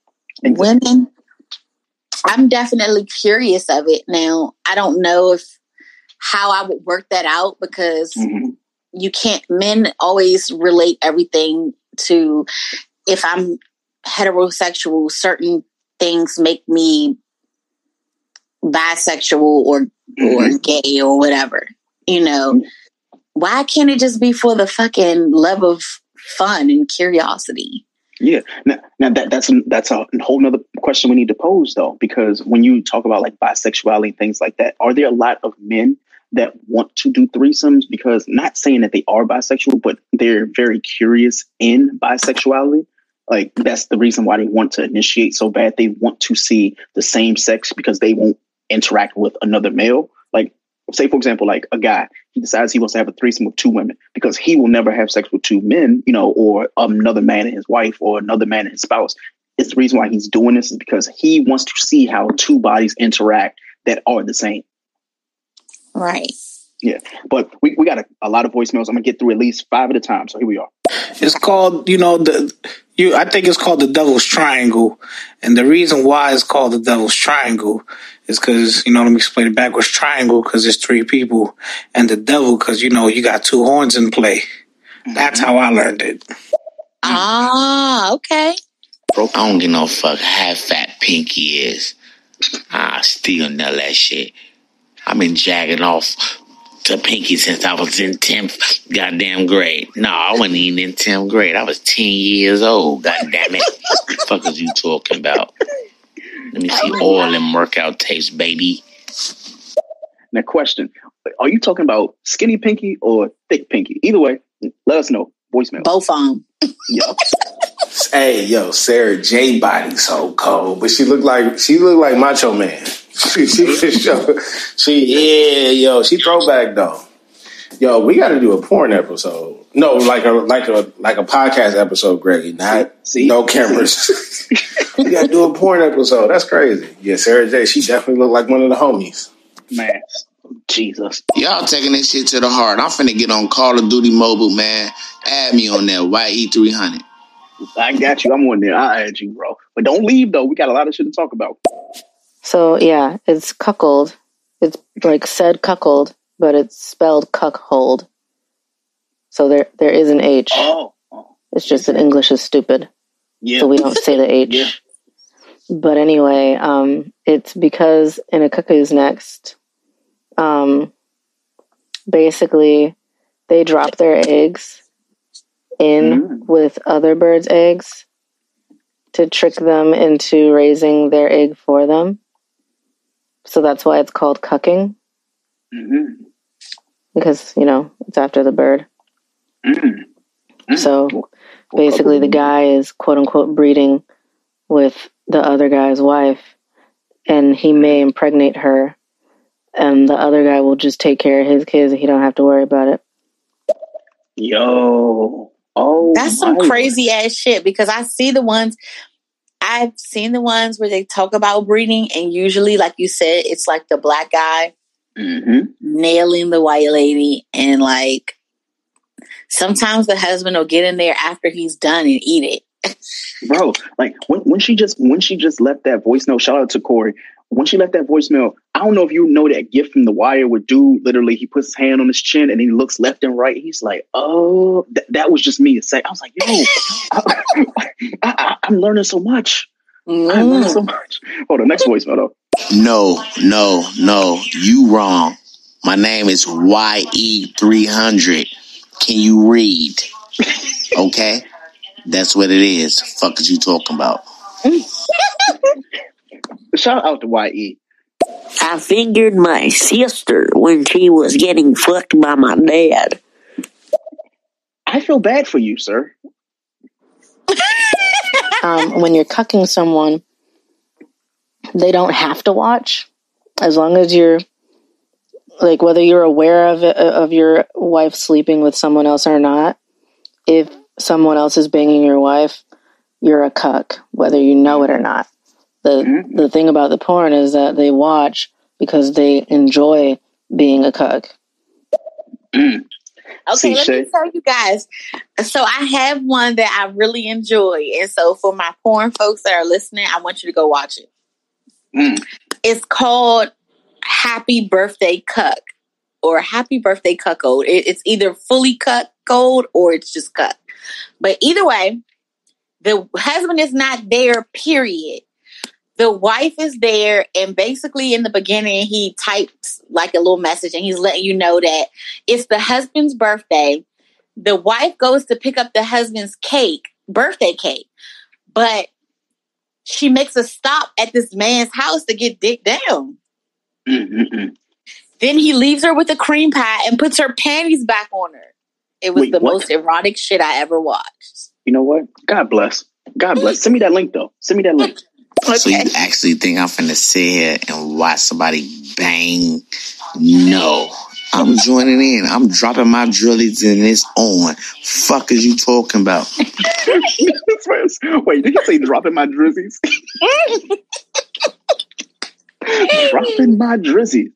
Exactly. Women, I'm definitely curious of it now. I don't know if how I would work that out because Mm-hmm. you can't men always relate everything to if I'm heterosexual, certain things make me bisexual or or mm-hmm. gay or whatever. You know. Mm-hmm. Why can't it just be for the fucking love of fun and curiosity? Yeah. Now, now that that's that's a whole nother question we need to pose though, because when you talk about like bisexuality and things like that, are there a lot of men that want to do threesomes? Because not saying that they are bisexual, but they're very curious in bisexuality. Like that's the reason why they want to initiate so bad. They want to see the same sex because they won't interact with another male. Like say for example, like a guy, he decides he wants to have a threesome with two women because he will never have sex with two men, you know, or another man and his wife or another man and his spouse. It's the reason why he's doing this is because he wants to see how two bodies interact that are the same. Right. Yeah. But we, we got a, a lot of voicemails. I'm gonna get through at least five at a time. So here we are. It's called, you know, the you. I think it's called the Devil's Triangle, and the reason why it's called the Devil's Triangle is because you know. Let me explain it backwards. Triangle because it's three people, and the devil because you know you got two horns in play. That's how I learned it. Ah, okay. I don't give no fuck how fat Pinky is. I still know that shit. I've been jagging off to Pinky since I was in 10th goddamn grade. No, I wasn't even in 10th grade. I was 10 years old, god damn it. fuck is you talking about? Let me see all them workout tapes, baby. Now, question: Are you talking about skinny pinky or thick pinky? Either way, let us know. Voicemail. Both on. Yep. Hey, yo, Sarah Jay body so cold, but she looked like she looked like Macho Man. She, she, she, she, yeah, yo, she throwback though. Yo, we got to do a porn episode. No, like a like a like a podcast episode, Greggy. Not See? no cameras. we got to do a porn episode. That's crazy. Yeah, Sarah Jay. She definitely looked like one of the homies. Man, Jesus. Y'all taking this shit to the heart. I'm finna get on Call of Duty Mobile, man. Add me on there, YE300. I got you. I'm on there. I add you, bro. But don't leave though. We got a lot of shit to talk about. So yeah, it's cuckold. It's like said cuckold, but it's spelled cuckold. So there there is an H. Oh. It's just that English is stupid. Yeah. So we don't say the H. Yeah. But anyway, um, it's because in a cuckoo's nest, um, basically they drop their eggs in with other birds' eggs to trick them into raising their egg for them. So that's why it's called cucking, Mm-hmm. because, you know, it's after the bird. Mm-hmm. So basically, the guy is quote unquote breeding with the other guy's wife, and he may impregnate her, and the other guy will just take care of his kids, and he don't have to worry about it. Yo. Oh, That's some my crazy ass shit because I see the ones I've seen the ones where they talk about breeding, and usually, like you said, it's like the black guy Mm-hmm. nailing the white lady, and like sometimes the husband will get in there after he's done and eat it. bro. Like when, when she just when she just left that voice note. Shout out to Corey. When she left that voicemail, I don't know if you know that gift from The Wire where dude literally he puts his hand on his chin and he looks left and right. He's like, oh, th- that was just me. It's like, I was like, yo, I, I, I'm learning so much. I'm learning mm-hmm. so much. Hold on, next voicemail though. No, no, no. You wrong. My name is YE300. Can you read? Okay? That's what it is. Fuck is you talking about? Shout out to YE. I fingered my sister when she was getting fucked by my dad. I feel bad for you, sir. um, when you're cucking someone, they don't have to watch as long as you're like whether you're aware of it, of your wife sleeping with someone else or not. If someone else is banging your wife, you're a cuck, whether you know it or not. The mm-hmm. the thing about the porn is that they watch because they enjoy being a cuck. Mm. Okay, let me tell you guys. So I have one that I really enjoy, and so for my porn folks that are listening, I want you to go watch it. Mm. It's called Happy Birthday Cuck or happy birthday cuckold. It, it's either fully cuckold or it's just cut. But either way, the husband is not there, period. The wife is there, and basically in the beginning, he types like a little message and he's letting you know that it's the husband's birthday. The wife goes to pick up the husband's cake, birthday cake, but she makes a stop at this man's house to get dick down. Then he leaves her with a cream pie and puts her panties back on her. It was Wait, the what? most erotic shit I ever watched. You know what? God bless. God bless. Send me that link though. Send me that link. So you actually think I'm finna sit here and watch somebody bang? No. I'm joining in. I'm dropping my drillies and it's on. Fuck is you talking about? Wait, did you say dropping my drizzies? dropping my drizzies.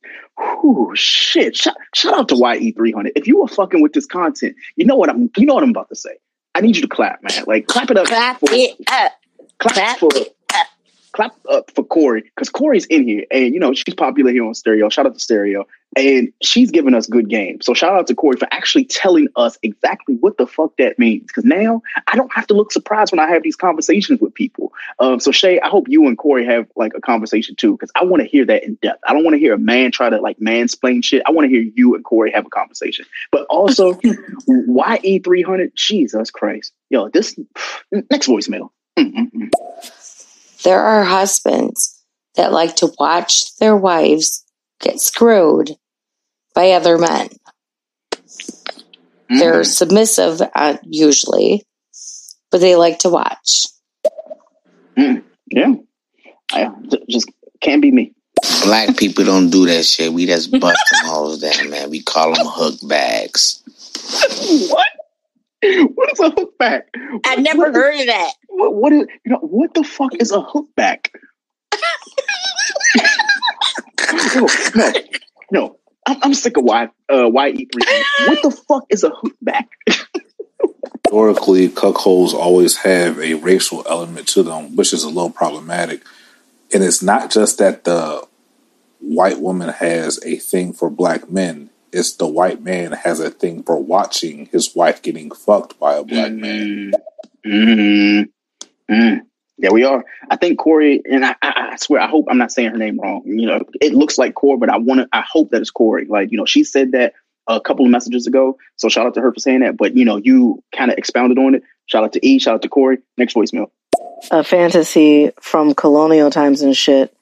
Whew, shit. Shout, shout out to YE300. If you were fucking with this content, you know what I'm you know what I'm about to say. I need you to clap, man. Like clap it up. Clap for, it up. Clap, for clap up for Corey because Corey's in here, and you know she's popular here on Stereo. Shout out to Stereo, and she's giving us good game. So shout out to Corey for actually telling us exactly what the fuck that means. Because now I don't have to look surprised when I have these conversations with people. Um, so Shay, I hope you and Corey have like a conversation too, because I want to hear that in depth. I don't want to hear a man try to like mansplain shit. I want to hear you and Corey have a conversation. But also, YE300, Jesus Christ, yo, this next voicemail. Mm-mm-mm. There are husbands that like to watch their wives get screwed by other men. They're submissive, uh, usually, but they like to watch. Mm, yeah, I j- just can't be me. Black people don't do that shit. We just bust them hoes down, man. We call them hook bags. what? What is a hookback? I never heard of that. What, what is you know what the fuck is a hookback? no, no, no. I'm, I'm sick of Y uh, YE3. What the fuck is a hookback? Historically, cuckolds always have a racial element to them, which is a little problematic. And it's not just that the white woman has a thing for black men. It's the white man has a thing for watching his wife getting fucked by a black man. Mm, mm. There we are. I think Corey, and I, I, I swear, I hope I'm not saying her name wrong. You know, it looks like Corey, but I want to. I hope that it's Corey. Like, you know, she said that a couple of messages ago. So shout out to her for saying that. But you know, you kind of expounded on it. Shout out to E. Shout out to Corey. Next voicemail. a fantasy from colonial times and shit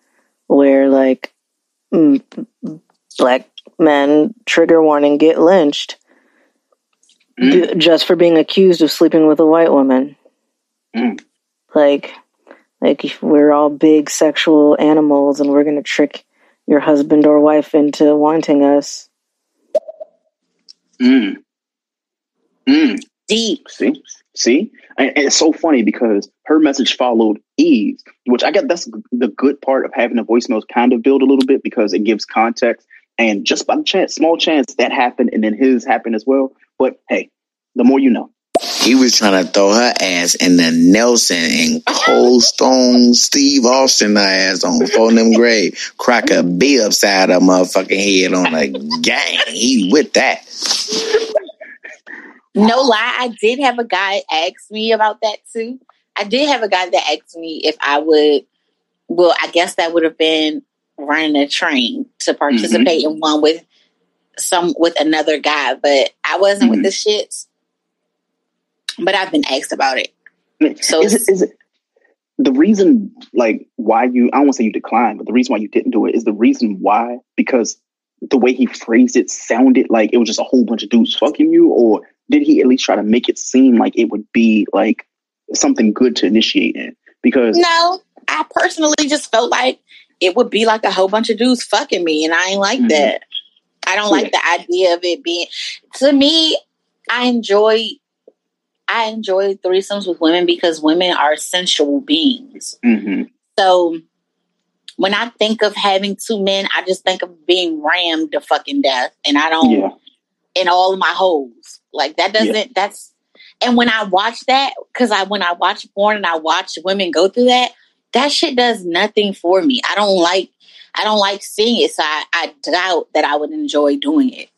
where like mm, black men trigger warning get lynched d- just for being accused of sleeping with a white woman Mm. like like we're all big sexual animals and we're going to trick your husband or wife into wanting us Mm. Mm. Deep. See, see, and, and it's so funny because her message followed Eve's, which I guess that's the good part of having the voicemails kind of build a little bit because it gives context. And just by the chance, small chance that happened, and then his happened as well. But hey, the more you know. He was trying to throw her ass in the Nelson and Cold Stone Steve Austin her ass on phone them grave. Crack a B upside her motherfucking head on a gang. He with that. No lie, I did have a guy ask me about that too. I did have a guy that asked me if I would. Well, I guess that would have been running a train to mm-hmm. participate in one with some with another guy, but I wasn't with mm-hmm. the shits. But I've been asked about it. So is it, is it the reason like why you I don't want to say you declined, but the reason why you didn't do it is the reason why because the way he phrased it sounded like it was just a whole bunch of dudes fucking you, or did he at least try to make it seem like it would be like something good to initiate in? Because No, I personally just felt like it would be like a whole bunch of dudes fucking me, and I ain't like Mhm. that. I don't like the idea of it being. To me, I enjoy. I enjoy threesomes with women because women are sensual beings. hmm So when I think of having two men, I just think of being rammed to fucking death, and I don't Yeah. in all of my holes. Like that doesn't. Yeah. That's and when I watch that, because I when I watch porn and I watch women go through that, that shit does nothing for me. I don't like. I don't like seeing it, so I, I doubt that I would enjoy doing it.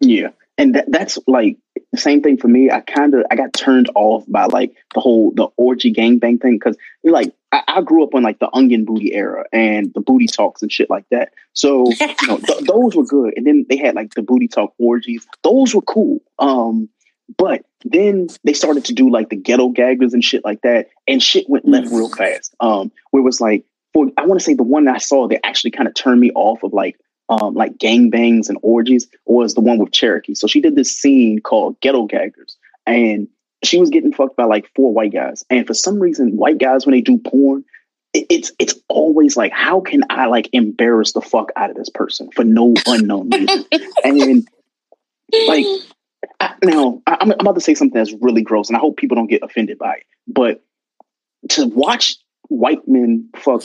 Yeah, and that, that's like the same thing for me. I kind of I got turned off by like the whole the orgy gangbang thing because like I, I grew up on like the onion booty era and the booty talks and shit like that. So you know th- those were good, and then they had like the booty talk orgies. Those were cool. Um, but then they started to do like the ghetto gaggers and shit like that, and shit went left real fast. Um, where it was like, for I want to say the one I saw that actually kind of turned me off of like um, like gangbangs and orgies was the one with Cherokee. So she did this scene called Ghetto Gaggers, and she was getting fucked by like four white guys. And for some reason, white guys when they do porn, it, it's it's always like, how can I like embarrass the fuck out of this person for no unknown reason? and like I, now, I'm, I'm about to say something that's really gross, and I hope people don't get offended by it. But to watch white men fuck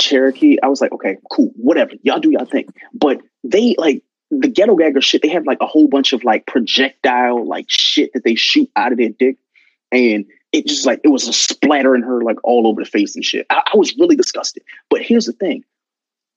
Cherokee, I was like, okay, cool, whatever, y'all do y'all thing. But they like the ghetto gagger shit. They have like a whole bunch of like projectile like shit that they shoot out of their dick, and it just like it was a splattering her like all over the face and shit. I, I was really disgusted. But here's the thing.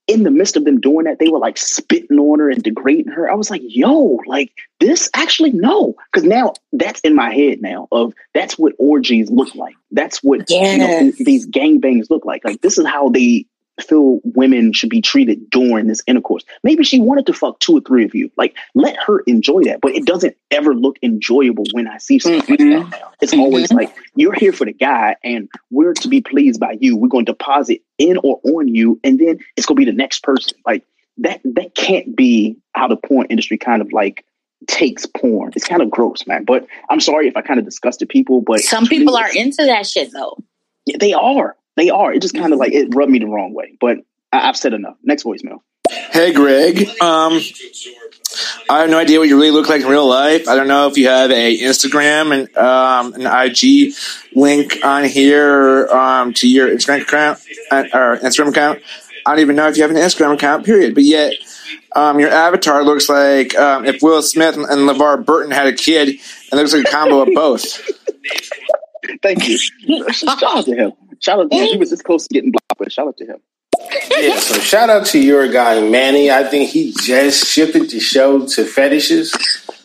In the midst of them doing that, they were like spitting on her and degrading her. I was like, yo, like this actually no. Cause now that's in my head now of that's what orgies look like. That's what you know, Yes. these gangbangs look like. Like this is how they feel women should be treated during this intercourse. Maybe she wanted to fuck two or three of you. Like let her enjoy that. But it doesn't ever look enjoyable when I see stuff like mm-hmm. that now. It's always mm-hmm. like you're here for the guy and we're to be pleased by you. We're going to deposit in or on you, and then it's gonna be the next person. Like that that can't be how the porn industry kind of like takes porn. It's kind of gross, man. But I'm sorry if I kind of disgusted people, but Some people are into that shit though. Yeah, they are. They are. It just kind of like it rubbed me the wrong way. But I, I've said enough. Next voicemail. Hey, Greg. Um, I have no idea what you really look like in real life. I don't know if you have a Instagram and um, an IG link on here um, to your Instagram account uh, or Instagram account. I don't even know if you have an Instagram account. Period. But yet, um, your avatar looks like um, if Will Smith and LeVar Burton had a kid, and looks like a combo of both. Thank you. Shout out to him. Shout out to him. He was this close to getting blocked, but shout out to him. Yeah, so shout out to your guy Manny. I think he just shifted the show to fetishes.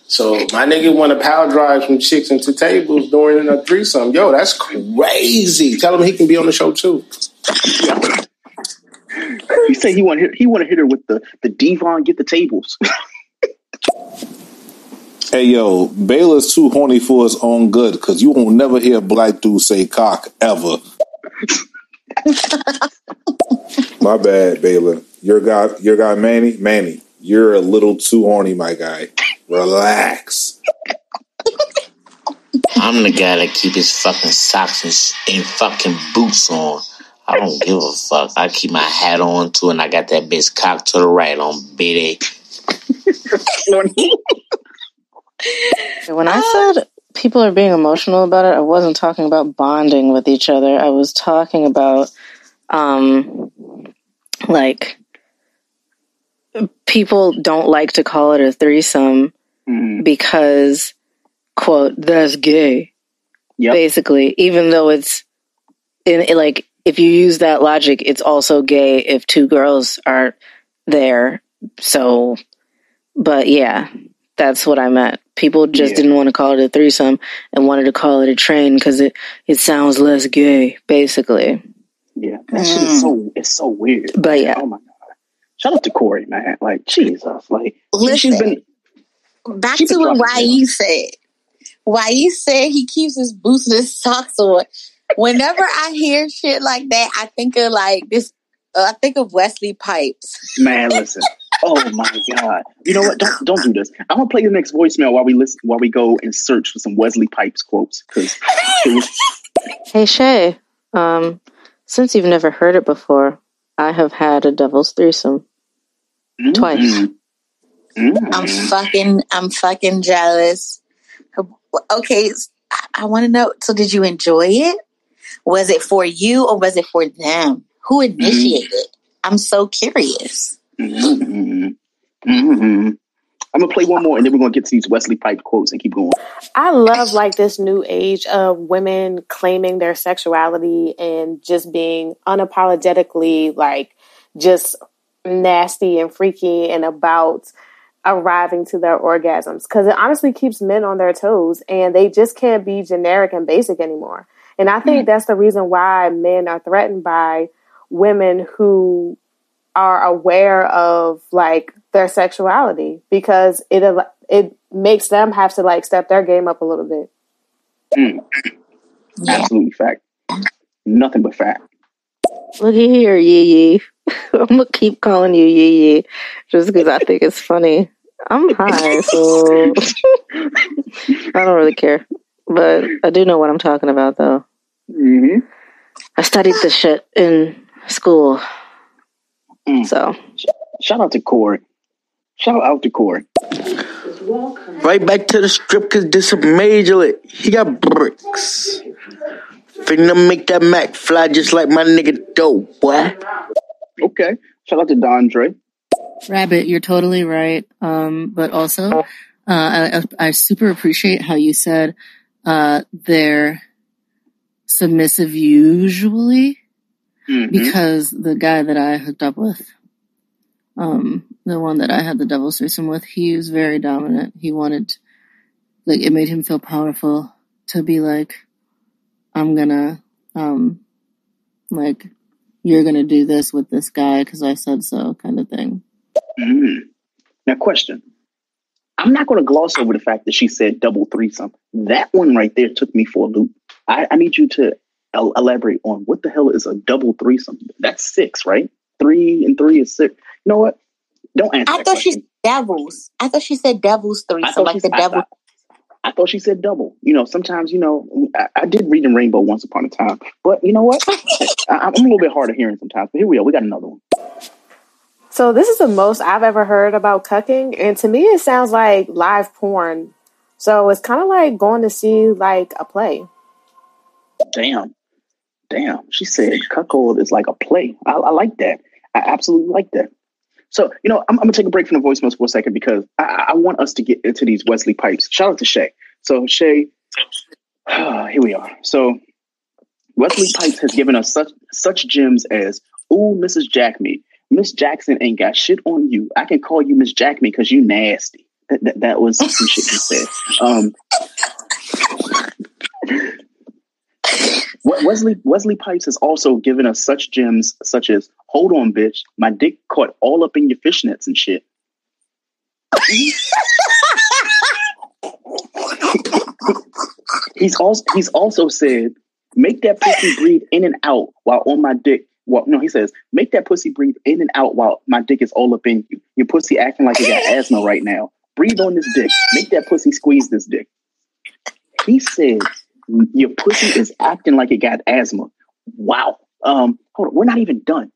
So my nigga want to power drive from chicks into tables during a threesome. Yo, that's crazy. Tell him he can be on the show too. He said he want he want to hit her with the the Devon get the tables. Hey yo, Baylor's too horny for his own good because you won't never hear a black dude say cock ever. My bad, Baylor. Your guy, your guy, Manny, Manny, you're a little too horny, my guy. Relax. I'm the guy that keep his fucking socks and, and fucking boots on. I don't give a fuck. I keep my hat on too, and I got that bitch cocked to the right on bitty. When I said people are being emotional about it, I wasn't talking about bonding with each other. I was talking about, um, like, people don't like to call it a threesome because, quote, that's gay. Basically, even though it's in like, if you use that logic, it's also gay if two girls are there. So, but yeah, that's what I meant. People just Yeah. didn't want to call it a threesome and wanted to call it a train because it, it sounds less gay, basically. Yeah, that shit is so it's so weird. But yeah. oh my god. Shout out to Corey, man. Like Jesus, like she's been Back She to been what dropping YE said. YE said he keeps his boots and his socks on. Whenever I hear shit like that, I think of like this. Uh, I think of Wesley Pipes. man. Listen, oh my god. You know what? Don't don't do this. I'm gonna play the next voicemail while we listen while we go and search for some Wesley Pipes quotes because Hey Shay, um, since you've never heard it before, I have had a devil's threesome twice. Mm-hmm. I'm mm-hmm. fucking. I'm fucking jealous. Okay, I, I want to know. So, did you enjoy it? Was it for you or was it for them? Who initiated? Mm-hmm. I'm so curious. Mhm. Mhm. I'm gonna play one more and then we're gonna get to these Wesley Pipe quotes and keep going. I love like this new age of women claiming their sexuality and just being unapologetically like just nasty and freaky and about arriving to their orgasms because it honestly keeps men on their toes and they just can't be generic and basic anymore. And I think that's the reason why men are threatened by women who are aware of like their sexuality because it it makes them have to like step their game up a little bit. Mm. Absolutely fact. Nothing but fact. Look at here, Yee Yee. I'm gonna keep calling you Yee Yee just because I think it's funny. I'm high, so I don't really care. But I do know what I'm talking about, though. Mm-hmm. I studied this shit in school. So, shout out to Corey. Shout out to Corey. Right back to the strip because this a major lit. He got bricks. Finna make that Mac fly just like my nigga dope, boy. Okay. Shout out to Dondre. Rabbit, you're totally right. Um, but also, uh, I, I super appreciate how you said uh, they're submissive usually, Mm-hmm. because the guy that I hooked up with, um, the one that I had the double threesome with, he was very dominant. He wanted, like, it made him feel powerful to be like, I'm gonna, um, like, you're gonna do this with this guy because I said so, kind of thing. Mm. Now, question. I'm not going to gloss over the fact that she said double threesome. That one right there took me for a loop. I, I need you to el- elaborate on what the hell is a double threesome. That's six, right? Three and three is six. You know what? Don't answer. I that thought she question. said devils. I thought she said devils three. I thought like she- the I devil. thought- I thought she said double. You know, sometimes, you know, I, I did read in Rainbow once upon a time. But you know what? I, I'm a little bit hard of hearing sometimes. But here we are. We got another one. So this is the most I've ever heard about cucking, and to me, it sounds like live porn. So it's kind of like going to see like a play. Damn. Damn. She said cuckold is like a play. I, I like that. I absolutely like that. So, you know, I'm, I'm to take a break from the voicemails for a second because I, I want us to get into these Wesley pipes. Shout out to Shay. So, Shay, here we are. So, Wesley Pipes has given us such such gems as, "Ooh, Mrs. Jack Me, Miss Jackson ain't got shit on you. I can call you Miss Jack Me because you nasty." That, that, that was some shit he said. Um, We- Wesley Wesley Pipes has also given us such gems such as "Hold on, bitch, my dick caught all up in your fishnets and shit." he's also he's also said, "Make that pussy breathe in and out while on my dick." Well, no, he says, "Make that pussy breathe in and out while my dick is all up in you. Your pussy acting like it got asthma right now. Breathe on this dick. Make that pussy squeeze this dick." He said, "Your pussy is acting like it got asthma." Wow. Um, hold on, we're not even done.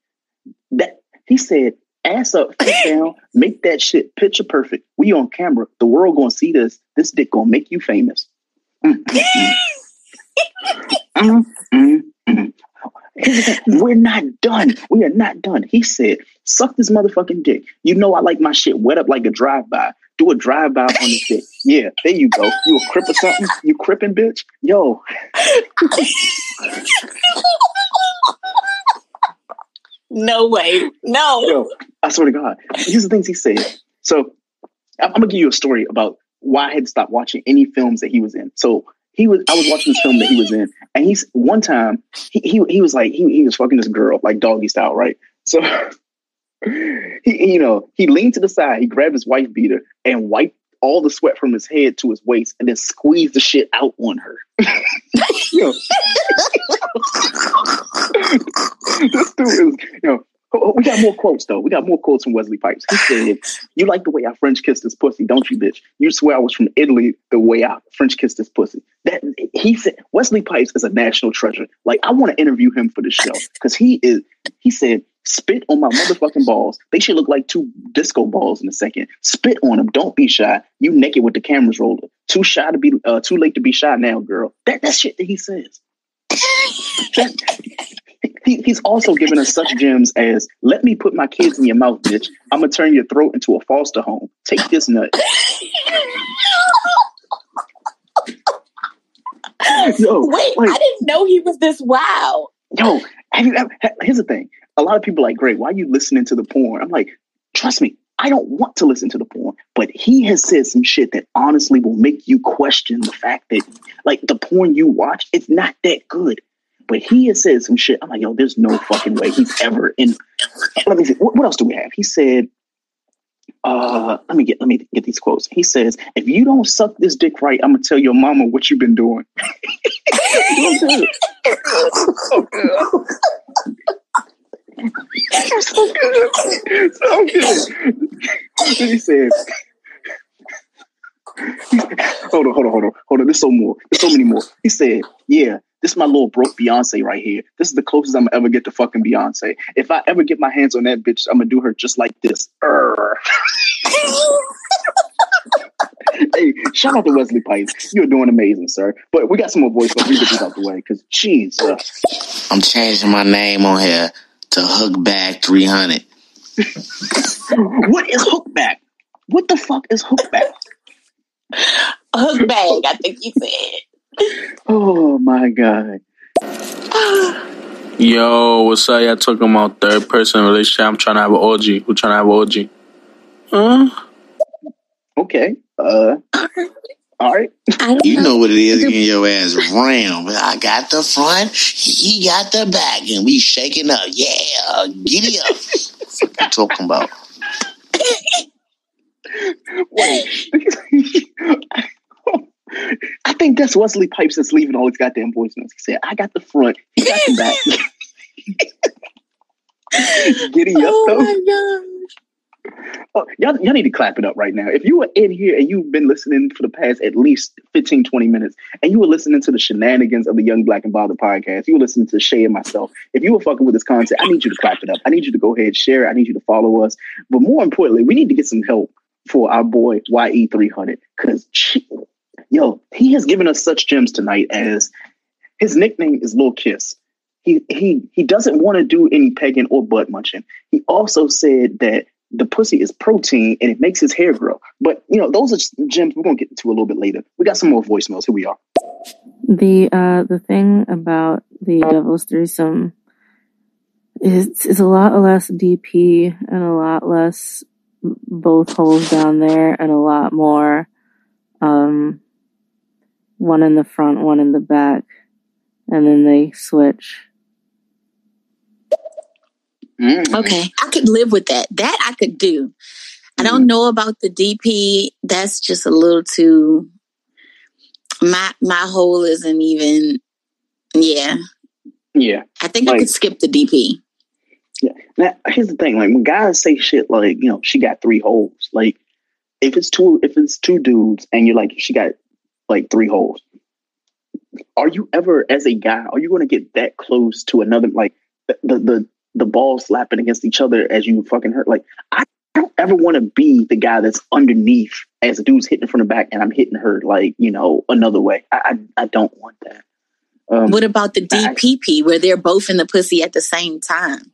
That he said, "Ass up, down, make that shit picture perfect. We on camera. The world gonna see this. This dick gonna make you famous." Mm, mm, mm. We're not done. We are not done. He said, suck this motherfucking dick. You know I like my shit wet up like a drive-by. Do a drive-by on this dick. Yeah, there you go. You a crip or something? You cripping, bitch? Yo. No way. No. Yo, I swear to God. Here's the things he said. So I'm, I'm gonna give you a story about why I had to stop watching any films that he was in. So he was I was watching this film that he was in, and he's one time he he, he was like he, he was fucking this girl like doggy style, right? So he you know he leaned to the side, he grabbed his wife beater and wiped all the sweat from his head to his waist, and then squeezed the shit out on her. Yo. this dude is, you know, we got more quotes though. We got more quotes from Wesley Pipes. He said, "You like the way I French kissed this pussy, don't you, bitch? You swear I was from Italy the way I French kissed this pussy." That he said, Wesley Pipes is a national treasure. Like I want to interview him for the show because he is. He said, "Spit on my motherfucking balls. They should look like two disco balls in a second. Spit on them. Don't be shy. You naked with the cameras rolling. Too shy to be. Uh, too late to be shy now, girl. That that shit that he says." That- he, he's also given us such gems as let me put my kids in your mouth, bitch. I'm gonna turn your throat into a foster home. Take this nut. Wait, like- I didn't know he was this wow. yo, have you ever, here's the thing. A lot of people are like, great, why are you listening to the porn? I'm like, trust me, I don't want to listen to the porn, but he has said some shit that honestly will make you question the fact that like the porn you watch, it's not that good. But he has said some shit. I'm like, yo, there's no fucking way he's ever in. Let me see. What, what else do we have? He said, uh, let me get let me get these quotes. He says, "If you don't suck this dick right, I'm gonna tell your mama what you've been doing." so good. So good. he said, hold on, hold on, hold on, hold on. There's so more. There's so many more. He said, yeah, this is my little broke Beyonce right here. This is the closest I'm gonna ever get to fucking Beyonce. If I ever get my hands on that bitch, I'm gonna do her just like this. Err. hey, shout out to Wesley Pipes. You're doing amazing, sir. But we got some more voice, but we get this out the way because, Jesus. I'm changing my name on here to Hookback 300. what is Hookback? What the fuck is Hookback? Hookback, I think you said. Oh my god. Yo, what's up? Y'all talking about third person relationship? I'm trying to have an orgy. Who trying to have an orgy? Huh? Okay. Uh, all right. You know what it is getting your ass round. I got the front, he got the back, and we shaking up. Yeah, giddy up. what you talking about? Wait. That's Wesley Pipes that's leaving all his goddamn voicemails. He said, I got the front, he got the back. Giddy up, Oh though. Oh, y'all, y'all need to clap it up right now. If you were in here and you've been listening for the past at least 15, 20 minutes, and you were listening to the shenanigans of the Young Black and Bothered podcast, you were listening to Shay and myself. If you were fucking with this content, I need you to clap it up. I need you to go ahead, share it. I need you to follow us. But more importantly, we need to get some help for our boy YE300 because, yo, he has given us such gems tonight as his nickname is Lil Kiss. He he he doesn't want to do any pegging or butt munching. He also said that the pussy is protein and it makes his hair grow. But you know, those are gems we're gonna get into a little bit later. We got some more voicemails. Here we are. The uh the thing about the devil's threesome is is a lot less DP and a lot less both holes down there and a lot more um one in the front, one in the back, and then they switch. Mm. Okay, I could live with that. That I could do. I don't mm. know about the DP. That's just a little too. My my hole isn't even. Yeah, Yeah. I think I could skip the DP. Yeah. Now here's the thing, like when guys say shit like, you know, she got three holes, like if it's two if it's two dudes and you're like, she got like three holes, are you ever as a guy, are you gonna get that close to another like the the the, the balls slapping against each other as you fucking hurt? Like I don't ever want to be the guy that's underneath as a dude's hitting from the back and I'm hitting her like, you know, another way. I I, I don't want that. Um, what about the DPP where they're both in the pussy at the same time?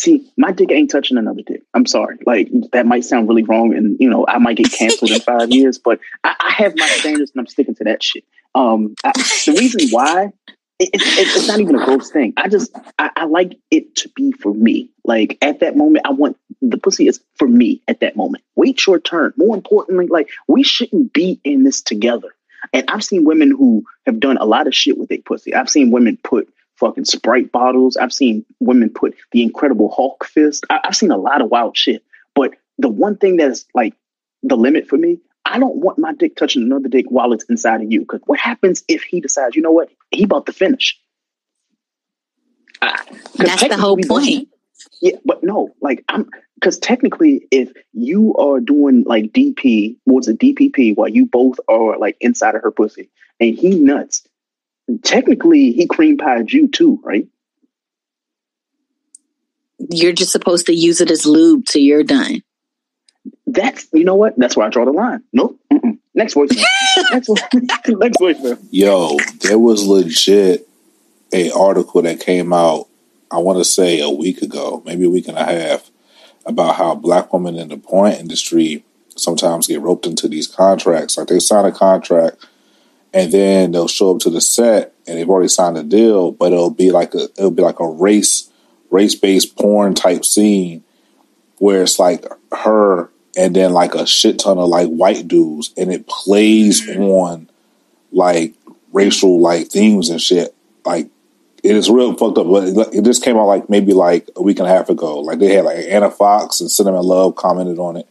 See, my dick ain't touching another dick. I'm sorry. Like that might sound really wrong, and you know I might get canceled in five years. But I, I have my standards, and I'm sticking to that shit. Um, I, the reason why it, it, it- it's not even a gross thing. I just I, I like it to be for me. Like at that moment, I want the pussy is for me at that moment. Wait your turn. More importantly, like we shouldn't be in this together. And I've seen women who have done a lot of shit with their pussy. I've seen women put fucking Sprite bottles. I've seen women put the Incredible Hulk fist. I- I've seen a lot of wild shit. But the one thing that's like the limit for me, I don't want my dick touching another dick while it's inside of you. Because what happens if he decides, you know what, he about to finish? That's the whole point. Yeah, but no, like I'm because technically, if you are doing like DP, what's a DPP, while you both are like inside of her pussy, and he nuts, technically he cream pied you too, right? You're just supposed to use it as lube till you're done. That's you know what? That's where I draw the line. Nope. Mm-mm. Next voicemail. next, vo- next voicemail. Yo, there was legit a article that came out. I want to say a week ago, maybe a week and a half, about how black women in the porn industry sometimes get roped into these contracts. Like they sign a contract, and then they'll show up to the set, and they've already signed a deal, but it'll be like a it'll be like a race race based porn type scene, where it's like her and then like a shit ton of like white dudes, and it plays on like racial like themes and shit. Like it is real fucked up. But it, just came out like maybe like a week and a half ago. Like they had like Ana Foxxx and Cinnamon Love commented on it.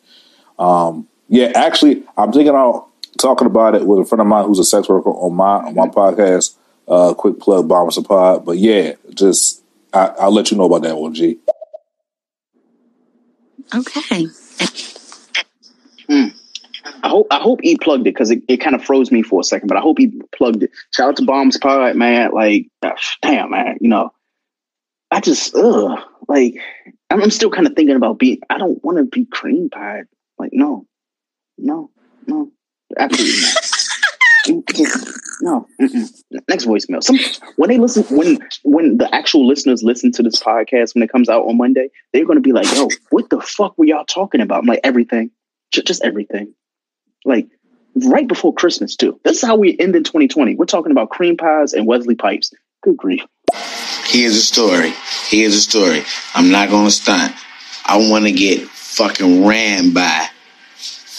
Um, yeah, actually, I'm thinking about talking about it with a friend of mine who's a sex worker on my on my podcast. Uh, quick plug, Bombers a Pod. But yeah, just I, I'll let you know about that one, G. Okay. Mm. I hope I hope he plugged it because it, it kind of froze me for a second, but I hope he plugged it. Shout out to Bombs Pod, man. Like, damn, man. You know, I just, ugh, like, I'm, I'm still kind of thinking about being. I don't want to be cream pie. Like, no, no, no, absolutely not. No. Mm-mm. Next voicemail. Some when they listen, when when the actual listeners listen to this podcast when it comes out on Monday, they're going to be like, "Yo, what the fuck were y'all talking about?" I'm like, "Everything, J- just everything." Like right before Christmas too. This is how we end in 2020. We're talking about cream pies and Wesley pipes. Good grief. Here's a story. Here's a story. I'm not gonna stunt. I want to get fucking ran by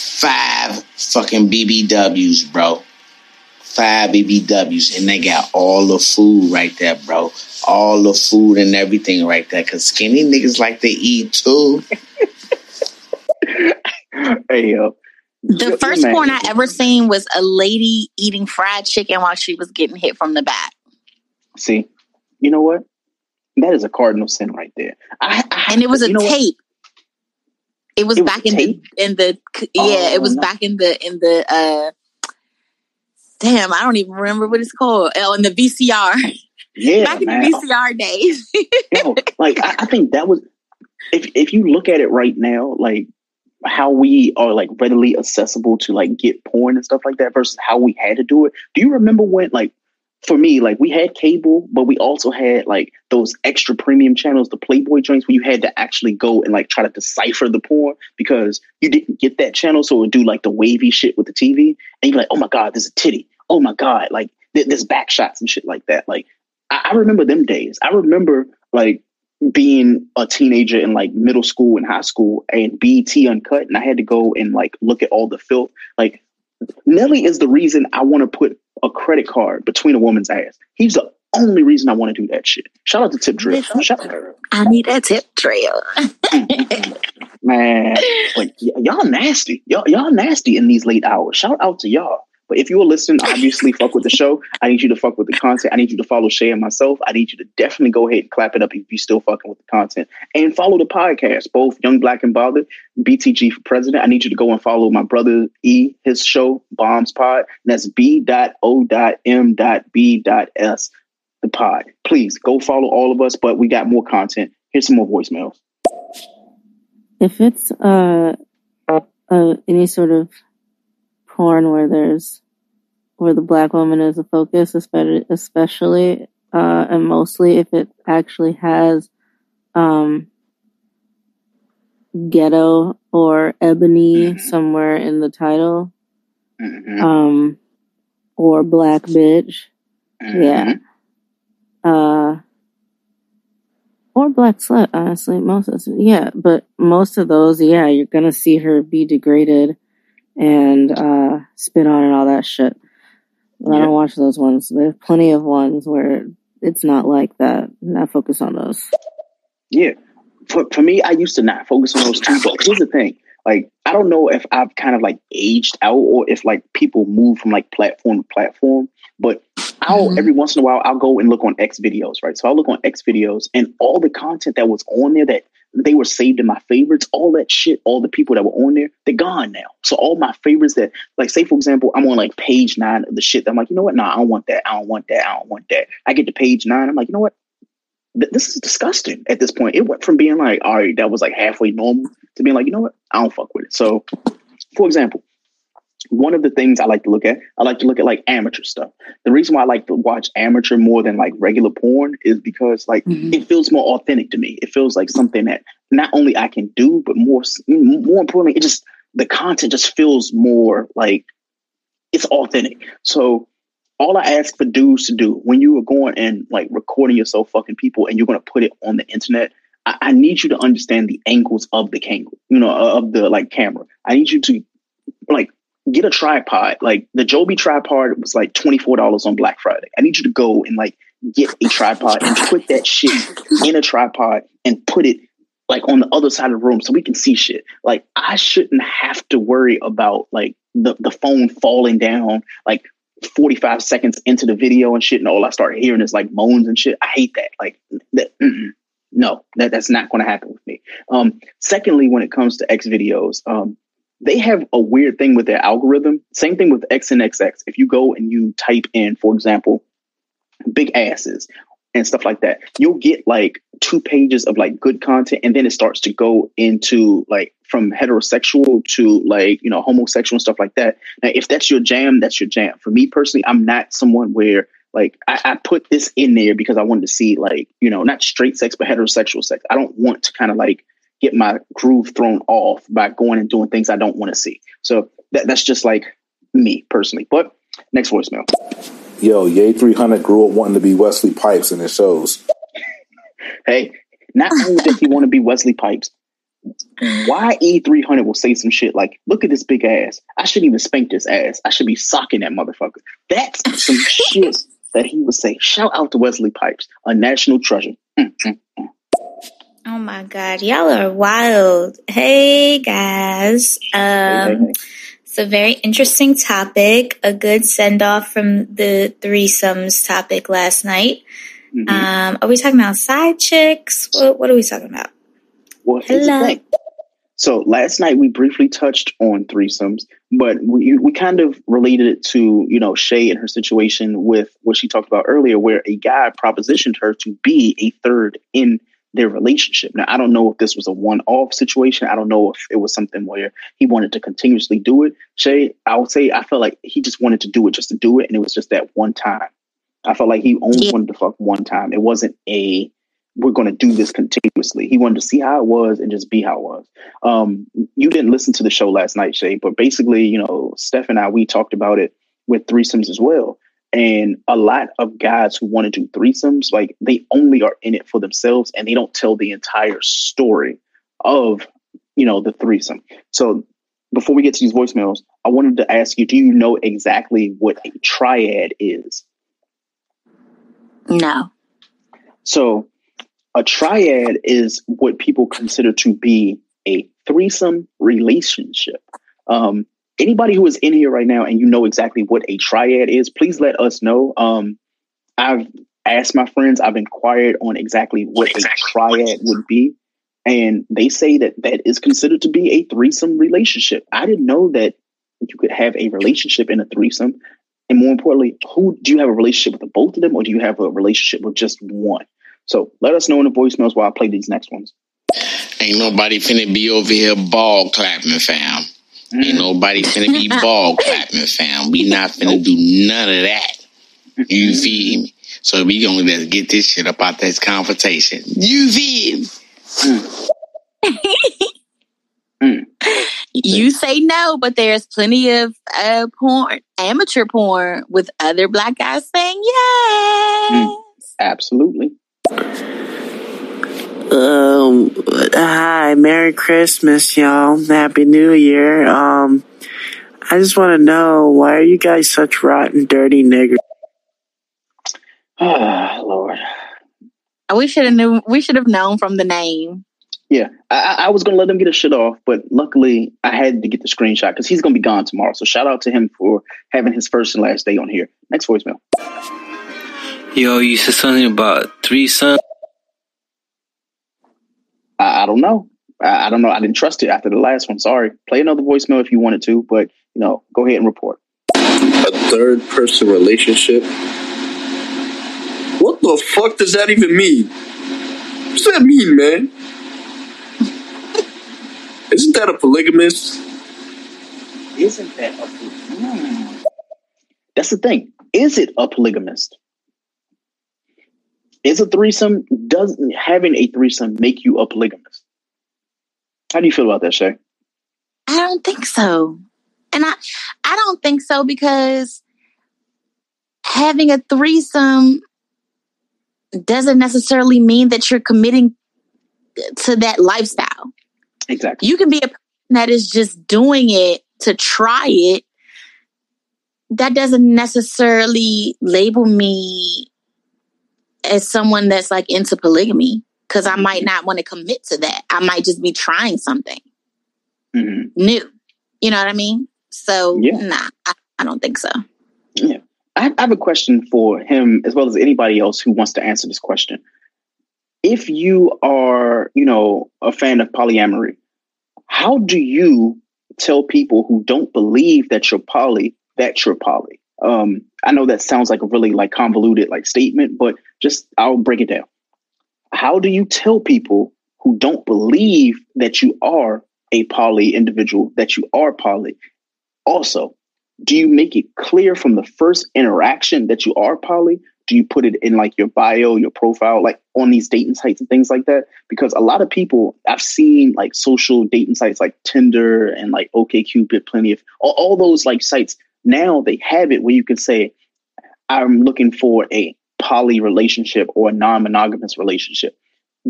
five fucking BBWs, bro. Five BBWs, and they got all the food right there, bro. All the food and everything right there. Cause skinny niggas like to eat too. hey yo. The first porn I ever seen was a lady eating fried chicken while she was getting hit from the back. See, you know what? That is a cardinal sin right there. I, I, and it was a tape. what? It was It was back in the in the yeah, Oh, it was no. back in the in the uh damn, I don't even remember what it's called. Oh, in the VCR. Yeah, back in man. the VCR days. Yo, like I, I think that was if if you look at it right now, like how we are like readily accessible to like get porn and stuff like that versus how we had to do it. Do you remember when like for me, like we had cable, but we also had like those extra premium channels, the Playboy joints where you had to actually go and like try to decipher the porn because you didn't get that channel. So it would do like the wavy shit with the TV. And you're like, oh my God, there's a titty. Oh my God. Like th- there's back shots and shit like that. Like I, I remember them days. I remember like being a teenager in like middle school and high school and BET uncut and I had to go and like look at all the filth. Like Nelly is the reason I want to put a credit card between a woman's ass. He's the only reason I want to do that shit. Shout out to Tip Drill. Shout, out. I need a tip trail. man, like y- y'all nasty. Y'all y'all nasty in these late hours. Shout out to y'all. But if you are listening, obviously fuck with the show. I need you to fuck with the content. I need you to follow Shay and myself. I need you to definitely go ahead and clap it up if you're still fucking with the content. And follow the podcast, both Young Black and Bothered, BTG for President. I need you to go and follow my brother E, his show, Bombs Pod. And that's B.O.M.B.S, the pod. Please go follow all of us, but we got more content. Here's some more voicemails. If it's uh, uh any sort of porn where there's where the black woman is the focus, especially especially uh, and mostly if it actually has um ghetto or ebony somewhere in the title, um, or black bitch, yeah, uh, or black slut. Honestly, most of yeah, but most of those, yeah, you're gonna see her be degraded and uh, spit on and all that shit. I don't watch those ones. There's plenty of ones where it's not like that. And I focus on those. Yeah. For, for me, I used to not focus on those two, but here's the thing. Like, I don't know if I've kind of like aged out or if like people move from like platform to platform, but I'll every once in a while I'll go and look on X videos, right? So I'll look on X videos and all the content that was on there that they were saved in my favorites, all that shit, all the people that were on there, they're gone now. So all my favorites that like say for example, I'm on like page nine of the shit that I'm like, you know what? Nah, I don't want that. I don't want that. I don't want that. I get to page nine. I'm like, you know what? th- this is disgusting at this point. It went from being like, all right, that was like halfway normal to being like, you know what? I don't fuck with it. So, for example, one of the things I like to look at, I like to look at like amateur stuff. The reason why I like to watch amateur more than like regular porn is because like mm-hmm. it feels more authentic to me. It feels like something that not only I can do, but more more importantly, it just the content just feels more like it's authentic. So all I ask for dudes to do when you are going and like recording yourself fucking people and you're going to put it on the internet, I, I need you to understand the angles of the kangle, you know, of the like camera. I need you to like get a tripod. Like the Joby tripod was like twenty four dollars on Black Friday. I need you to go and like get a tripod and put that shit in a tripod and put it like on the other side of the room so we can see shit. Like I shouldn't have to worry about like the, the phone falling down like 45 seconds into the video and shit and all I start hearing is like moans and shit. I hate that. Like that no, that, that's not going to happen with me. Um secondly when it comes to X videos, um they have a weird thing with their algorithm. Same thing with XNXX. If you go and you type in, for example, big asses and stuff like that, you'll get like two pages of like good content, and then it starts to go into like from heterosexual to like you know homosexual and stuff like that. Now, if that's your jam, that's your jam. For me personally, I'm not someone where like I, I put this in there because I wanted to see like you know not straight sex but heterosexual sex. I don't want to kind of like get my groove thrown off by going and doing things I don't want to see. So that, that's just like me personally. But next voicemail. Yo, Ye 300 grew up wanting to be Wesley Pipes and it shows. Hey, not only does he want to be Wesley Pipes, why E300 will say some shit like, look at this big ass. I shouldn't even spank this ass. I should be socking that motherfucker. That's some shit that he would say. Shout out to Wesley Pipes, a national treasure. Mm, mm, mm. Oh my God, y'all are wild. Hey guys. Um, it's a very interesting topic, a good send off from the threesomes topic last night. Mm-hmm. Um, are we talking about side chicks? What, what are we talking about? Well, Hello. So last night we briefly touched on threesomes, but we we kind of related it to you know Shay and her situation with what she talked about earlier, where a guy propositioned her to be a third in their relationship. Now I don't know if this was a one-off situation. I don't know if it was something where he wanted to continuously do it. Shay, I would say I felt like he just wanted to do it just to do it, and it was just that one time. I felt like he only wanted to fuck one time. It wasn't a we're going to do this continuously. He wanted to see how it was and just be how it was. Um, you didn't listen to the show last night, Shay, but basically, you know, Steph and I, we talked about it with threesomes as well. And a lot of guys who want to do threesomes, like they only are in it for themselves and they don't tell the entire story of, you know, the threesome. So before we get to these voicemails, I wanted to ask you, do you know exactly what a triad is? No. So a triad is what people consider to be a threesome relationship. Um, anybody who is in here right now and you know exactly what a triad is, please let us know. Um, I've asked my friends, I've inquired on exactly what a triad would be. And they say that that is considered to be a threesome relationship. I didn't know that you could have a relationship in a threesome. And more importantly, who do you have a relationship with the both of them or do you have a relationship with just one? So let us know in the voicemails while I play these next ones. Ain't nobody finna be over here ball clapping, fam. Ain't nobody finna be ball clapping, fam. We not finna do none of that. You feel me? So we gonna let's get this shit up out this confrontation. You feel me? Mm. Mm. You say no, but there's plenty of uh, porn, amateur porn, with other black guys saying mm. yes. Absolutely. Um, hi, Merry Christmas, y'all. Happy New Year. Um, I just want to know why are you guys such rotten, dirty niggers? Ah, Lord. We should have knew. We should have known from the name. Yeah, I, I I was gonna let him get his shit off, but luckily I had to get the screenshot because he's gonna be gone tomorrow. So shout out to him for having his first and last day on here. Next voicemail. Yo, you said something about threesome. I, I don't know. I, I don't know. I didn't trust it after the last one. Sorry. Play another voicemail if you wanted to, but you know, go ahead and report. A third person relationship? What the fuck does that even mean? What's that mean, man? Isn't that a polygamist? Isn't that a Hmm. That's the thing. Is it a polygamist? Is a threesome does having a threesome make you a polygamist? How do you feel about that, Shay? I don't think so. And I I don't think so because having a threesome doesn't necessarily mean that you're committing to that lifestyle. Exactly. You can be a person that is just doing it to try it. That doesn't necessarily label me as someone that's like into polygamy because I might not want to commit to that. I might just be trying something Mm-hmm. new. You know what I mean? So, Yeah. nah, I, I don't think so. Yeah. I, I have a question for him as well as anybody else who wants to answer this question. If you are, you know, a fan of polyamory, how do you tell people who don't believe that you're poly that you're poly? Um, I know that sounds like a really like convoluted like statement, but just I'll break it down. How do you tell people who don't believe that you are a poly individual that you are poly? Also, do you make it clear from the first interaction that you are poly? Do you put it in like your bio, your profile, like on these dating sites and things like that? Because a lot of people I've seen like social dating sites like Tinder and like OKCupid, plenty of all, all those like sites. Now they have it where you can say, I'm looking for a poly relationship or a non-monogamous relationship.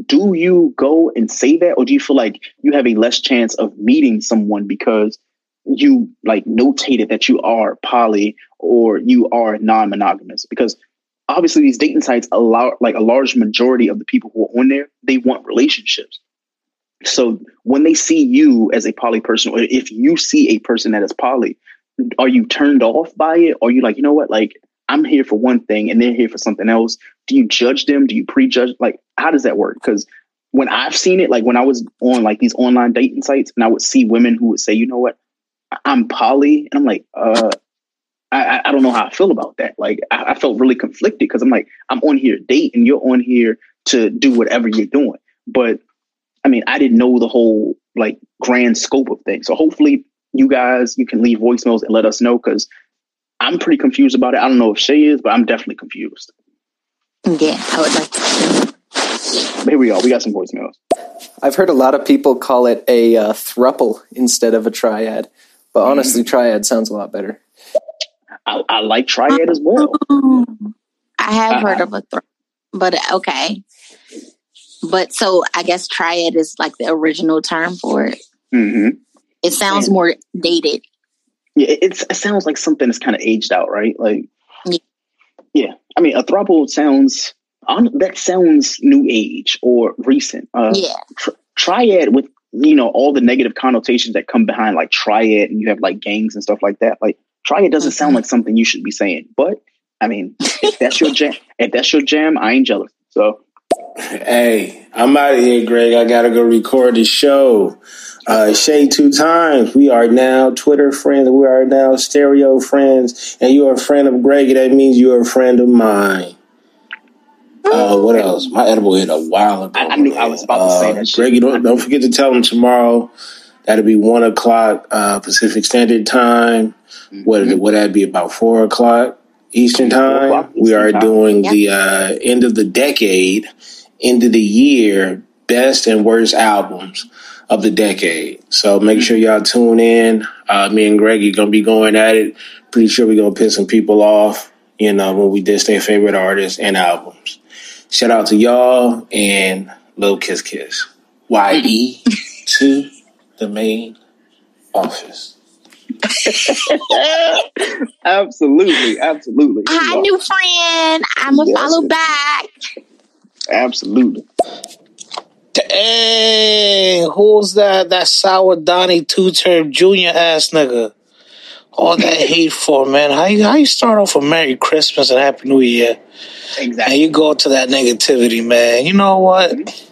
Do you go and say that, or do you feel like you have a less chance of meeting someone because you like notated that you are poly or you are non-monogamous? Because obviously these dating sites allow like a large majority of the people who are on there, they want relationships. So when they see you as a poly person, or if you see a person that is poly, are you turned off by it? Are you like, you know what, like I'm here for one thing and they're here for something else? Do you judge them? Do you prejudge? Like, how does that work? Because when I've seen it, like when I was on like these online dating sites, and I would see women who would say, you know what, I'm poly, and I'm like, uh, I, I- I don't know how I feel about that. Like, I, I felt really conflicted because I'm like, I'm on here to date, and you're on here to do whatever you're doing. But I mean, I didn't know the whole like grand scope of things. So hopefully, you guys you can leave voicemails and let us know because I'm pretty confused about it. I don't know if Shay is, but I'm definitely confused. Yeah, I would like to. Here we go. We got some voicemails. I've heard a lot of people call it a uh, thruple instead of a triad, but honestly, triad sounds a lot better. I, I like triad as well. I have Uh-huh. heard of a thruple, but okay. But so I guess triad is like the original term for it. Mm-hmm. It sounds Yeah. more dated. Yeah, it, it's, it sounds like something that's kind of aged out, right? Like, yeah. I mean, a throuple sounds on that sounds new age or recent. Uh, Yeah. tr- triad with you know all the negative connotations that come behind like triad, and you have like gangs and stuff like that. Like triad doesn't sound like something you should be saying, but I mean, if that's your jam, if that's your jam, I ain't jealous. So Hey, I'm out of here, Greg. I gotta go record the show. Uh, Shay two times. We are now Twitter friends. We are now stereo friends. And you are a friend of Greg. That means you are a friend of mine. Uh, what else? My edible hit a while ago. I, I knew I was about to say Uh, that. shit. Greg, don't, don't forget to tell them tomorrow. That'll be one o'clock uh, Pacific Standard Time. What would that be? About four o'clock Eastern Time. we are time. doing the uh, end of the decade, end of the year best and worst albums of the decade. So make sure y'all tune in. Uh, me and Greg are gonna be going at it. Pretty sure we're gonna piss some people off. You know when we diss their favorite artists and albums. Shout out to y'all and little kiss kiss. YE to the main office. absolutely, absolutely, Hi, new friend. I'm gonna Yes. follow back. Absolutely. Hey, who's that? That sour Donnie two term junior ass nigga. All that hate for man. How you how you start off a Merry Christmas and Happy New Year? Exactly. And you go to that negativity, man. You know what? Mm-hmm.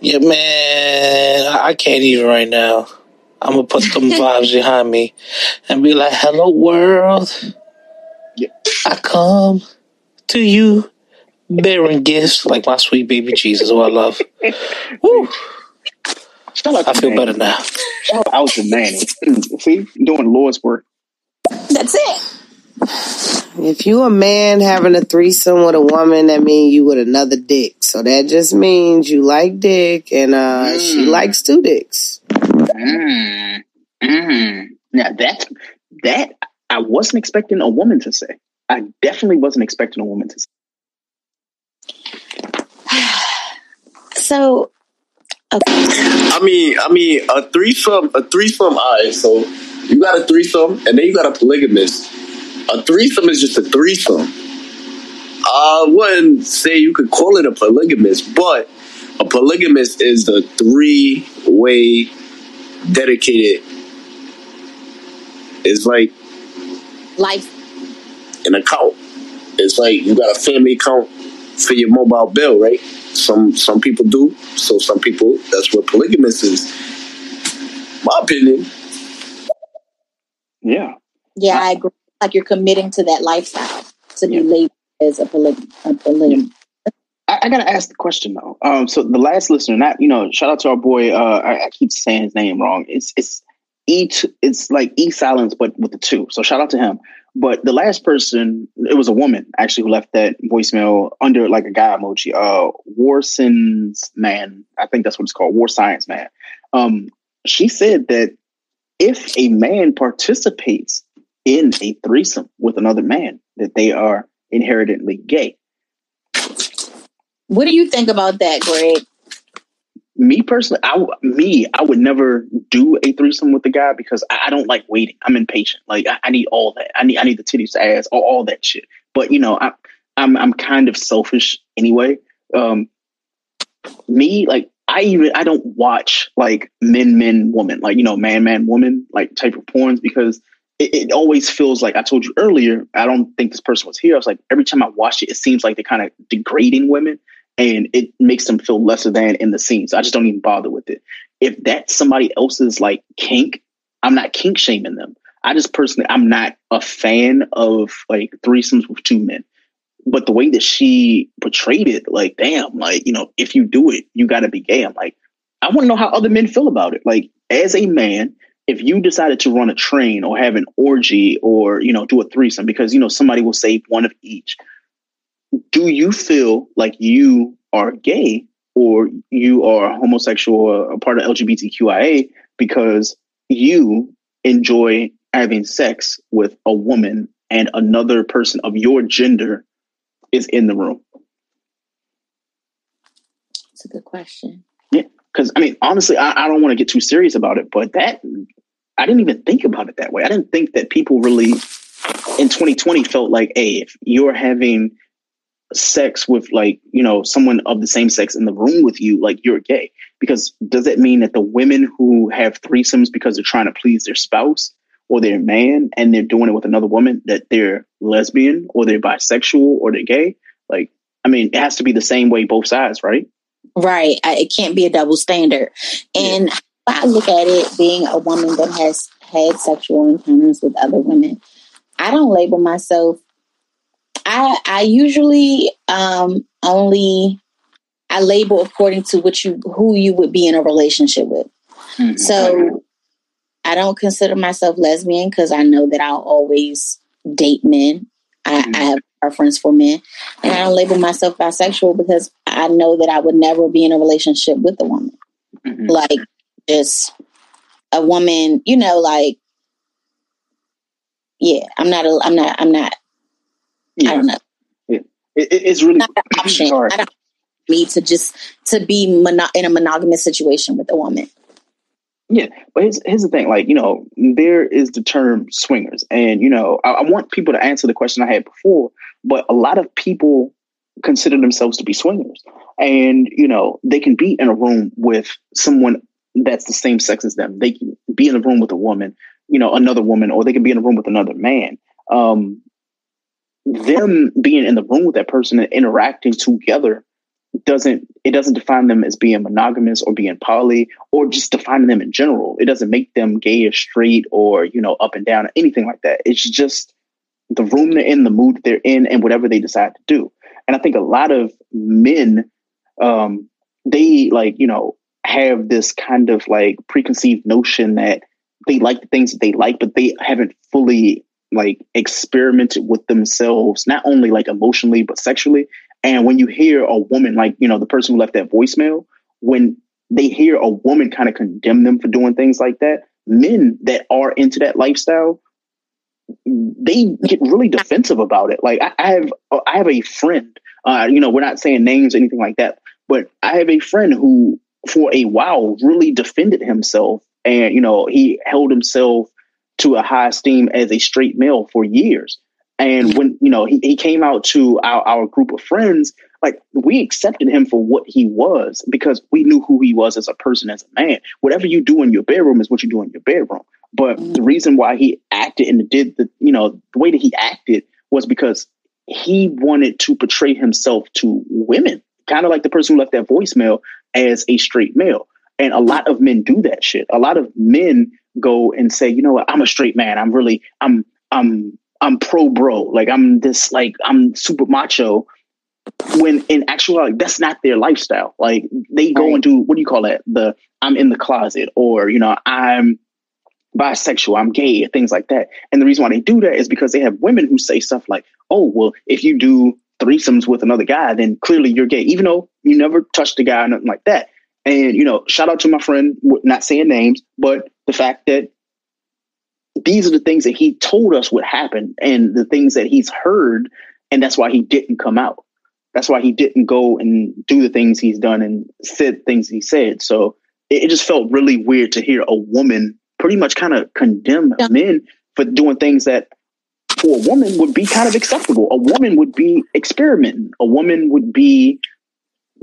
Yeah, man. I, can't even right now. I'm gonna put them vibes behind me and be like, "Hello, world. I come to you bearing gifts like my sweet baby Jesus, who I love." Woo. Shout out I feel Manny. better now. Shout out to Manny. See, doing Lord's work. That's it. If you a man having a threesome with a woman, that means you with another dick. So that just means you like dick and uh she likes two dicks. Mm. Mm. Now that that I wasn't expecting a woman to say. I definitely wasn't expecting a woman to say. So I mean, I mean, a threesome, a threesome. All right, so you got a threesome, and then you got a polygamist. A threesome is just a threesome. I wouldn't say you could call it a polygamist, but a polygamist is a three-way dedicated. It's like life an account. It's like you got a family account for your mobile bill, right? Some some people do. So some people that's what polygamous is. My opinion. Yeah. Yeah, I agree. Like you're committing to that lifestyle to be labeled as a polygamy. A polygamy. I, I, gotta ask the question though. Um, so the last listener, not you know, shout out to our boy. Uh, I, I keep saying his name wrong. It's it's E. It's like E silence, but with the two. So shout out to him. But the last person, it was a woman actually who left that voicemail under like a guy emoji. Uh, Warson's man, I think that's what it's called, War Science man. Um, she said that if a man participates in a threesome with another man, that they are inherently gay. What do you think about that, Greg? Me personally, I me I would never do a threesome with a guy because I, I don't like waiting. I'm impatient. Like I, I, need all that. I need I need the titties, ass, all, all that shit. But you know, I, I'm I'm kind of selfish anyway. Um, me like I even I don't watch like men men woman like you know man man woman like type of porns because it, it, always feels like I told you earlier. I don't think this person was here. I was like every time I watch it, it seems like they're kind of degrading women and it makes them feel lesser than in the scene. So I just don't even bother with it. If that's somebody else's like kink, I'm not kink shaming them. I just personally, I'm not a fan of like threesomes with two men. But the way that she portrayed it, like, damn, like, you know, if you do it, you got to be gay. I'm like, I want to know how other men feel about it. Like, as a man, if you decided to run a train or have an orgy or, you know, do a threesome, because, you know, somebody will save one of each, do you feel like you are gay or you are homosexual or a part of LGBTQIA because you enjoy having sex with a woman and another person of your gender is in the room? That's a good question. Yeah, because I mean, honestly, I, I don't want to get too serious about it, but that I didn't even think about it that way. I didn't think that people really in 2020 felt like, hey, if you're having sex with like you know someone of the same sex in the room with you like you're gay. Because does that mean that the women who have threesomes because they're trying to please their spouse or their man and they're doing it with another woman that they're lesbian or they're bisexual or they're gay? Like i mean it has to be the same way both sides right? Right. It can't be a double standard. And yeah. i look at it being a woman that has had sexual encounters with other women i don't label myself I I usually um, only I label according to what you who you would be in a relationship with. Mm-hmm. So I don't consider myself lesbian because I know that I'll always date men. I, mm-hmm. I have preference for men, and I don't label myself bisexual because I know that I would never be in a relationship with a woman. Mm-hmm. Like just a woman, you know, like yeah, I'm not a, I'm not I'm not yeah. I don't know. It, it, it's really not an option. I don't me to just to be mono- in a monogamous situation with a woman. Yeah, but here's, here's the thing. Like, you know, there is the term swingers. And, you know, I, I want people to answer the question I had before, but a lot of people consider themselves to be swingers. And, you know, they can be in a room with someone that's the same sex as them. They can be in a room with a woman, you know, another woman, or they can be in a room with another man. Um, them being in the room with that person and interacting together doesn't it doesn't define them as being monogamous or being poly or just defining them in general. It doesn't make them gay or straight or you know up and down or anything like that. It's just the room they're in, the mood they're in, and whatever they decide to do. And I think a lot of men, um, they like you know have this kind of like preconceived notion that they like the things that they like, but they haven't fully like experimented with themselves, not only like emotionally, but sexually. And when you hear a woman, like, you know, the person who left that voicemail, when they hear a woman kind of condemn them for doing things like that, men that are into that lifestyle, they get really defensive about it. Like I, I have, I have a friend, uh, you know, we're not saying names or anything like that, but I have a friend who for a while really defended himself and you know he held himself to a high esteem as a straight male for years. And mm-hmm. when you know he, he came out to our, our group of friends like we accepted him for what he was because we knew who he was as a person as a man. Whatever you do in your bedroom is what you do in your bedroom. But mm-hmm. the reason why he acted and did the you know the way that he acted was because he wanted to portray himself to women kind of like the person who left that voicemail as a straight male. And a lot of men do that shit. A lot of men go and say you know what? I'm a straight man. I'm really i'm i'm i'm pro bro. Like i'm this like i'm super macho when in actuality that's not their lifestyle. Like they go into what do you call that? The i'm in the closet or you know i'm bisexual i'm gay things like that. And the reason why they do that is because they have women who say stuff like oh well if you do threesomes with another guy then clearly you're gay even though you never touched a guy or nothing like that and you know shout out to my friend not saying names but the fact that these are the things that he told us would happen and the things that he's heard and that's why he didn't come out that's why he didn't go and do the things he's done and said things he said. So it, it just felt really weird to hear a woman pretty much kind of condemn yeah. men for doing things that for a woman would be kind of acceptable. A woman would be experimenting. A woman would be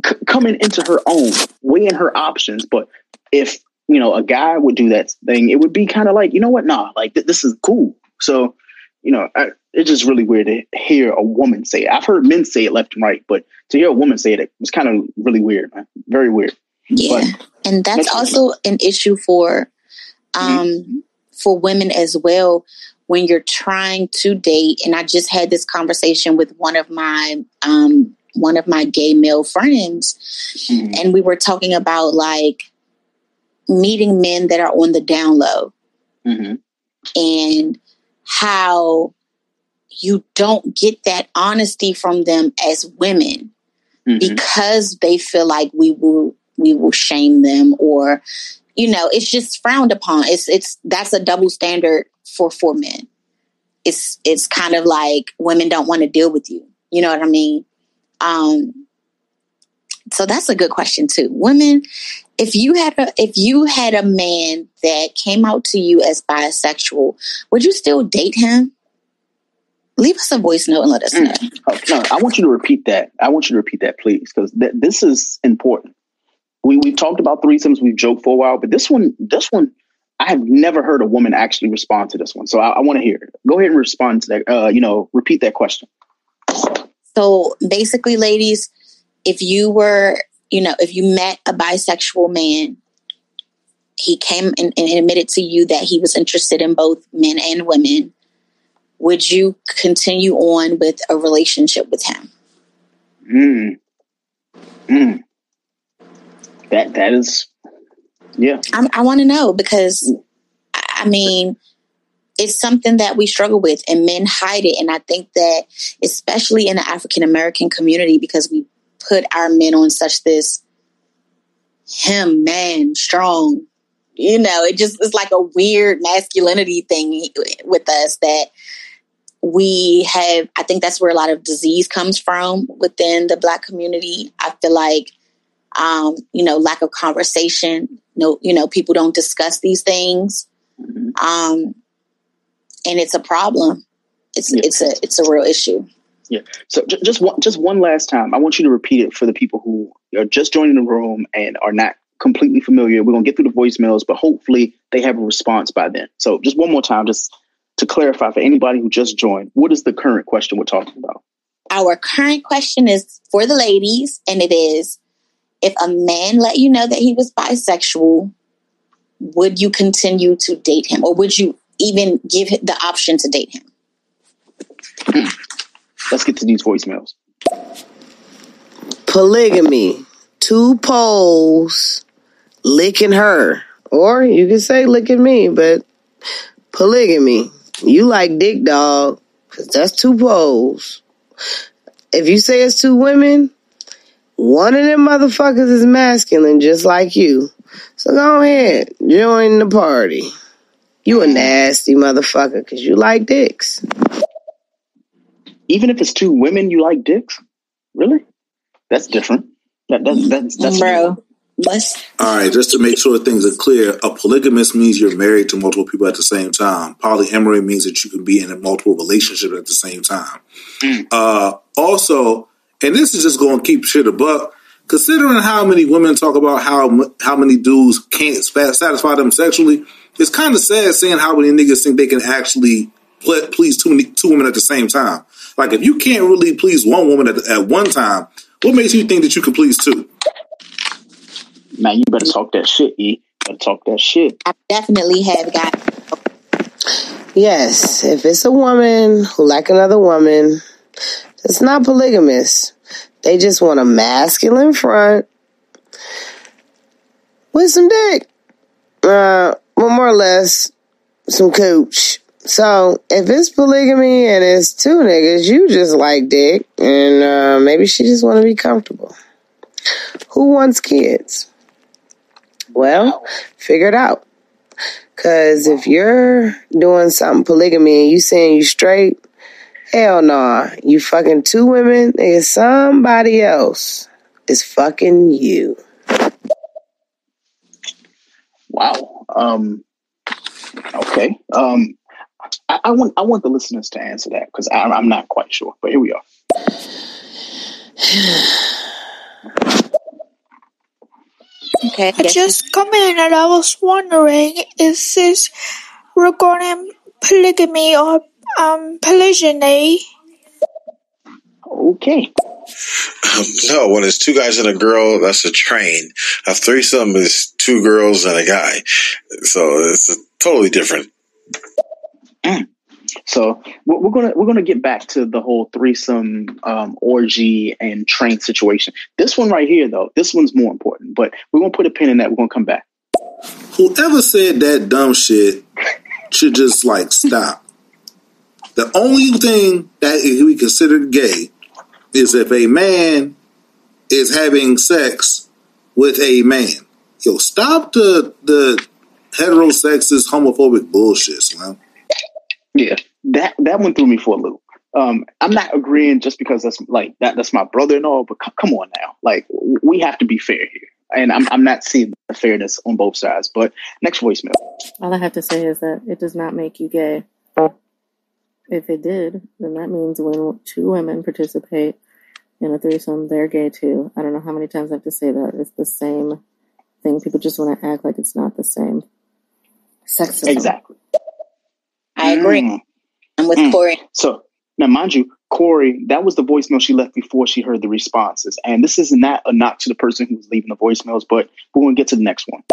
c- coming into her own, weighing her options. But if you know a guy would do that thing, it would be kind of like, you know what? Nah, like th- this is cool. So you know, I, it's just really weird to hear a woman say it. I've heard men say it left and right, but to hear a woman say it, it was kind of really weird, man. Very weird. Yeah, but, and that's, also an issue for um mm-hmm. for women as well when you're trying to date. And I just had this conversation with one of my um one of my gay male friends, mm-hmm. and we were talking about like meeting men that are on the down low. Mm-hmm. And how you don't get that honesty from them as women mm-hmm. because they feel like we will we will shame them or you know it's just frowned upon it's it's that's a double standard for for men it's it's kind of like women don't want to deal with you you know what i mean um so that's a good question too women if you had a if you had a man that came out to you as bisexual, would you still date him? Leave us a voice note and let us know. Mm. Oh, no, I want you to repeat that. I want you to repeat that, please, because th- this is important. We we've talked about threesomes, we've joked for a while, but this one, this one, I have never heard a woman actually respond to this one. So I, I want to hear. It. Go ahead and respond to that. Uh, you know, repeat that question. So basically, ladies, if you were you know, if you met a bisexual man, he came and, and admitted to you that he was interested in both men and women, would you continue on with a relationship with him? Mm. Mm. That that is, yeah. I, I want to know because, I mean, it's something that we struggle with, and men hide it. And I think that, especially in the African American community, because we put our men on such this he-man strong you know it just is like a weird masculinity thing with us that we have i think that's where a lot of disease comes from within the black community i feel like um, you know lack of conversation no you know people don't discuss these things mm-hmm. um, and it's a problem it's yeah. it's a it's a real issue yeah. So j- just one, just one last time, I want you to repeat it for the people who are just joining the room and are not completely familiar. We're gonna get through the voicemails, but hopefully they have a response by then. So just one more time, just to clarify for anybody who just joined, what is the current question we're talking about? Our current question is for the ladies, and it is: If a man let you know that he was bisexual, would you continue to date him, or would you even give the option to date him? Let's get to these voicemails. Polygamy. Two poles licking her. Or you can say licking me, but polygamy. You like dick dog, because that's two poles. If you say it's two women, one of them motherfuckers is masculine, just like you. So go ahead, join the party. You a nasty motherfucker, because you like dicks even if it's two women you like dicks? Really? That's different. That, that's that's that's bro. Must. All right, just to make sure things are clear, a polygamist means you're married to multiple people at the same time. Polyamory means that you can be in a multiple relationship at the same time. Uh, also, and this is just going to keep shit a buck. Considering how many women talk about how how many dudes can't satisfy them sexually, it's kind of sad seeing how many niggas think they can actually please two two women at the same time. Like if you can't really please one woman at, at one time, what makes you think that you can please two? Man, you better talk that shit, E. Better talk that shit. I definitely have got Yes, if it's a woman who like another woman, it's not polygamous. They just want a masculine front with some dick. Uh, well, more or less, some cooch. So if it's polygamy and it's two niggas, you just like dick, and uh, maybe she just want to be comfortable. Who wants kids? Well, figure it out. Cause if you're doing something polygamy and you saying you straight, hell nah. You fucking two women, nigga, somebody else is fucking you. Wow. Um. Okay. Um. I, I want I want the listeners to answer that because I'm, I'm not quite sure. But here we are. Okay. I just come in and I was wondering, is this regarding polygamy or um polygyny? Okay. No, when it's two guys and a girl, that's a train. A threesome is two girls and a guy. So it's totally different. So we're we're gonna we're gonna get back to the whole threesome um, orgy and train situation. This one right here, though, this one's more important. But we're gonna put a pin in that. We're gonna come back. Whoever said that dumb shit should just like stop. The only thing that we consider gay is if a man is having sex with a man. Yo, stop the the heterosexist homophobic bullshit, man. Yeah, that that one threw me for a loop. Um, I'm not agreeing just because that's like that. That's my brother and all, but c- come on now, like we have to be fair here, and I'm I'm not seeing the fairness on both sides. But next voicemail. All I have to say is that it does not make you gay. If it did, then that means when two women participate in a threesome, they're gay too. I don't know how many times I have to say that. It's the same thing. People just want to act like it's not the same. Sexism. Exactly. I agree. Mm. I'm with Mm. Corey. So now, mind you, Corey, that was the voicemail she left before she heard the responses, and this is not a knock to the person who was leaving the voicemails, but we're gonna get to the next one.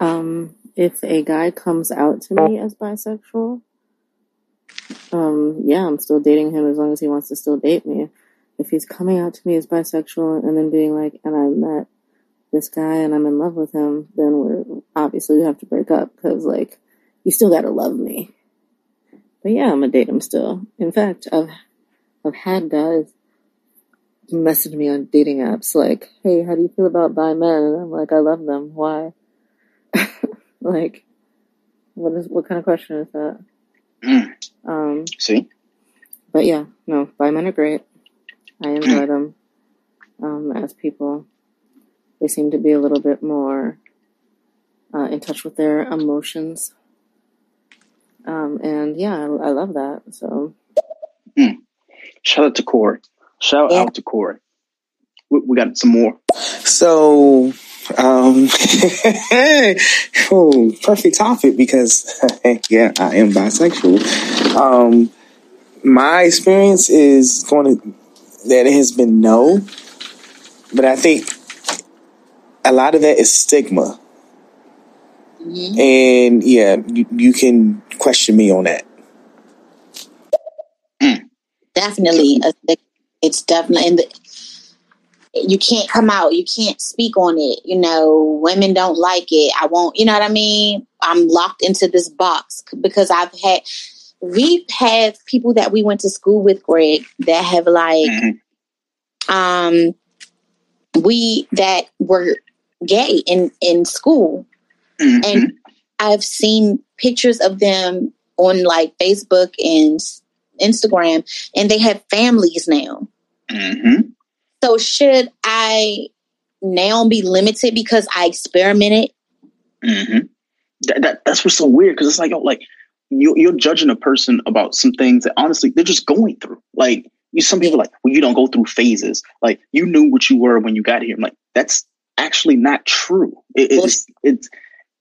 Um, if a guy comes out to me as bisexual, um, yeah, I'm still dating him as long as he wants to still date me. If he's coming out to me as bisexual and then being like, and I met this guy and I'm in love with him, then we're obviously we have to break up because like you still gotta love me. But yeah, I'm gonna date him still. In fact, I've I've had guys message me on dating apps like, "Hey, how do you feel about bi men?" And I'm like, "I love them. Why?" like, what is what kind of question is that? Um, See, but yeah, no, bi men are great. I enjoy them um, as people. They seem to be a little bit more uh, in touch with their emotions. Um, and yeah, I, I love that. So shout out to Corey. Shout out to Corey. We, we got some more. So, um, oh, perfect topic because, yeah, I am bisexual. Um, my experience is going to, that it has been no, but I think a lot of that is stigma. Mm-hmm. And yeah, you, you can question me on that. Definitely, it's definitely, and the, you can't come out. You can't speak on it. You know, women don't like it. I won't. You know what I mean? I'm locked into this box because I've had. We've people that we went to school with, Greg, that have like, um, we that were gay in in school, and I've seen pictures of them on like Facebook and Instagram, and they have families now. Mm-hmm. So should I now be limited because I experimented. Mm-hmm. That, that that's what's so weird because it's like oh, like you you're judging a person about some things that honestly they're just going through. Like you, some people are like, well, you don't go through phases. Like you knew what you were when you got here. I'm like, that's actually not true. It, it's it's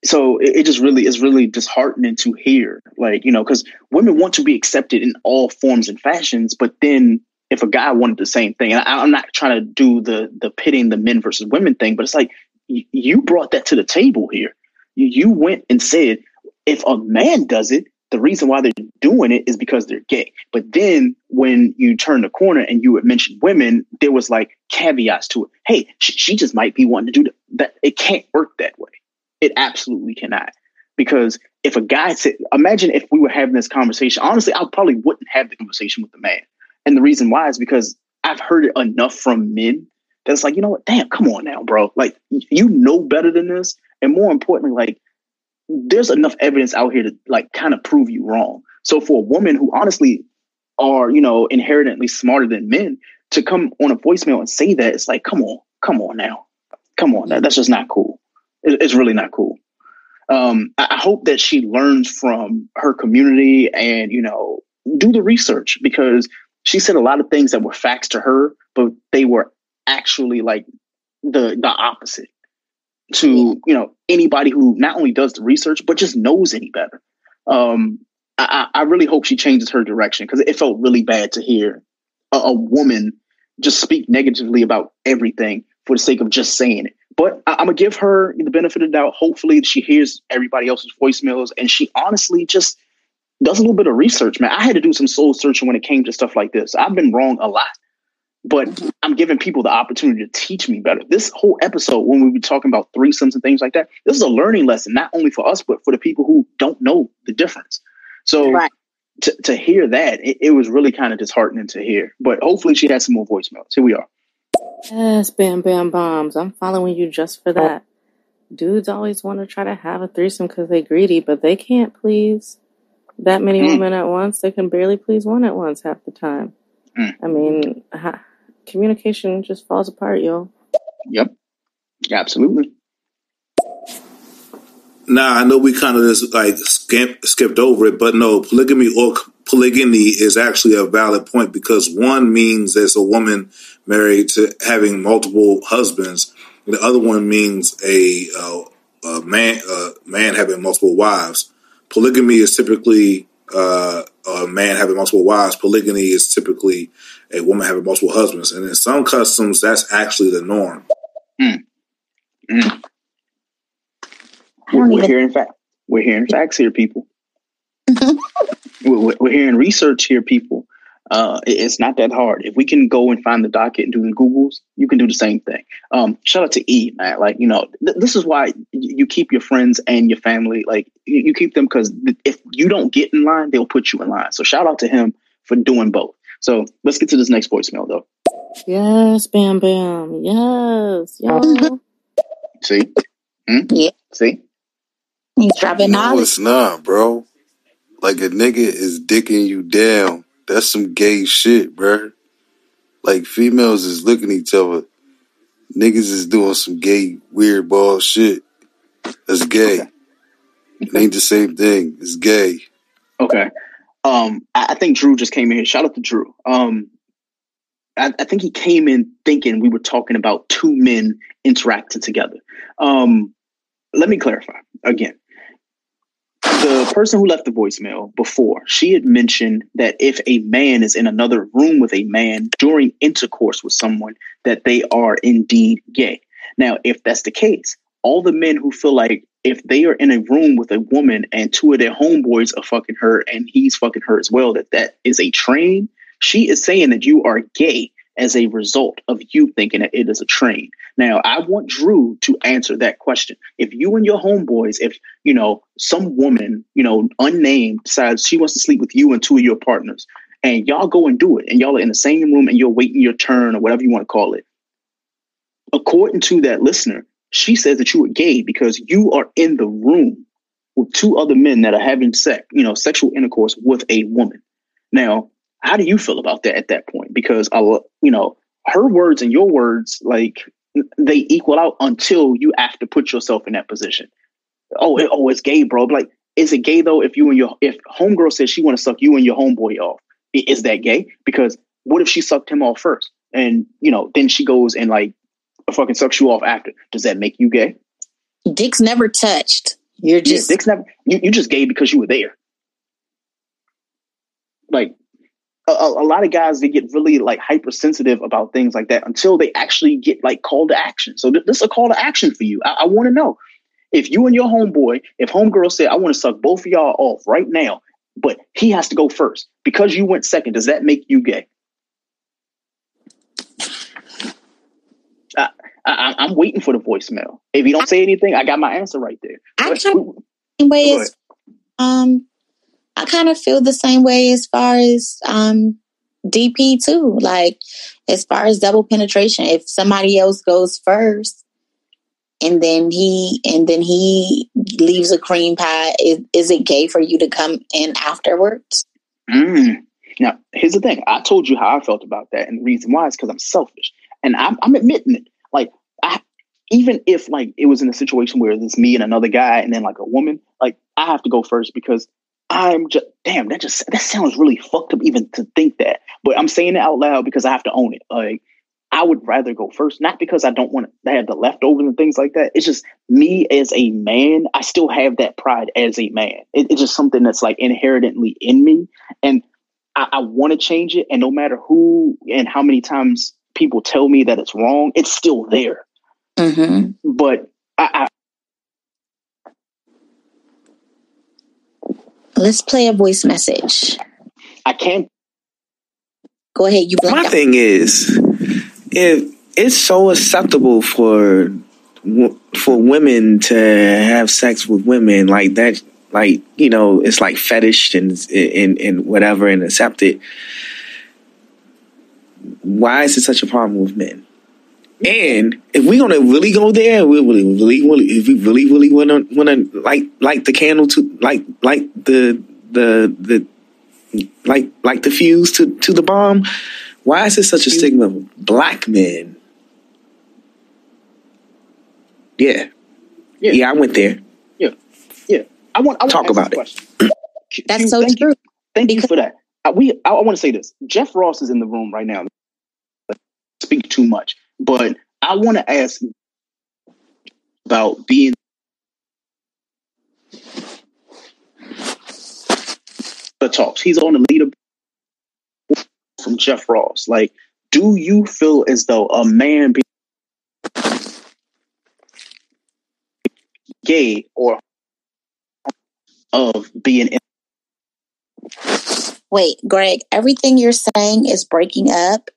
so it, it just really is really disheartening to hear. Like you know, because women want to be accepted in all forms and fashions, but then if a guy wanted the same thing, and I, I'm not trying to do the the pitting the men versus women thing, but it's like y- you brought that to the table here. You, you went and said if a man does it, the reason why they're doing it is because they're gay. But then when you turn the corner and you had mentioned women, there was like caveats to it. Hey, she, she just might be wanting to do that. It can't work that way. It absolutely cannot. Because if a guy said, imagine if we were having this conversation, honestly, I probably wouldn't have the conversation with the man. And the reason why is because I've heard it enough from men that it's like, you know what, damn, come on now, bro. Like, you know better than this. And more importantly, like, there's enough evidence out here to like kind of prove you wrong. So for a woman who honestly are, you know, inherently smarter than men to come on a voicemail and say that, it's like, come on, come on now. Come on. That, that's just not cool. It's really not cool. Um, I hope that she learns from her community and, you know, do the research because she said a lot of things that were facts to her, but they were actually like the the opposite to you know anybody who not only does the research but just knows any better. Um, I, I really hope she changes her direction because it felt really bad to hear a, a, woman just speak negatively about everything for the sake of just saying it. But I, am gonna give her the benefit of the doubt. Hopefully, she hears everybody else's voicemails and she honestly just does a little bit of research. Man, I had to do some soul searching when it came to stuff like this. I've been wrong a lot but I'm giving people the opportunity to teach me better. This whole episode, when we were talking about threesomes and things like that, this is a learning lesson, not only for us, but for the people who don't know the difference. So right. to, to hear that, it, it was really kind of disheartening to hear. But hopefully she has some more voicemails. Here we are. Yes, bam, bam, bombs. I'm following you just for that. Dudes always want to try to have a threesome because they're greedy, but they can't please that many mm. women at once. They can barely please one at once half the time. Mm. I mean, communication just falls apart, yo. Yep. Absolutely. Now I know we kind of just like skip, skipped over it, but no, polygamy or polygyny is actually a valid point because one means there's a woman married to having multiple husbands, the other one means a, uh, a man a man having multiple wives. Polygamy is typically uh, a man having multiple wives. Polygyny is typically a woman having multiple husbands, and in some customs, that's actually the norm. Mm. Mm. We're, we're hearing fact. We're hearing facts here, people. we're, we're, hearing research here, people. Uh, it's not that hard. If we can go and find the docket and do the Googles, you can do the same thing. Um, shout out to E, man. Like, you know, th- this is why you keep your friends and your family, like, you, you keep them because if you don't get in line, they'll put you in line. So shout out to him for doing both. So let's get to this next voicemail, though. Yes, Bam Bam. Yes. Yo. See? Hmm? Yeah. See? He's dropping no, knowledge. it's not, bro. Like a nigga is dicking you down. That's some gay shit, bro. Like females is looking at each other. Niggas is doing some gay weird ball shit. That's gay. Okay. It ain't the same thing. It's gay. Okay. Um, I, I think Drew just came in here. Shout out to Drew. Um, I, I, think he came in thinking we were talking about two men interacting together. Um, let me clarify again. The person who left the voicemail before, she had mentioned that if a man is in another room with a man during intercourse with someone, that they are indeed gay. Now, if that's the case, all the men who feel like if they are in a room with a woman and two of their homeboys are fucking her and he's fucking her as well, that that is a train. She is saying that you are gay as a result of you thinking that it is a train. Now, I want Drew to answer that question. If you and your homeboys, if you know some woman, you know, unnamed, decides she wants to sleep with you and two of your partners, and y'all go and do it, and y'all are in the same room and you're waiting your turn or whatever you want to call it. According to that listener, she says that you are gay because you are in the room with two other men that are having sex, you know, sexual intercourse with a woman. Now, how do you feel about that at that point? Because, uh, you know, her words and your words, like, they equal out until you have to put yourself in that position. Oh, it, oh, it's gay, bro. Like, is it gay though? If you and your if homegirl says she want to suck you and your homeboy off, is that gay? Because what if she sucked him off first, and you know, then she goes and like fucking sucks you off after? Does that make you gay? Dick's never touched. You're just yeah, Dick's never. You you just gay because you were there. Like a, a, lot of guys, they get really like hypersensitive about things like that until they actually get like called to action. So th- this is a call to action for you. I, I want to know if you and your homeboy, if homegirl said, "I want to suck both of y'all off right now," but he has to go first because you went second. Does that make you gay? I, I, I'm waiting for the voicemail. If you don't say anything, I got my answer right there. I But- kind of same way Go um I kind of feel the same way as far as um DP too. Like as far as double penetration, if somebody else goes first and then he and then he leaves a cream pie, is, is it gay for you to come in afterwards? Mm. Now, here's the thing. I told you how I felt about that, and the reason why is because I'm selfish, and I'm, I'm admitting it. Like, I even if like it was in a situation where it's me and another guy, and then like a woman, like I have to go first because I'm just damn. That just that sounds really fucked up even to think that, but I'm saying it out loud because I have to own it. Like, I would rather go first, not because I don't want to have the leftovers and things like that. It's just me as a man. I still have that pride as a man. It- it's just something that's like inherently in me, and I, I want to change it. And no matter who and how many times people tell me that it's wrong, it's still there. Mm-hmm. But I, Let's play a voice message. I, I can't. Go ahead. You My thing is, if it's so acceptable for for women to have sex with women like that, like you know, it's like fetish and and and whatever and accepted. Why is it such a problem with men? And if we're gonna really go there, we really, really, really, if we really, really want to, want to like, like the candle to, like, like the, the, the, like, like the fuse to, to the bomb. Why is there such a stigma of black men? Yeah, yeah, I went there. Yeah, yeah. I want. I want Talk to ask about it. question. That's so thank true. You, thank you for that. Uh, we. I, I want to say this. Jeff Ross is in the room right now. Speak too much, but I want to ask about being the talks. He's on the leader from Jeff Ross. Like, do you feel as though a man being gay or of being in Wait, Greg, everything you're saying is breaking up.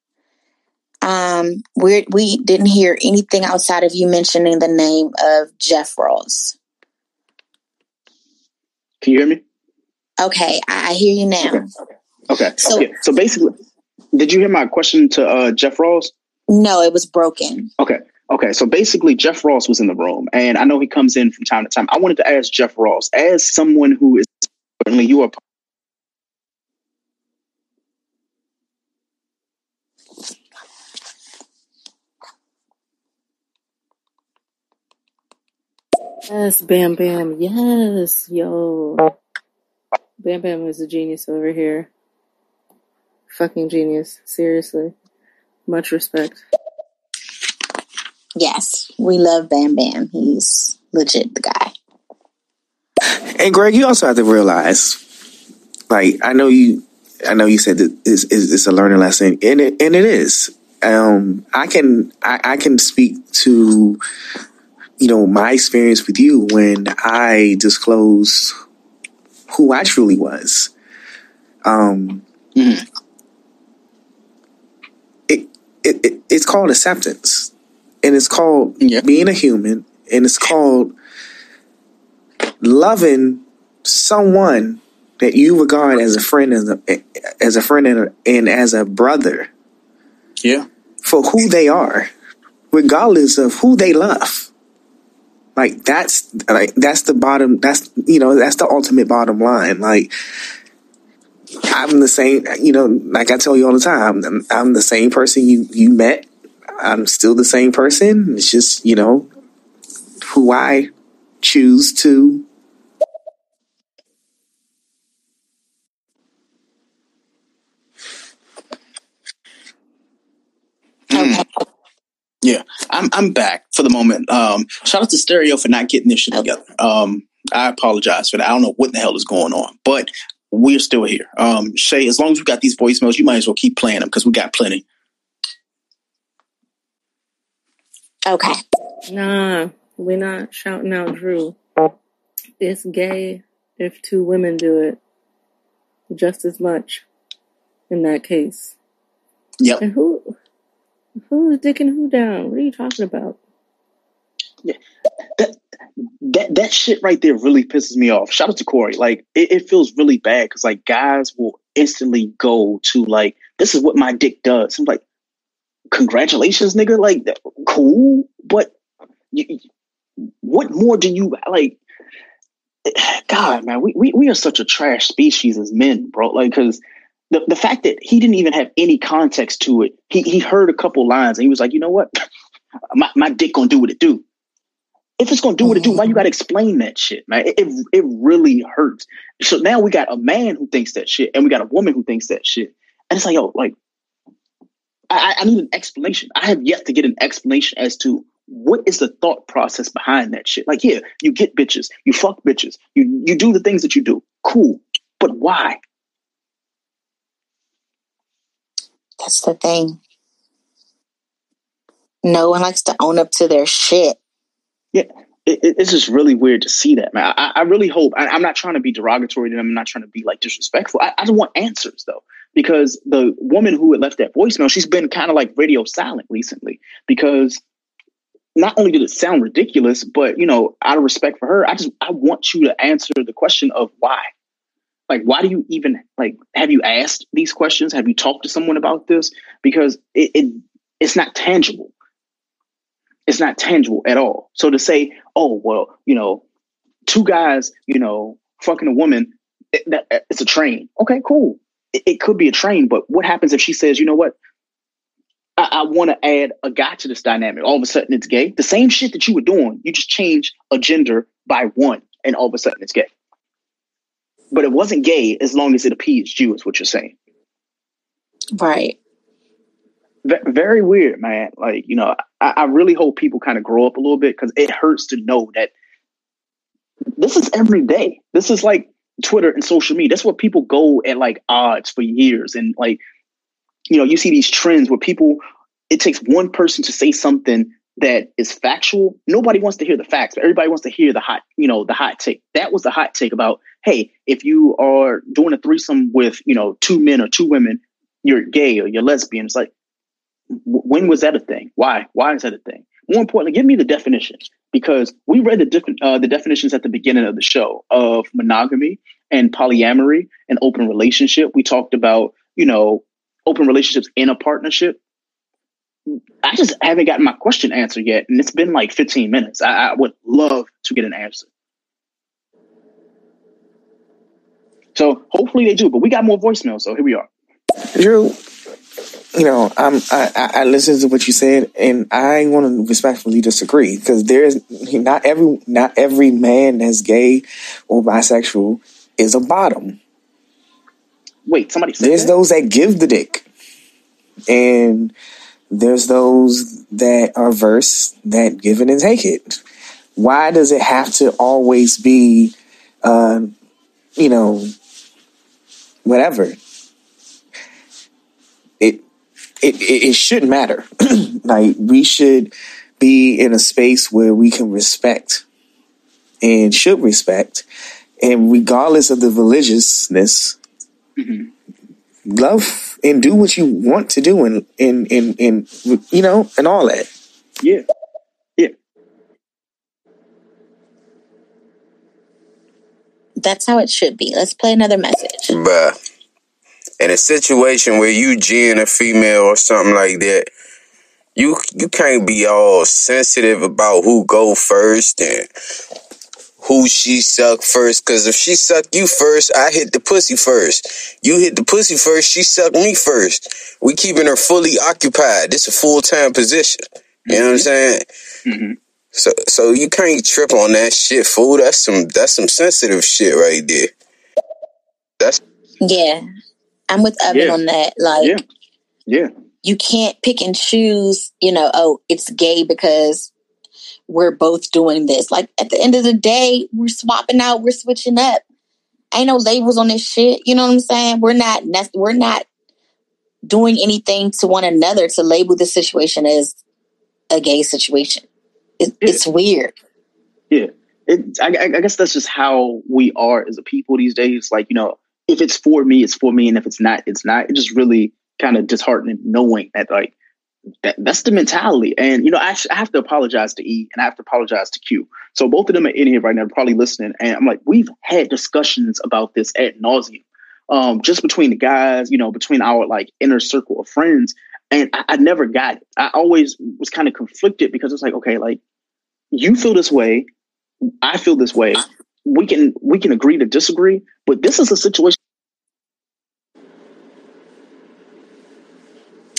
Um, we we didn't hear anything outside of you mentioning the name of Jeff Ross. Can you hear me? Okay, I, I hear you now. Okay. So- okay. So basically, did you hear my question to uh, Jeff Ross? No, it was broken. Okay. Okay. So basically, Jeff Ross was in the room, and I know he comes in from time to time. I wanted to ask Jeff Ross, as someone who is certainly you are. Yes, Bam Bam. Yes, yo. Bam Bam is a genius over here. Fucking genius. Seriously. Much respect. Yes, we love Bam Bam. He's legit the guy. And Greg, you also have to realize, like, I know you, I know you said that it's, it's, it's a learning lesson, and it and it is. Um, I can I, I can speak to, you know, my experience with you when I disclosed who I truly was. Um, it, it, it it's called acceptance, and it's called being a human, and it's called loving someone that you regard as a friend as a as a friend and, a, and as a brother. Yeah. for who they are regardless of who they love like that's like that's the bottom that's you know that's the ultimate bottom line like i'm the same you know like i tell you all the time i'm, I'm the same person you you met I'm still the same person. It's just you know who I choose to Yeah, I'm I'm back for the moment. Um, shout out to Stereo for not getting this shit together. Um, I apologize for that. I don't know what the hell is going on, but we're still here. Um, Shay, as long as we got these voicemails, you might as well keep playing them because we got plenty. Okay. Nah, we're not shouting out Drew. It's gay if two women do it just as much in that case. Yep. And who who's dicking who down? What are you talking about? Yeah, that that that shit right there really pisses me off. Shout out to Corey. Like it, it feels really bad because like guys will instantly go to like this is what my dick does. I'm like, congratulations, nigga. Like cool, but you, what more do you like? God, man, we, we we are such a trash species as men, bro. Like, because the, the fact that he didn't even have any context to it, he he heard a couple lines and he was like, you know what, my my dick gonna do what it do. If it's gonna do what it do, why you gotta explain that shit, man? It, it it really hurts. So now we got a man who thinks that shit, and we got a woman who thinks that shit, and it's like, yo, like, I, I need an explanation. I have yet to get an explanation as to what is the thought process behind that shit. Like, yeah, you get bitches, you fuck bitches, you you do the things that you do, cool, but why? That's the thing. No one likes to own up to their shit. Yeah, it, it- it's just really weird to see that, man. I, I really hope. I, I'm not trying to be derogatory to them. I'm not trying to be like disrespectful. I, I just want answers though, because the woman who had left that voicemail, she's been kind of like radio silent recently. Because not only did it sound ridiculous, but you know, out of respect for her, I just I want you to answer the question of why. Like, why do you even like? Have you asked these questions? Have you talked to someone about this? Because it, it it's not tangible it's not tangible at all. So to say, oh well, you know, two guys, you know, fucking a woman, it, that, uh, it's a train. Okay, cool. It, it could be a train, but what happens if she says, you know what? I, I want to add a guy to this dynamic. All of a sudden, it's gay. The same shit that you were doing, you just change a gender by one, and all of a sudden, it's gay. But it wasn't gay as long as it appeased you, is what you're saying. Right. Ve- very weird, man. Like, you know, I, I really hope people kind of grow up a little bit because it hurts to know that this is every day. This is like Twitter and social media. That's what people go at like odds for years. And like, you know, you see these trends where people, it takes one person to say something that is factual. Nobody wants to hear the facts, but everybody wants to hear the hot, you know, the hot take. That was the hot take about, hey, if you are doing a threesome with, you know, two men or two women, you're gay or you're lesbian. It's like, when was that a thing? Why? Why is that a thing? More importantly, give me the definition because we read the different uh, the definitions at the beginning of the show of monogamy and polyamory and open relationship. We talked about you know open relationships in a partnership. I just haven't gotten my question answered yet, and it's been like 15 minutes. I, I would love to get an answer. So hopefully they do, but we got more voicemails, so here we are. Drew, you know, I'm, I, I I listened to what you said, and I want to respectfully disagree because there's not every not every man that's gay or bisexual is a bottom. Wait, somebody said There's that? those that give the dick, and there's those that are verse that give it and take it. Why does it have to always be, uh, you know, whatever? It it it, shouldn't matter. like we should be in a space where we can respect and should respect, and regardless of the religiousness, love and do what you want to do, and and and and you know, and all that. Yeah. Yeah. That's how it should be. Let's play another message. Bruh. In a situation where you G and a female or something like that, you you can't be all sensitive about who go first and who she suck first. Cause if she suck you first, I hit the pussy first. You hit the pussy first, she suck me first. We keeping her fully occupied. This a full time position. You know what I'm saying? Mm-hmm. So so you can't trip on that shit, fool. That's some that's some sensitive shit right there. That's Yeah. I'm with Evan Yeah. on that. Like Yeah. Yeah. you can't pick and choose, you know, oh, it's gay because we're both doing this. Like at the end of the day, we're swapping out, we're switching up. Ain't no labels on this shit. You know what I'm saying? We're not we're not doing anything to one another to label the situation as a gay situation. It, It's weird. Yeah, it, I, I I guess that's just how we are as a people these days. Like you know, if it's for me, it's for me, and if it's not, it's not. It just really kind of disheartening knowing that like that, that's the mentality. And you know, I, I have to apologize to E and I have to apologize to Q. So both of them are in here right now, probably listening. And I'm like, we've had discussions about this at nauseum, um, just between the guys, you know, between our like inner circle of friends. And I, I never got it. I always was kind of conflicted because it's like, okay, like you feel this way, I feel this way. We can we can agree to disagree, but this is a situation.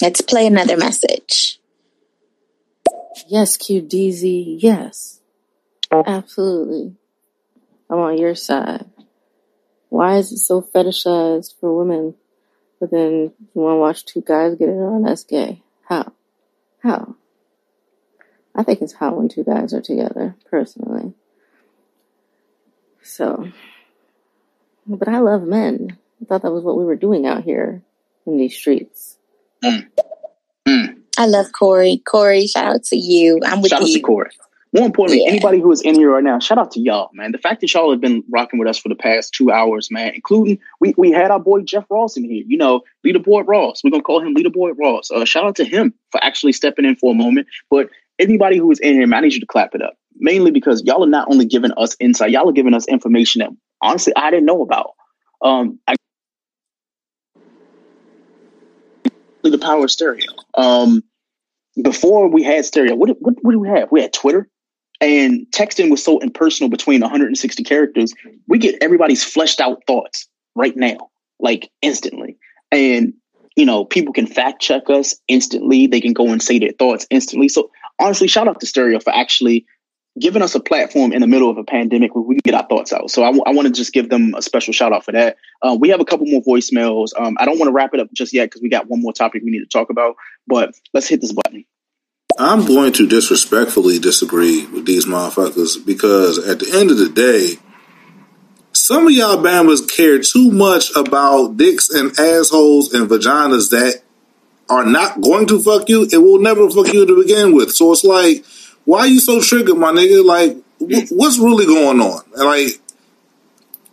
Let's play another message. Yes, QDZ. Yes. Absolutely. I'm on your side. Why is it so fetishized for women, but then you want to watch two guys get it on? That's gay. How? How? I think it's hot when two guys are together, personally. So, but I love men. I thought that was what we were doing out here in these streets. I love Corey. Corey, shout out to you. I'm with you. Shout out to Corey. More importantly, anybody who is in here right now, shout out to y'all, man. The fact that y'all have been rocking with us for the past two hours, man, including we, we had our boy Jeff Ross in here, you know, Leaderboard Ross. We're gonna call him Leaderboard Ross. Uh, shout out to him for actually stepping in for a moment. But anybody who is in here, man, I need you to clap it up. Mainly because y'all are not only giving us insight, y'all are giving us information that honestly I didn't know about. Um I the power of stereo. Um before we had stereo, what what what do we have? We had Twitter, and texting was so impersonal between 160 characters. We get everybody's fleshed out thoughts right now, like instantly, and you know people can fact check us instantly. They can go and say their thoughts instantly. So honestly, shout out to Stereo for actually giving us a platform in the middle of a pandemic where we can get our thoughts out. So I, want to just give them a special shout out for that. Uh, we have a couple more voicemails. Um, I don't want to wrap it up just yet because we got one more topic we need to talk about. But let's hit this button. I'm going to disrespectfully disagree with these motherfuckers because at the end of the day, some of y'all Bama's care too much about dicks and assholes and vaginas that are not going to fuck you and will never fuck you to begin with. So it's like, why are you so triggered, my nigga? Like, wh- what's really going on? And like,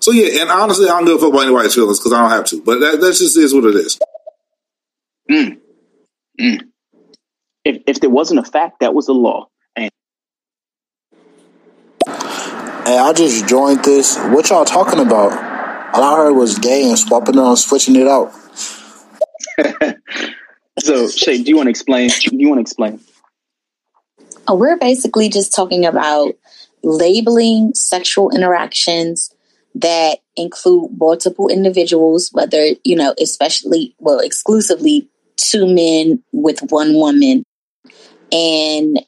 so yeah, and honestly, I don't give a fuck about anybody's feelings because I don't have to. But that, that just is what it is. Mm. Mm. If if there wasn't a fact, that was the law. And Hey, I just joined this. What y'all talking about? All I heard was gay and swapping it on, switching it out. so, Shay, do you want to explain? Do you want to explain? We're basically just talking about labeling sexual interactions that include multiple individuals, whether, you know, especially, well, exclusively two men with one woman. And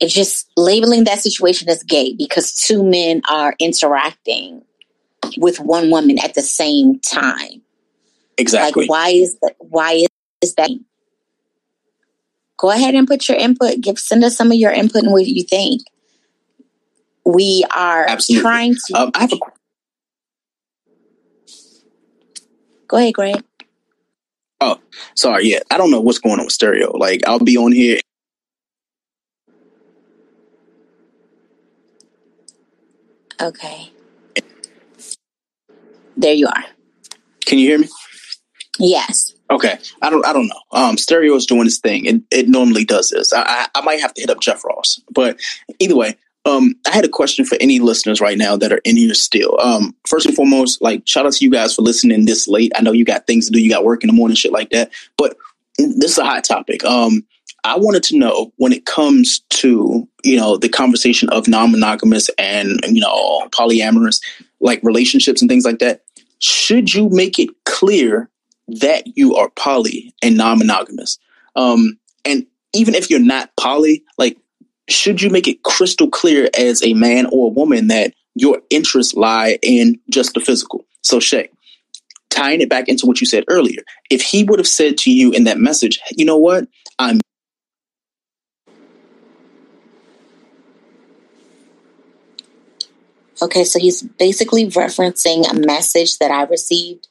it's just labeling that situation as gay because two men are interacting with one woman at the same time. Exactly. Like, why is that? Why is that? Go ahead and put your input. Give send us some of your input and what you think. We are Absolutely. trying to. Um, I have a Go ahead, Greg. Oh, sorry. Yeah, I don't know what's going on with stereo. Like, I'll be on here. Okay. There you are. Can you hear me? Yes. Okay. I don't. I don't know. Um, stereo is doing its thing, and it normally does this. I, I, I might have to hit up Jeff Ross, but either way, um, I had a question for any listeners right now that are in here still. Um, first and foremost, like shout out to you guys for listening this late. I know you got things to do. You got work in the morning, shit like that. But this is a hot topic. Um, I wanted to know when it comes to you know the conversation of non-monogamous and you know polyamorous like relationships and things like that. Should you make it clear that you are poly and non-monogamous? Um, and even if you're not poly, like should you make it crystal clear as a man or a woman that your interests lie in just the physical? So Shay, tying it back into what you said earlier, if he would have said to you in that message, you know what, I'm Okay, so he's basically referencing a message that I received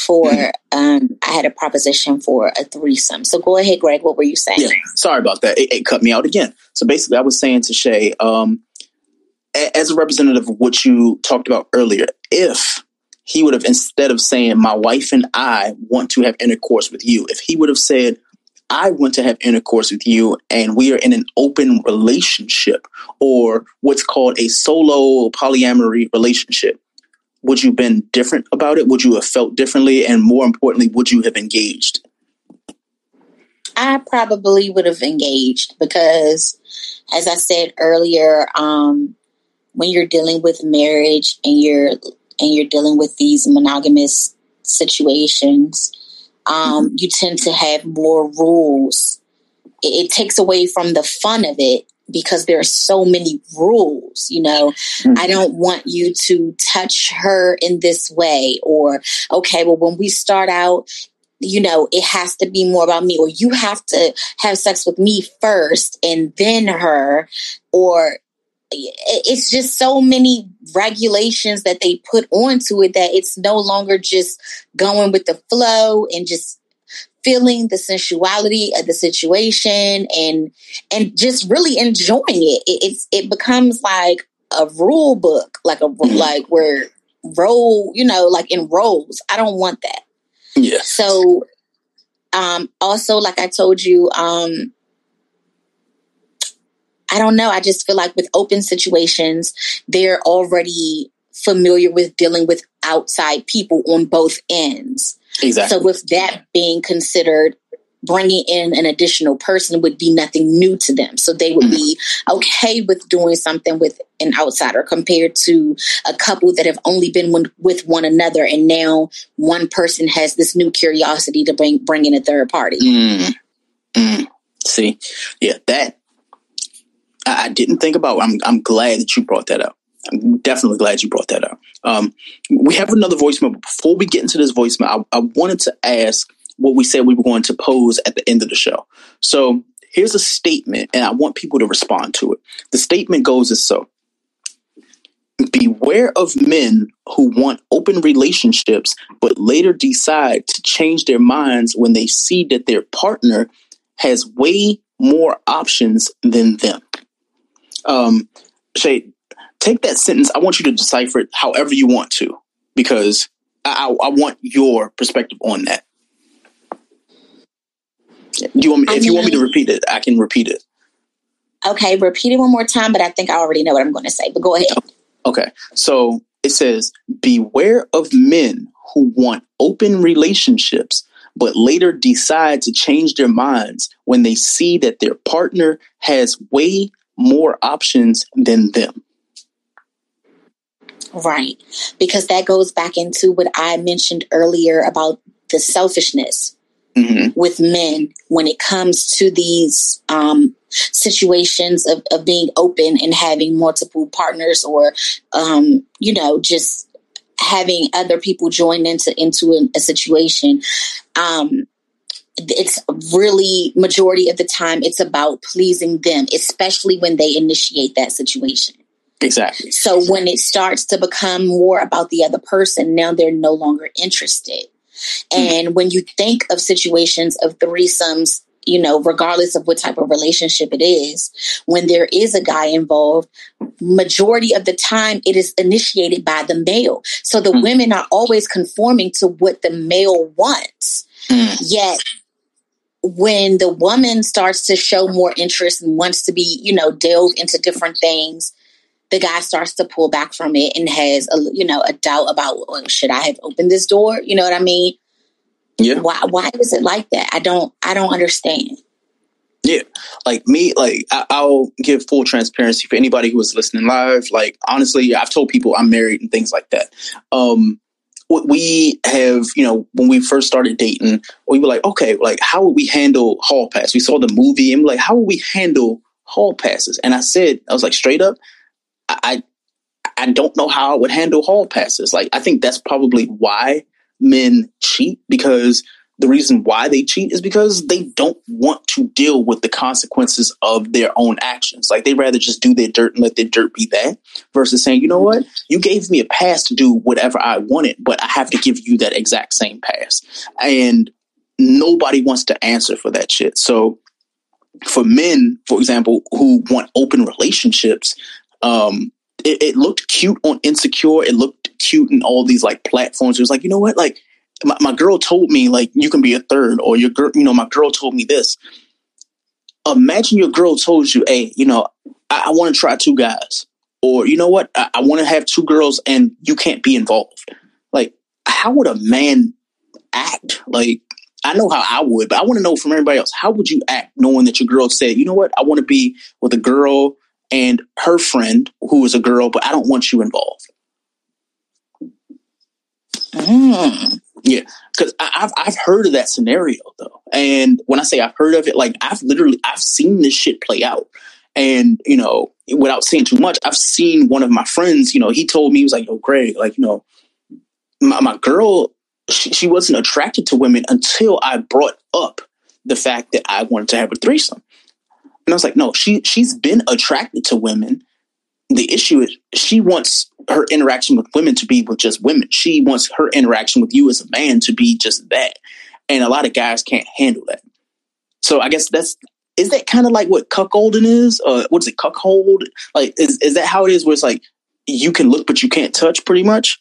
for um I had a proposition for a threesome. So go ahead, Greg, what were you saying? Yeah, sorry about that. It, it cut me out again. So basically, I was saying to Shay, um, a- as a representative of what you talked about earlier, if he would have instead of saying my wife and I want to have intercourse with you, if he would have said I want to have intercourse with you and we are in an open relationship or what's called a solo polyamory relationship, would you have been different about it? Would you have felt differently? And more importantly, would you have engaged? I probably would have engaged because, as I said earlier, um, when you're dealing with marriage and you're and you're dealing with these monogamous situations, um, you tend to have more rules. It, it takes away from the fun of it because there are so many rules. You know, hmm. I don't want you to touch her in this way, or okay, well, when we start out, you know, it has to be more about me, or you have to have sex with me first and then her, or it's just so many regulations that they put onto it that it's no longer just going with the flow and just feeling the sensuality of the situation and and just really enjoying it. it it's it becomes like a rule book, like a like where roll, you know, like in roles. I don't want that. Yeah. So um also like I told you, um I don't know. I just feel like with open situations, they're already familiar with dealing with outside people on both ends. Exactly. So with that being considered, bringing in an additional person would be nothing new to them. So they would be okay with doing something with an outsider compared to a couple that have only been one, with one another, and now one person has this new curiosity to bring bring in a third party. Mm. Mm. See, yeah, that I, I didn't think about. I'm I'm glad that you brought that up. I'm definitely glad you brought that up. Um, we have another voicemail. But before we get into this voicemail, I, I wanted to ask what we said we were going to pose at the end of the show. So here's a statement, and I want people to respond to it. The statement goes as so. Beware of men who want open relationships, but later decide to change their minds when they see that their partner has way more options than them. Um, Shay, take that sentence. I want you to decipher it however you want to, because I, I, I want your perspective on that. Do you want me, I if you want me to repeat it, I can repeat it. Okay, repeat it one more time, but I think I already know what I'm going to say. But go ahead. Okay. So it says, beware of men who want open relationships, but later decide to change their minds when they see that their partner has way more options than them. Right. Because that goes back into what I mentioned earlier about the selfishness with men when it comes to these um, situations of, of being open and having multiple partners or, um, you know, just having other people join into, into a, a situation. Um, it's really majority of the time it's about pleasing them especially when they initiate that situation Exactly. so when it starts to become more about the other person, now they're no longer interested. Hmm. And when you think of situations of threesomes, you know, regardless of what type of relationship it is, when there is a guy involved, majority of the time it is initiated by the male. So the hmm. women are always conforming to what the male wants. Hmm. Yet when the woman starts to show more interest and wants to be, you know, delve into different things, the guy starts to pull back from it and has a you know a doubt about well, should I have opened this door? You know what I mean? Yeah. Why why is it like that? I don't I don't understand. Yeah, like me, like I, I'll give full transparency for anybody who is listening live. Like honestly, I've told people I'm married and things like that. Um, what we have, you know, when we first started dating, we were like, okay, like how would we handle hall pass? We saw the movie and we're like, how would we handle hall passes? And I said, I was like, straight up, I I don't know how I would handle hall passes. Like I think that's probably why men cheat because the reason why they cheat is because they don't want to deal with the consequences of their own actions. Like they rather just do their dirt and let their dirt be that versus saying, you know what, you gave me a pass to do whatever I wanted, but I have to give you that exact same pass. And nobody wants to answer for that shit. So for men, for example, who want open relationships, um, it, it looked cute on Insecure. It looked cute in all these like platforms. It was like, you know what, like my, my girl told me like you can be a third or your girl, you know, my girl told me this. Imagine your girl told you, hey, you know, I, I want to try two guys. Or you know what? I, I want to have two girls and you can't be involved. Like, how would a man act? Like, I know how I would, but I want to know from everybody else, how would you act knowing that your girl said, you know what, I want to be with a girl and her friend who is a girl, but I don't want you involved. Mm. Yeah, because I've I've heard of that scenario though, and when I say I've heard of it, like I've literally I've seen this shit play out, and you know, without saying too much, I've seen one of my friends. You know, he told me he was like, "Yo, Greg, like you know, my, my girl, she, she wasn't attracted to women until I brought up the fact that I wanted to have a threesome." And I was like, no, she she's been attracted to women. The issue is she wants her interaction with women to be with just women. She wants her interaction with you as a man to be just that. And a lot of guys can't handle that. So I guess that's is that kind of like what cuckolding is? Uh, or what's it, cuckold? Like is, is that how it is where it's like you can look but you can't touch pretty much?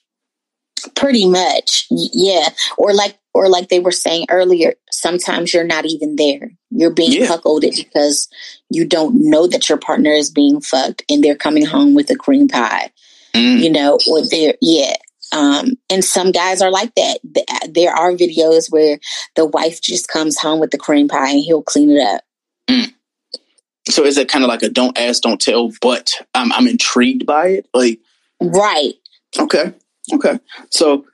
Pretty much. Yeah. Or like or like they were saying earlier, sometimes you're not even there. You're being Yeah. cuckolded because you don't know that your partner is being fucked and they're coming home with a cream pie. You know, or they're yeah. Um, and some guys are like that. There are videos where the wife just comes home with the cream pie and he'll clean it up. So is it kind of like a don't ask, don't tell, but I'm I'm intrigued by it? Like Right. Okay. Okay. So,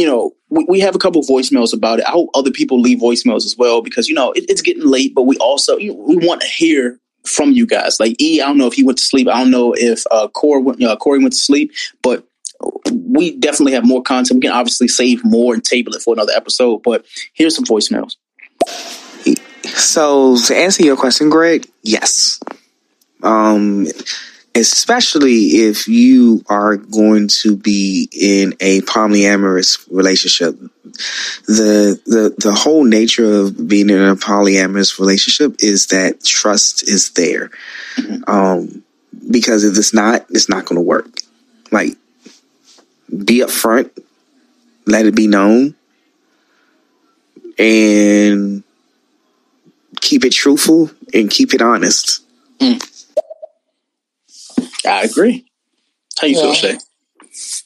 you know, we, we have a couple voicemails about it. I hope other people leave voicemails as well because, you know, it, it's getting late, but we also, you we want to hear from you guys. Like E, I don't know if he went to sleep. I don't know if uh, Corey, went, uh, Corey went to sleep, but we definitely have more content. We can obviously save more and table it for another episode, but here's some voicemails. So to answer your question, Greg, yes. Um, especially if you are going to be in a polyamorous relationship. The the the whole nature of being in a polyamorous relationship is that trust is there. Um, because if it's not, it's not going to work. Like, be upfront, let it be known, and keep it truthful and keep it honest. I agree. How you feel, Shay?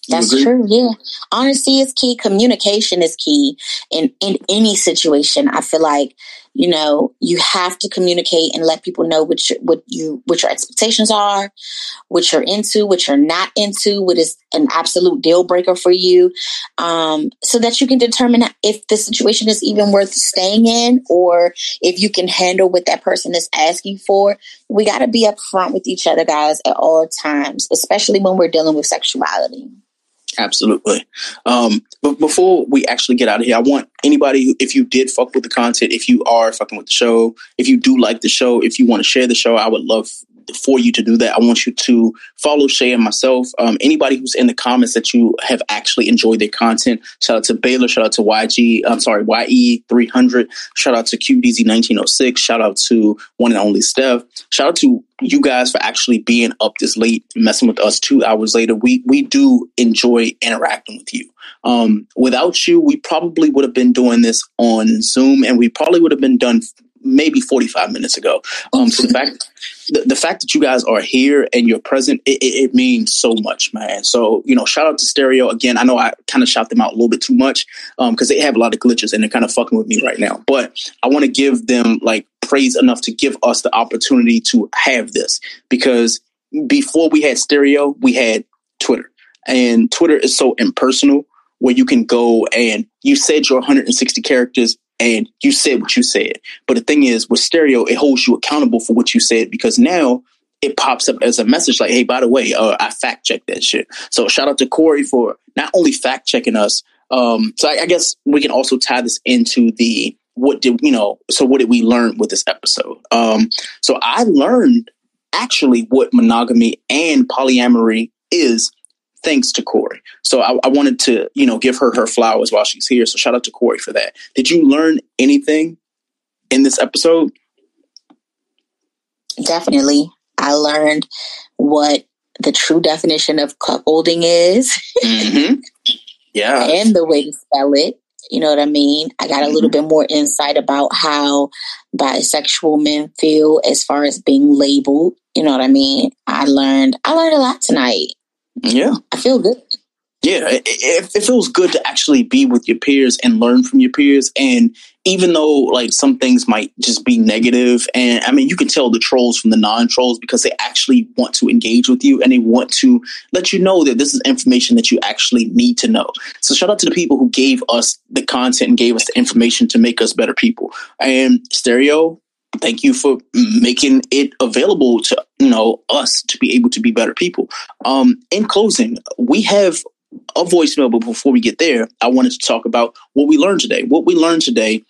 That's agree? true. Yeah. Honesty is key. Communication is key in, in any situation. I feel like, you know, you have to communicate and let people know what your, what you, what your expectations are, what you're into, what you're not into, what is an absolute deal breaker for you. Um, so that you can determine if the situation is even worth staying in or if you can handle what that person is asking for. We got to be upfront with each other, guys, at all times, especially when we're dealing with sexuality. Absolutely. Um, but before we actually get out of here, I want anybody, who- if you did fuck with the content, if you are fucking with the show, if you do like the show, if you want to share the show, I would love for you to do that. I want you to follow Shay and myself. Um, anybody who's in the comments that you have actually enjoyed their content, shout out to Baylor, shout out to YG, I'm sorry, YE300, shout out to QDZ1906, shout out to one and only Steph, shout out to you guys for actually being up this late, messing with us two hours later. We we do enjoy interacting with you. Um, without you, we probably would have been doing this on Zoom, and we probably would have been done maybe 45 minutes ago. Um, so the fact the, the fact that you guys are here and you're present, it, it, it means so much, man. So, you know, shout out to Stereo again. I know I kind of shout them out a little bit too much um, because they have a lot of glitches and they're kind of fucking with me right now. But I want to give them like praise enough to give us the opportunity to have this because before we had stereo, we had Twitter, and Twitter is so impersonal where you can go and you said your 160 characters and you said what you said. But the thing is, with stereo, it holds you accountable for what you said because now it pops up as a message like, hey, by the way, uh, I fact checked that shit. So shout out to Corey for not only fact checking us. Um, so I, I guess we can also tie this into the what did you know? So what did we learn with this episode? Um, so I learned actually what monogamy and polyamory is thanks to Corey. So I, I, wanted to, you know, give her her flowers while she's here. So shout out to Corey for that. Did you learn anything in this episode? Definitely. I learned what the true definition of cuckolding is. Mm-hmm. Yeah. and the way to spell it. You know what I mean? I got a little Mm-hmm. bit more insight about how bisexual men feel as far as being labeled. You know what I mean? I learned I learned a lot tonight. Yeah. I feel good. Yeah, it, it, it feels good to actually be with your peers and learn from your peers. And even though like some things might just be negative, and I mean, you can tell the trolls from the non trolls because they actually want to engage with you and they want to let you know that this is information that you actually need to know. So shout out to the people who gave us the content and gave us the information to make us better people. And Stereo, thank you for making it available to you know us to be able to be better people. Um, in closing, we have a voicemail, but before we get there, I wanted to talk about what we learned today. What we learned today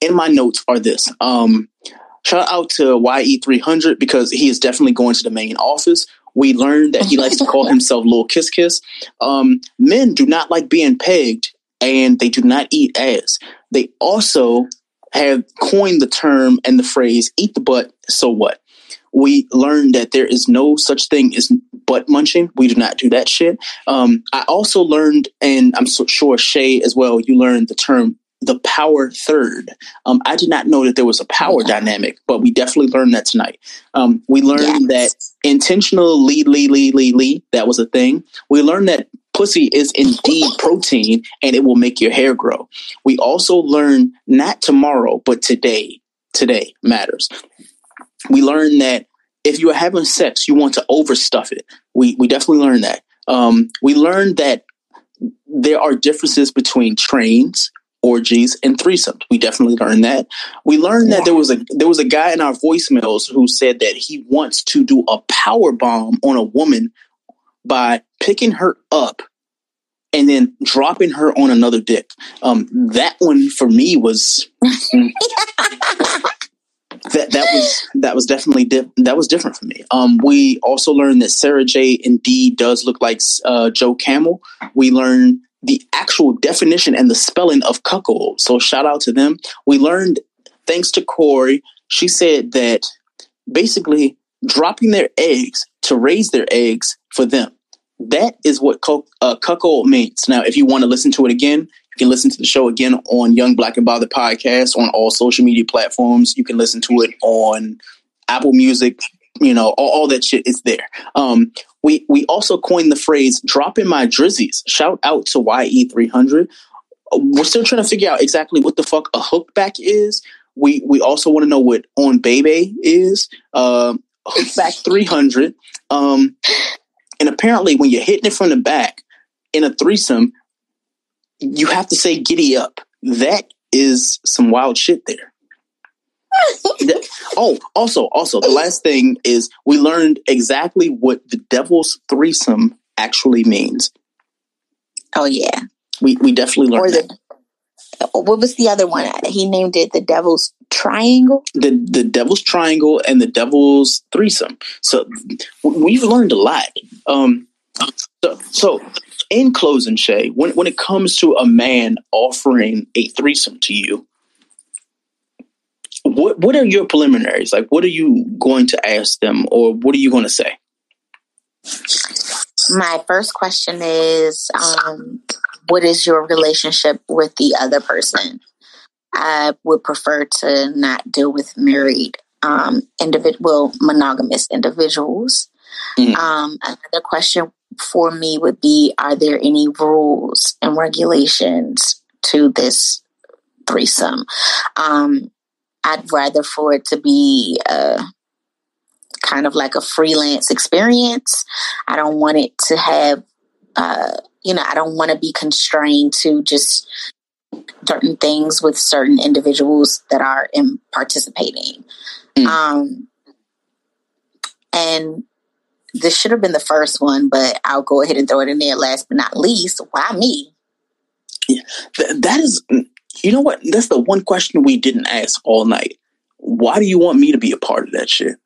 in my notes are this. Um, shout out to YE300 because he is definitely going to the main office. We learned that he likes to call himself Little Kiss Kiss. Um, men do not like being pegged and they do not eat ass. They also have coined the term and the phrase eat the butt, so what? We learned that there is no such thing as butt munching. We do not do that shit. Um, I also learned, and I'm so sure Shay as well, you learned the term the power third. Um, I did not know that there was a power dynamic, but we definitely learned that tonight. Um, we learned that intentional lead, lead, lead, lead, lead, that was a thing. We learned that pussy is indeed protein and it will make your hair grow. We also learn not tomorrow, but today. Today matters. We learn that if you are having sex, you want to overstuff it. We we definitely learned that. Um, we learned that there are differences between trains, orgies, and threesomes. We definitely learned that. We learned that there was a there was a guy in our voicemails who said that he wants to do a power bomb on a woman by picking her up and then dropping her on another dick. Um, that one for me was that that was that was definitely di- that was different for me. Um, we also learned that Sarah Jay indeed does look like uh, Joe Camel. We learned the actual definition and the spelling of cuckold. So shout out to them. We learned thanks to Corey. She said that basically dropping their eggs to raise their eggs for them. That is what cu- uh, cuckold means. Now, if you want to listen to it again, you can listen to the show again on Young Black and Bothered podcast on all social media platforms. You can listen to it on Apple Music. You know, all, all that shit is there. Um, we we also coined the phrase "dropping my drizzies." Shout out to YE300. Uh, We're still trying to figure out exactly what the fuck a hookback is. We we also want to know what on baby is. Um, hookback 300. Um, and apparently, when you're hitting it from the back in a threesome, you have to say "giddy up." That is some wild shit there. Oh, also, also, the last thing is we learned exactly what the devil's threesome actually means. Oh yeah, we we definitely or learned that. what was the other one? He named it the Devil's Triangle. the the devil's triangle and the devil's threesome. So we've learned a lot. Um, so, so in closing, Shay, when when it comes to a man offering a threesome to you, what what are your preliminaries? Like, what are you going to ask them, or what are you going to say? My first question is, um, what is your relationship with the other person? I would prefer to not deal with married um, individual, monogamous individuals. Um, another question for me would be: Are there any rules and regulations to this threesome? Um, I'd rather for it to be uh, kind of like a freelance experience. I don't want it to have, uh, you know, I don't want to be constrained to just certain things with certain individuals that are in participating. Um, and this should have been the first one, but I'll go ahead and throw it in there last but not least. Why me? Th- that is, you know what? That's the one question we didn't ask all night. Why do you want me to be a part of that shit?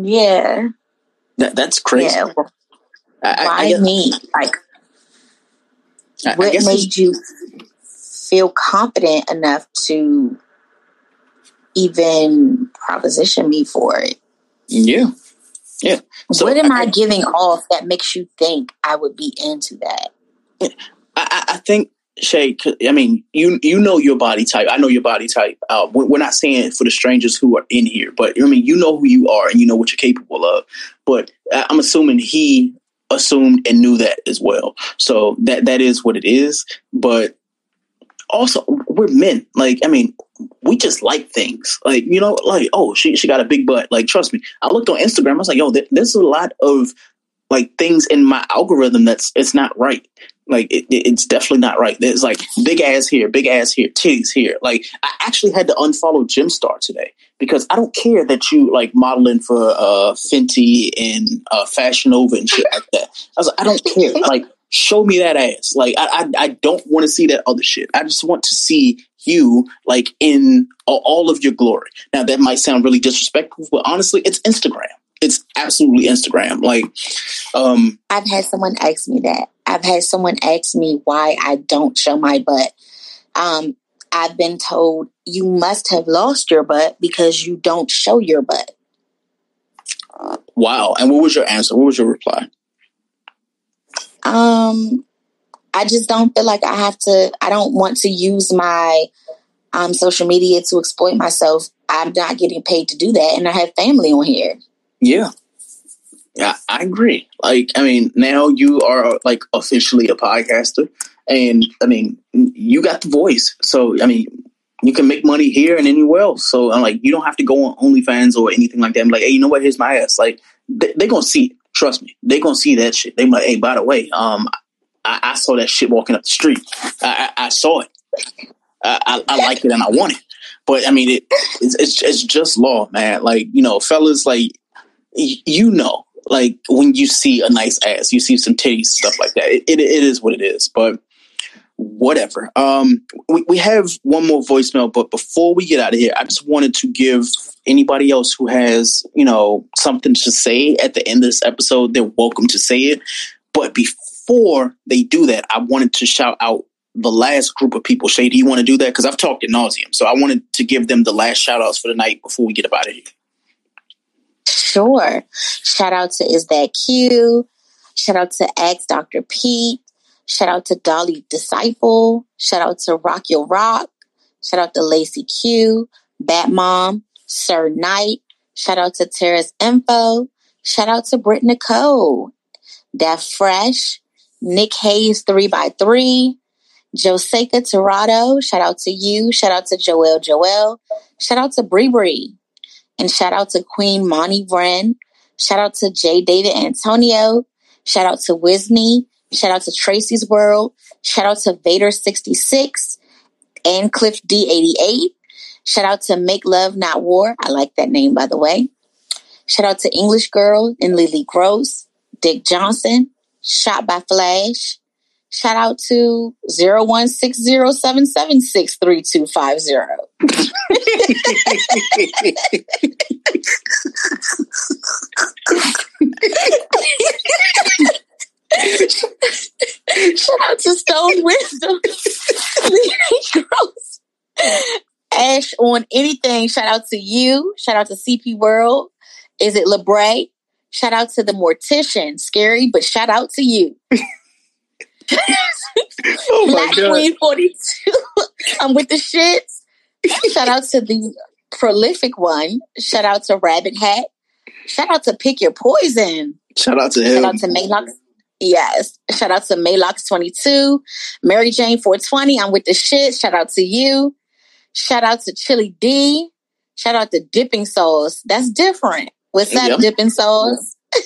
Yeah. That that's crazy. Yeah. I- I- I Why guess- me? Like, I- what guess made you feel confident enough to even proposition me for it? Yeah. Yeah. So what am I, giving off that makes you think I would be into that? I, I I think Shay, I mean, you you know your body type. I know your body type. Uh, we're, not saying for the strangers who are in here, but I mean, you know who you are and you know what you're capable of. But I- I'm assuming he assumed and knew that as well. So that that is what it is. But also, we're men. Like, I mean, we just like things. Like, you know, like, oh, she she got a big butt. Like, trust me. I looked on Instagram. I was like, yo, there, there's a lot of like things in my algorithm that's it's not right. Like it- it's definitely not right. There's like big ass here, big ass here, titties here. Like I actually had to unfollow Gymstar today because I don't care that you like modeling for uh Fenty and uh Fashion Nova and shit like that. I was like, I don't care. Like show me that ass. Like I I, I don't want to see that other shit. I just want to see you like in all of your glory. Now that might sound really disrespectful, but honestly, it's Instagram. It's absolutely Instagram. Like, um, I've had someone ask me that. I've had someone ask me why I don't show my butt. Um, I've been told you must have lost your butt because you don't show your butt. wow. And what was your answer? What was your reply? Um, I just don't feel like I have to. I don't want to use my um, social media to exploit myself. I'm not getting paid to do that, and I have family on here. Yeah. Yeah, I agree. Like, I mean, now you are like officially a podcaster, and I mean, you got the voice. So, I mean, you can make money here and anywhere else. So, I'm like, you don't have to go on OnlyFans or anything like that. I'm like, hey, you know what? Here's my ass. Like, they, they're gonna see it. Trust me, they're gonna see that shit. They might. hey, by the way, um, I, I saw that shit walking up the street. I, I, I saw it. I, I, like it and I want it. But I mean, it, it's, it's it's just law, man. Like you know, fellas, like you know, like when you see a nice ass, you see some titties, stuff like that. It, it, it is what it is. But whatever. Um, we, we have one more voicemail, but before we get out of here, I just wanted to give anybody else who has you know something to say at the end of this episode, they're welcome to say it. But before they do that, I wanted to shout out the last group of people. Shay, do you want to do that? Because I've talked at nauseum. So I wanted to give them the last shout outs for the night before we get about it. Sure. Shout out to Is That Q. Shout out to X Dr. Pete. Shout out to Dolly Disciple. Shout out to Rock Your Rock. Shout out to Lacey Q. Bat Mom. Sir Knight. Shout out to Terrace Info. Shout out to Britt Nicole. Def Fresh. Nick Hayes 3x3. Joseca Torado. Shout out to you. Shout out to Joel Joel. Shout out to Bree Bree. And shout out to Queen Monty Wren. Shout out to J. David Antonio. Shout out to Wisney. Shout out to Tracy's World. Shout out to Vader66 and Cliff D88. Shout out to Make Love Not War. I like that name, by the way. Shout out to English Girl and Lily Gross, Dick Johnson, Shot by Flash. Shout out to 016077633250. Shout out to Stone Wisdom. Lily Gross. Ash on anything. Shout out to you. Shout out to CP World. Is it LeBray? Shout out to the mortician. Scary, but shout out to you. Oh Black God. Queen 42. I'm with the shits. Shout out to the prolific one. Shout out to Rabbit Hat. Shout out to Pick Your Poison. Shout out to him. Shout out to Maylox. Yes. Shout out to Maylox22. Mary Jane 420. I'm with the shit. Shout out to you. Shout out to Chili D. Shout out to Dipping Sauce. That's different. What's that Yep. dipping sauce?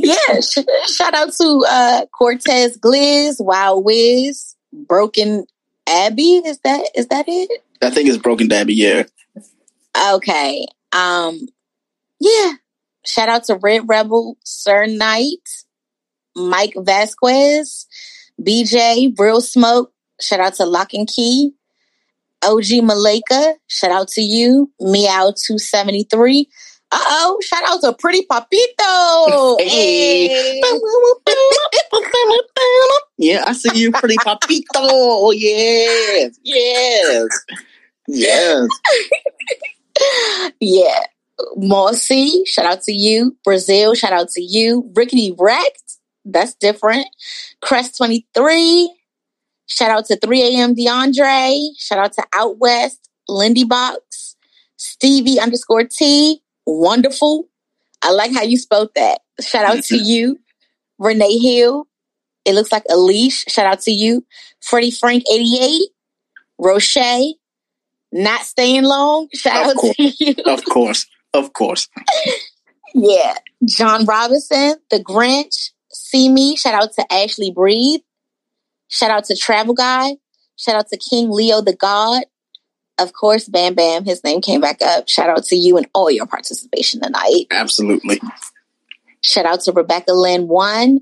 yeah. Sh- shout out to uh, Cortez Gliz, Wild Wiz, Broken Abbey. Is that is that it? I think it's Broken Dabby. Yeah. Okay. Um. Yeah. Shout out to Red Rebel, Sir Knight, Mike Vasquez, BJ, Real Smoke. Shout out to Lock and Key, OG Malika. Shout out to you, Meow two seventy three. Uh oh! Shout out to Pretty Papito. Hey. Yeah, I see you, pretty papito. Yes, yes, yes. yeah. Mossy, shout out to you. Brazil, shout out to you. Rickety Wrecked, that's different. Crest 23, shout out to 3 a.m. DeAndre. Shout out to Out West, Lindy Box, Stevie underscore T, wonderful. I like how you spoke that. Shout out to you. Renee Hill, it looks like a leash. shout out to you. Freddie Frank 88, Roche, not staying long, shout Of out course. to you. Of course, of course. Yeah. John Robinson, The Grinch, See Me. Shout out to Ashley Breathe. Shout out to Travel Guy. Shout out to King Leo the God. Of course, Bam Bam, his name came back up. Shout out to you and all your participation tonight. Absolutely. Shout out to Rebecca Lynn One.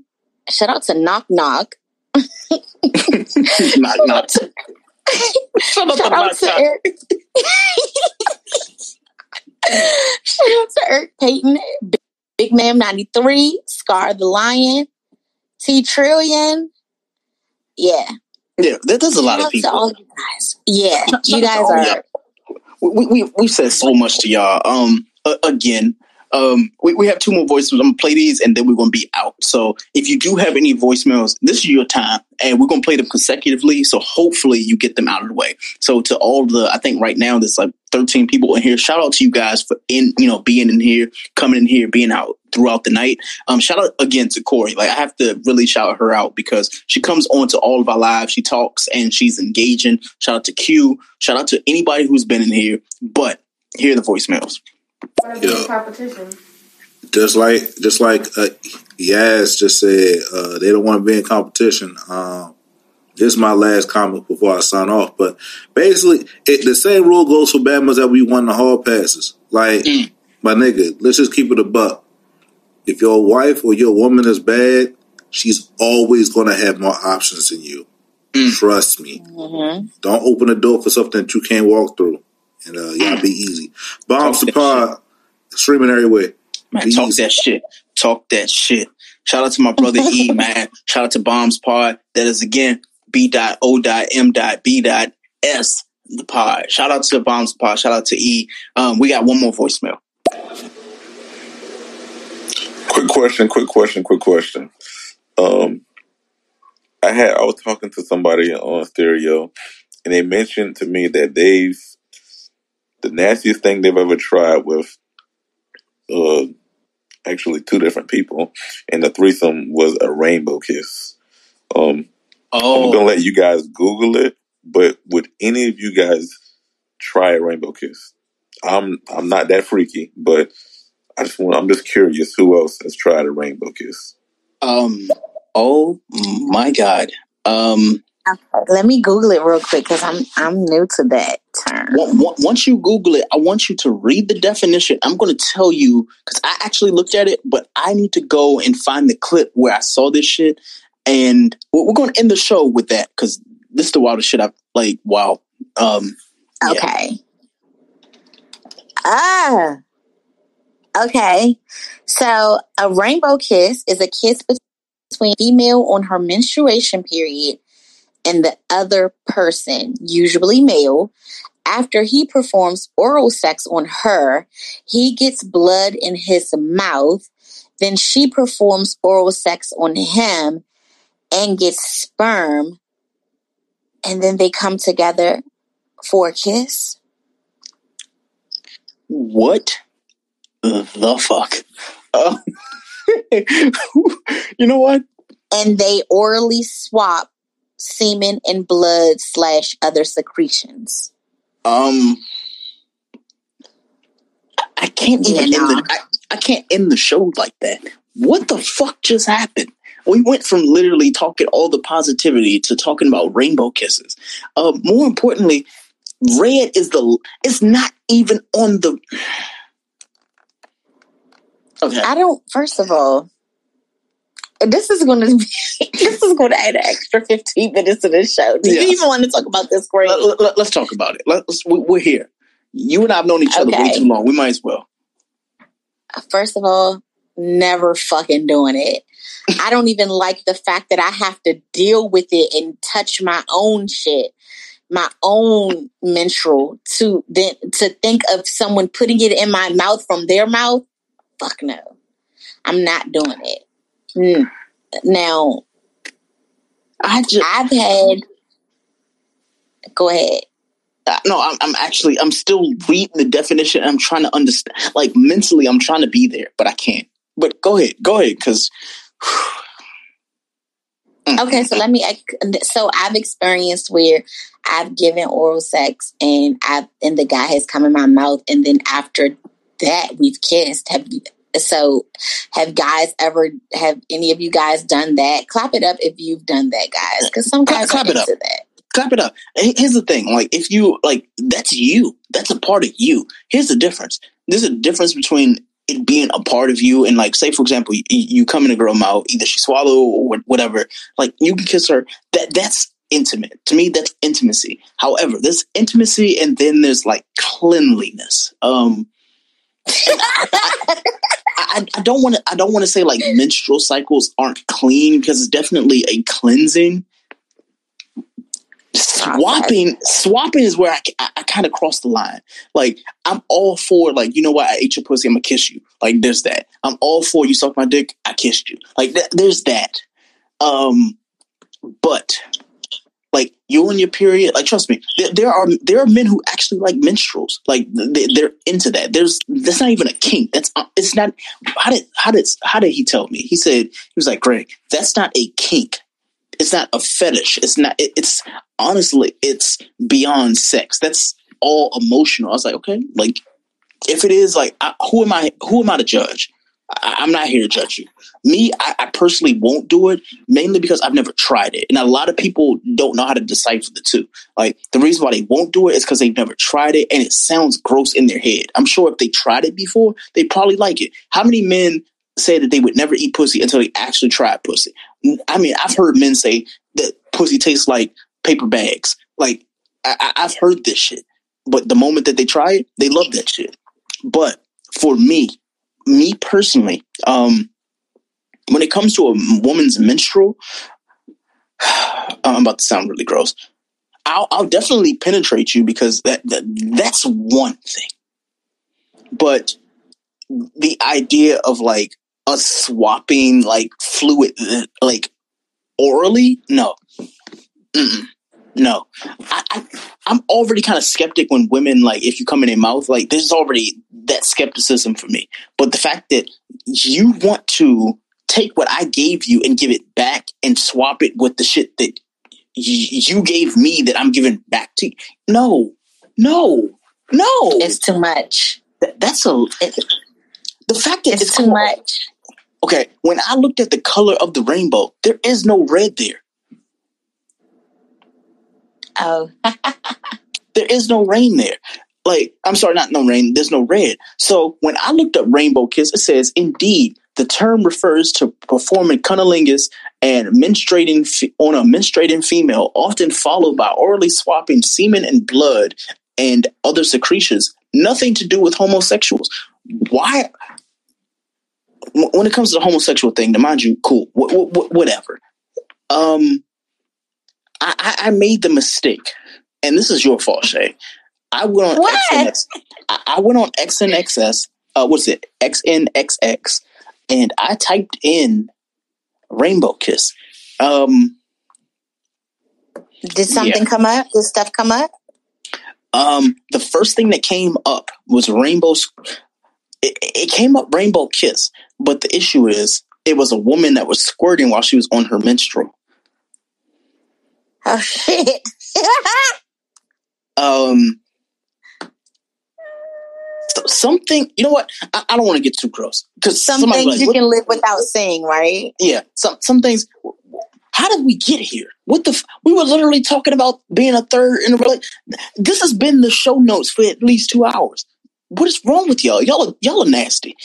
Shout out to Knock Knock. knock knock. Shout out to Eric. Shout out to Eric Payton, Big, Big Man 93, Scar the Lion, T Trillion. Yeah. Yeah, that, there's a lot of out to people. all you guys. Yeah. You guys are we we we said so much to y'all. Um, uh, again, um, we, we have two more voicemails. I'm gonna play these, and then we're gonna be out. So if you do have any voicemails, this is your time, and we're gonna play them consecutively. So hopefully you get them out of the way. So to all the, I think right now there's like 13 people in here. Shout out to you guys for in you know being in here, coming in here, being out throughout the night. Um, shout out again to Corey. Like I have to really shout her out because she comes on to all of our lives. She talks and she's engaging. Shout out to Q. Shout out to anybody who's been in here. But here are the voicemails. Yeah. competition. Just like just like uh, Yaz just said, uh, they don't want to be in competition. Um, this is my last comment before I sign off. But basically, it, the same rule goes for Bama's that we won the hall passes. Like my nigga, let's just keep it a buck. If your wife or your woman is bad, she's always going to have more options than you. Trust me. Mm-hmm. Don't open the door for something that you can't walk through. And uh, y'all be easy. Bombs to pod, streaming everywhere. Man, talk that shit. Talk that shit. Shout out to my brother E, man. Shout out to Bombs Pod. That is again B.O.M.B.S. The pod. Shout out to Bombs Pod. Shout out to E. Um, we got one more voicemail. Quick question, quick question, quick question. Um, I had I was talking to somebody on stereo, and they mentioned to me that they've the nastiest thing they've ever tried with uh actually two different people, and the threesome was a rainbow kiss. Um, oh. I'm gonna let you guys Google it, but would any of you guys try a rainbow kiss? I'm I'm not that freaky, but I just want I'm just curious who else has tried a rainbow kiss. Um. Oh my God. Um. Let me Google it real quick because I'm I'm new to that term. on- on- Once you Google it, I want you to read the definition. I'm going to tell you because I actually looked at it, but I need to go and find the clip where I saw this shit. And we're going to end the show with that because this is the wildest shit I've like. Wow. Um. yeah. Okay. Ah. Okay. So a rainbow kiss is a kiss between female on her menstruation period and the other person, usually male. After he performs oral sex on her, he gets blood in his mouth. Then she performs oral sex on him and gets sperm. And then they come together for a kiss. What the fuck? Uh, you know what? And they orally swap semen and blood slash other secretions. Um, I- can't even Yeah, end the I, I can't end the show like that. What the fuck just happened? We went from literally talking all the positivity to talking about rainbow kisses. Uh, more importantly, red is the it's not even on the Okay. I don't. First of all, this is going to be this is going to add an extra fifteen minutes to this show. Do Yes. you even want to talk about this? Great. Let, us talk about it. Let's, we- we're here. You and I have known each other way too long. We might as well. First of all, never fucking doing it. I don't even like the fact that I have to deal with it and touch my own shit, my own menstrual to then to think of someone putting it in my mouth from their mouth. Fuck no, I'm not doing it. Mm. Now, I just I've had. Go ahead. Uh, no, I'm, I'm actually I'm still reading the definition. I'm trying to understand. Like mentally, I'm trying to be there, but I can't. But go ahead, go ahead, because Okay, so let me. So I've experienced where I've given oral sex and I've and the guy has come in my mouth, and then after that we've kissed. Have you- so have guys ever have any of you guys done that? Clap it up if you've done that, guys, because some guys clap are it up. that. clap it up. Here's the thing: like if you like, that's you. That's a part of you. Here's the difference. There's a difference between it being a part of you and like, say for example, you, you come in a girl mouth, either she swallow or whatever. Like you can kiss her. That that's intimate to me. That's intimacy. However, there's intimacy and then there's like cleanliness. Um, I, I, I don't want to. I don't want to say like menstrual cycles aren't clean because it's definitely a cleansing. Swapping, swapping is where I, I, I kind of cross the line. Like I'm all for like you know what I ate your pussy, I'm gonna kiss you. Like there's that. I'm all for you suck my dick, I kissed you. Like th- there's that. Um, but like you and your period, like trust me, there, there are there are men who actually like minstrels Like they, they're into that. There's that's not even a kink. That's uh, it's not. How did how did how did he tell me? He said he was like Greg. That's not a kink. It's not a fetish. It's not. It, it's honestly, it's beyond sex. That's all emotional. I was like, okay, like if it is, like, I, who am I? Who am I to judge? I, I'm not here to judge you. Me, I, I personally won't do it mainly because I've never tried it, and a lot of people don't know how to decipher the two. Like the reason why they won't do it is because they've never tried it, and it sounds gross in their head. I'm sure if they tried it before, they probably like it. How many men say that they would never eat pussy until they actually tried pussy? Mm, I mean, I've heard men say that pussy tastes like paper bags. Like I- I've heard this shit, but the moment that they try it, they love that shit. But for me, me personally, um, when it comes to a woman's menstrual, I'm about to sound really gross. I'll, I'll definitely penetrate you because that, that that's one thing. But the idea of like us swapping like fluid, like orally, no, Mm-mm. No. I, I I'm already kind of skeptic when women like if you come in their mouth, like there's already that skepticism for me. But the fact that you want to take what I gave you and give it back and swap it with the shit that y- you gave me that I'm giving back to you. No, no, no. It's too much. That, that's a. the fact that it's, too much. Okay, when I looked at the color of the rainbow, there is no red there. Oh, there is no rain there. Like, I'm sorry, not no rain. There's no red. So when I looked up rainbow kiss, it says, indeed, the term refers to performing cunnilingus and menstruating on a menstruating female, often followed by orally swapping semen and blood and other secretions. Nothing to do with homosexuals. Why? When it comes to the homosexual thing, to mind you, cool, wh- wh- whatever. Um, I, I, made the mistake, and this is your fault, Shay. I went on What? XNX. I, I went on XNXS. Uh, what's it? XNXX, and I typed in rainbow kiss. Um, Did something Yeah. come up? Did stuff come up? um, the first thing that came up was rainbow. It, it came up rainbow kiss, but the issue is it was a woman that was squirting while she was on her menstrual. Oh shit! Um, something. You know what? I, I don't want to get too gross because Some things like, you can live without saying, right? yeah, some some things. How did we get here? What the? F- we were literally talking about being a third in a relationship. This has been the show notes for at least two hours. What is wrong with y'all? Y'all are y'all are nasty.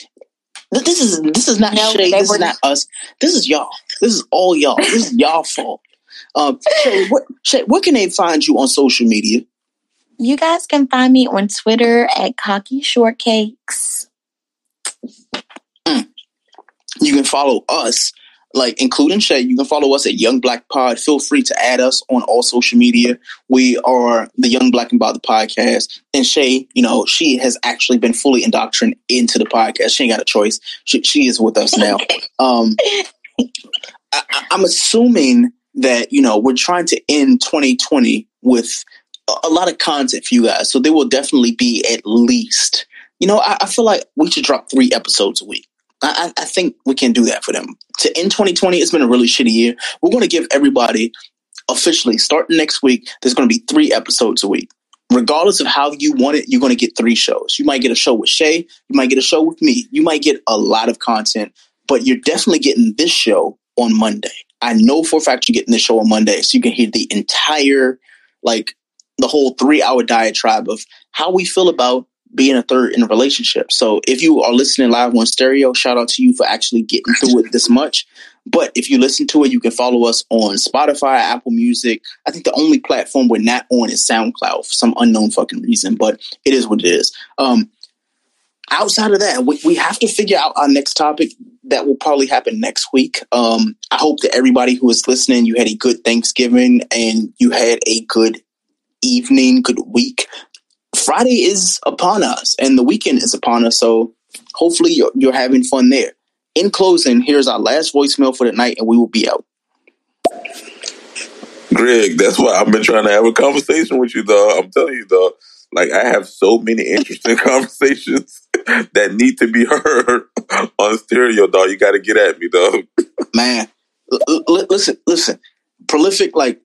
This is this is not No, Shay. they This is not us. This is y'all. This is all y'all. This is y'all fault. Um, Shay, what Shay, where can they find you on social media? You guys can find me on Twitter at Cocky Shortcakes. You can follow us, like including Shay. You can follow us at Young Black Pod. Feel free to add us on all social media. We are the Young Black and Bothered podcast. And Shay, you know, she has actually been fully indoctrinated into the podcast. She ain't got a choice. She, she is with us now. Um, I- I'm assuming that you know we're trying to end 2020 with a, lot of content for you guys. So there will definitely be at least, you know, I, I feel like we should drop three episodes a week. I I think we can do that for them. To end 2020, it's been a really shitty year. We're going to give everybody officially starting next week. There's going to be three episodes a week. Regardless of how you want it, you're going to get three shows. You might get a show with Shay. You might get a show with me. You might get a lot of content, but you're definitely getting this show on Monday. I know for a fact you're getting this show on Monday, so you can hear the entire, like, the whole three hour diatribe of how we feel about being a third in a relationship. So if you are listening live on stereo, shout out to you for actually getting through it this much. But if you listen to it, you can follow us on Spotify, Apple Music. I think the only platform we're not on is SoundCloud for some unknown fucking reason, but it is what it is. Um, outside of that, we, we have to figure out our next topic that will probably happen next week. Um, I hope that everybody who is listening, you had a good Thanksgiving and you had a good evening, good week. Friday is upon us and the weekend is upon us. So hopefully you're, you're having fun there. In closing, here's our last voicemail for the night and we will be out. Greg, that's why I've been trying to have a conversation with you, though. I'm telling you, though. Like I have so many interesting conversations that need to be heard on stereo, dog. You got to get at me, though. Man, l- l- listen, listen. Prolific, like,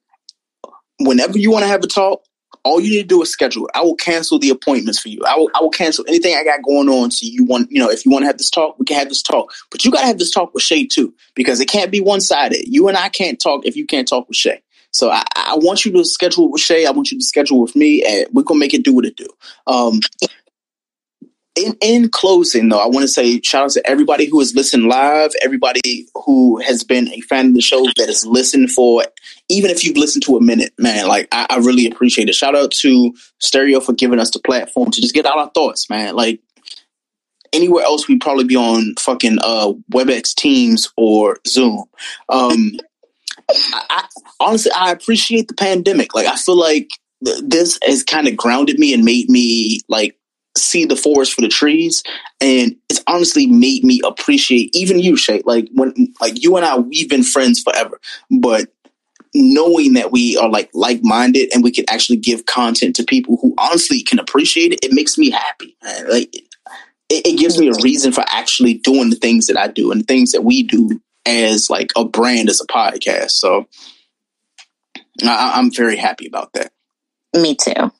whenever you want to have a talk, all you need to do is schedule. I will cancel the appointments for you. I will, I will cancel anything I got going on. So you want, you know, if you want to have this talk, we can have this talk. But you got to have this talk with Shay too, because it can't be one sided. You and I can't talk if you can't talk with Shay. So I, I want you to schedule with Shay. I want you to schedule with me, and we're gonna make it do what it do. Um, in, in closing, though, I want to say shout out to everybody who has listened live, everybody who has been a fan of the show that has listened for, even if you've listened to a minute, man. Like I, I really appreciate it. Shout out to Stereo for giving us the platform to just get out our thoughts, man. Like anywhere else, we'd probably be on fucking uh, WebEx Teams or Zoom. Um, I, honestly, I appreciate the pandemic. Like I feel like th- this has kind of grounded me and made me like see the forest for the trees and it's honestly made me appreciate even you Shay like when like you and I we've been friends forever but knowing that we are like like-minded and we can actually give content to people who honestly can appreciate it it makes me happy man. like it, it gives me a reason for actually doing the things that I do and the things that we do as like a brand as a podcast so I, I'm very happy about that Me too.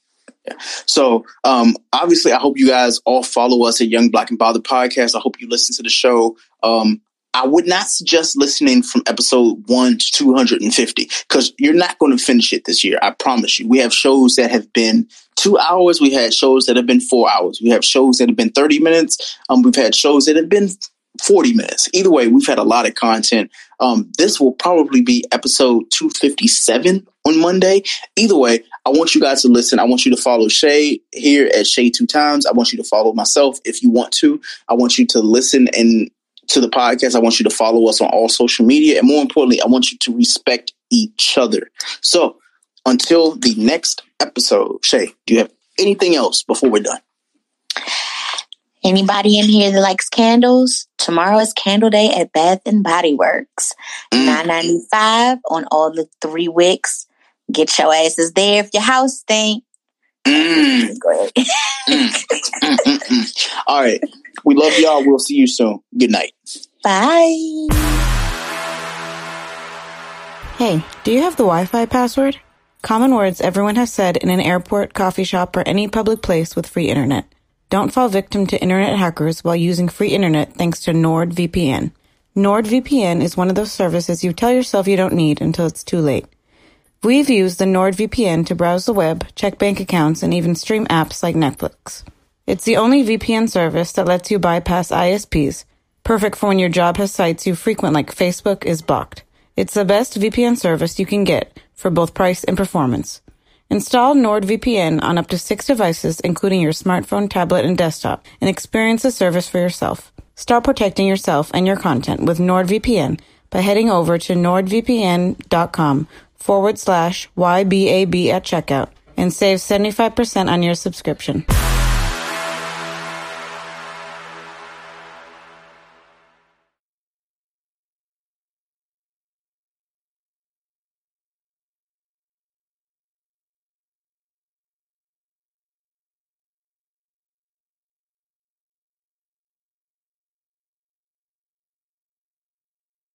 so um, obviously, I hope you guys all follow us at Young Black and Bothered Podcast. I hope you listen to the show. Um, I would not suggest listening from episode one to 250 because you're not going to finish it this year. I promise you. We have shows that have been two hours. We had shows that have been four hours. We have shows that have been 30 minutes. Um, we've had shows that have been 40 minutes. Either way, we've had a lot of content. Um, this will probably be episode 257 on Monday. Either way, I want you guys to listen. I want you to follow Shay here at Shay Two Times. I want you to follow myself if you want to. I want you to listen and to the podcast. I want you to follow us on all social media. And more importantly, I want you to respect each other. So until the next episode, Shay, do you have anything else before we're done? Anybody in here that likes candles? Tomorrow is candle day at Bath and Body Works. Mm. Nine ninety five on all the three wicks. Get your asses there if your house stink. Mm. Great. Mm. All right. We love y'all. We'll see you soon. Good night. Bye. Hey, do you have the Wi Fi password? Common words everyone has said in an airport, coffee shop, or any public place with free internet. Don't fall victim to internet hackers while using free internet thanks to NordVPN. NordVPN is one of those services you tell yourself you don't need until it's too late. We've used the NordVPN to browse the web, check bank accounts, and even stream apps like Netflix. It's the only VPN service that lets you bypass ISPs, perfect for when your job has sites you frequent like Facebook is blocked. It's the best VPN service you can get for both price and performance. Install NordVPN on up to six devices, including your smartphone, tablet, and desktop, and experience the service for yourself. Start protecting yourself and your content with NordVPN by heading over to nordvpn.com forward slash YBAB at checkout and save 75% on your subscription.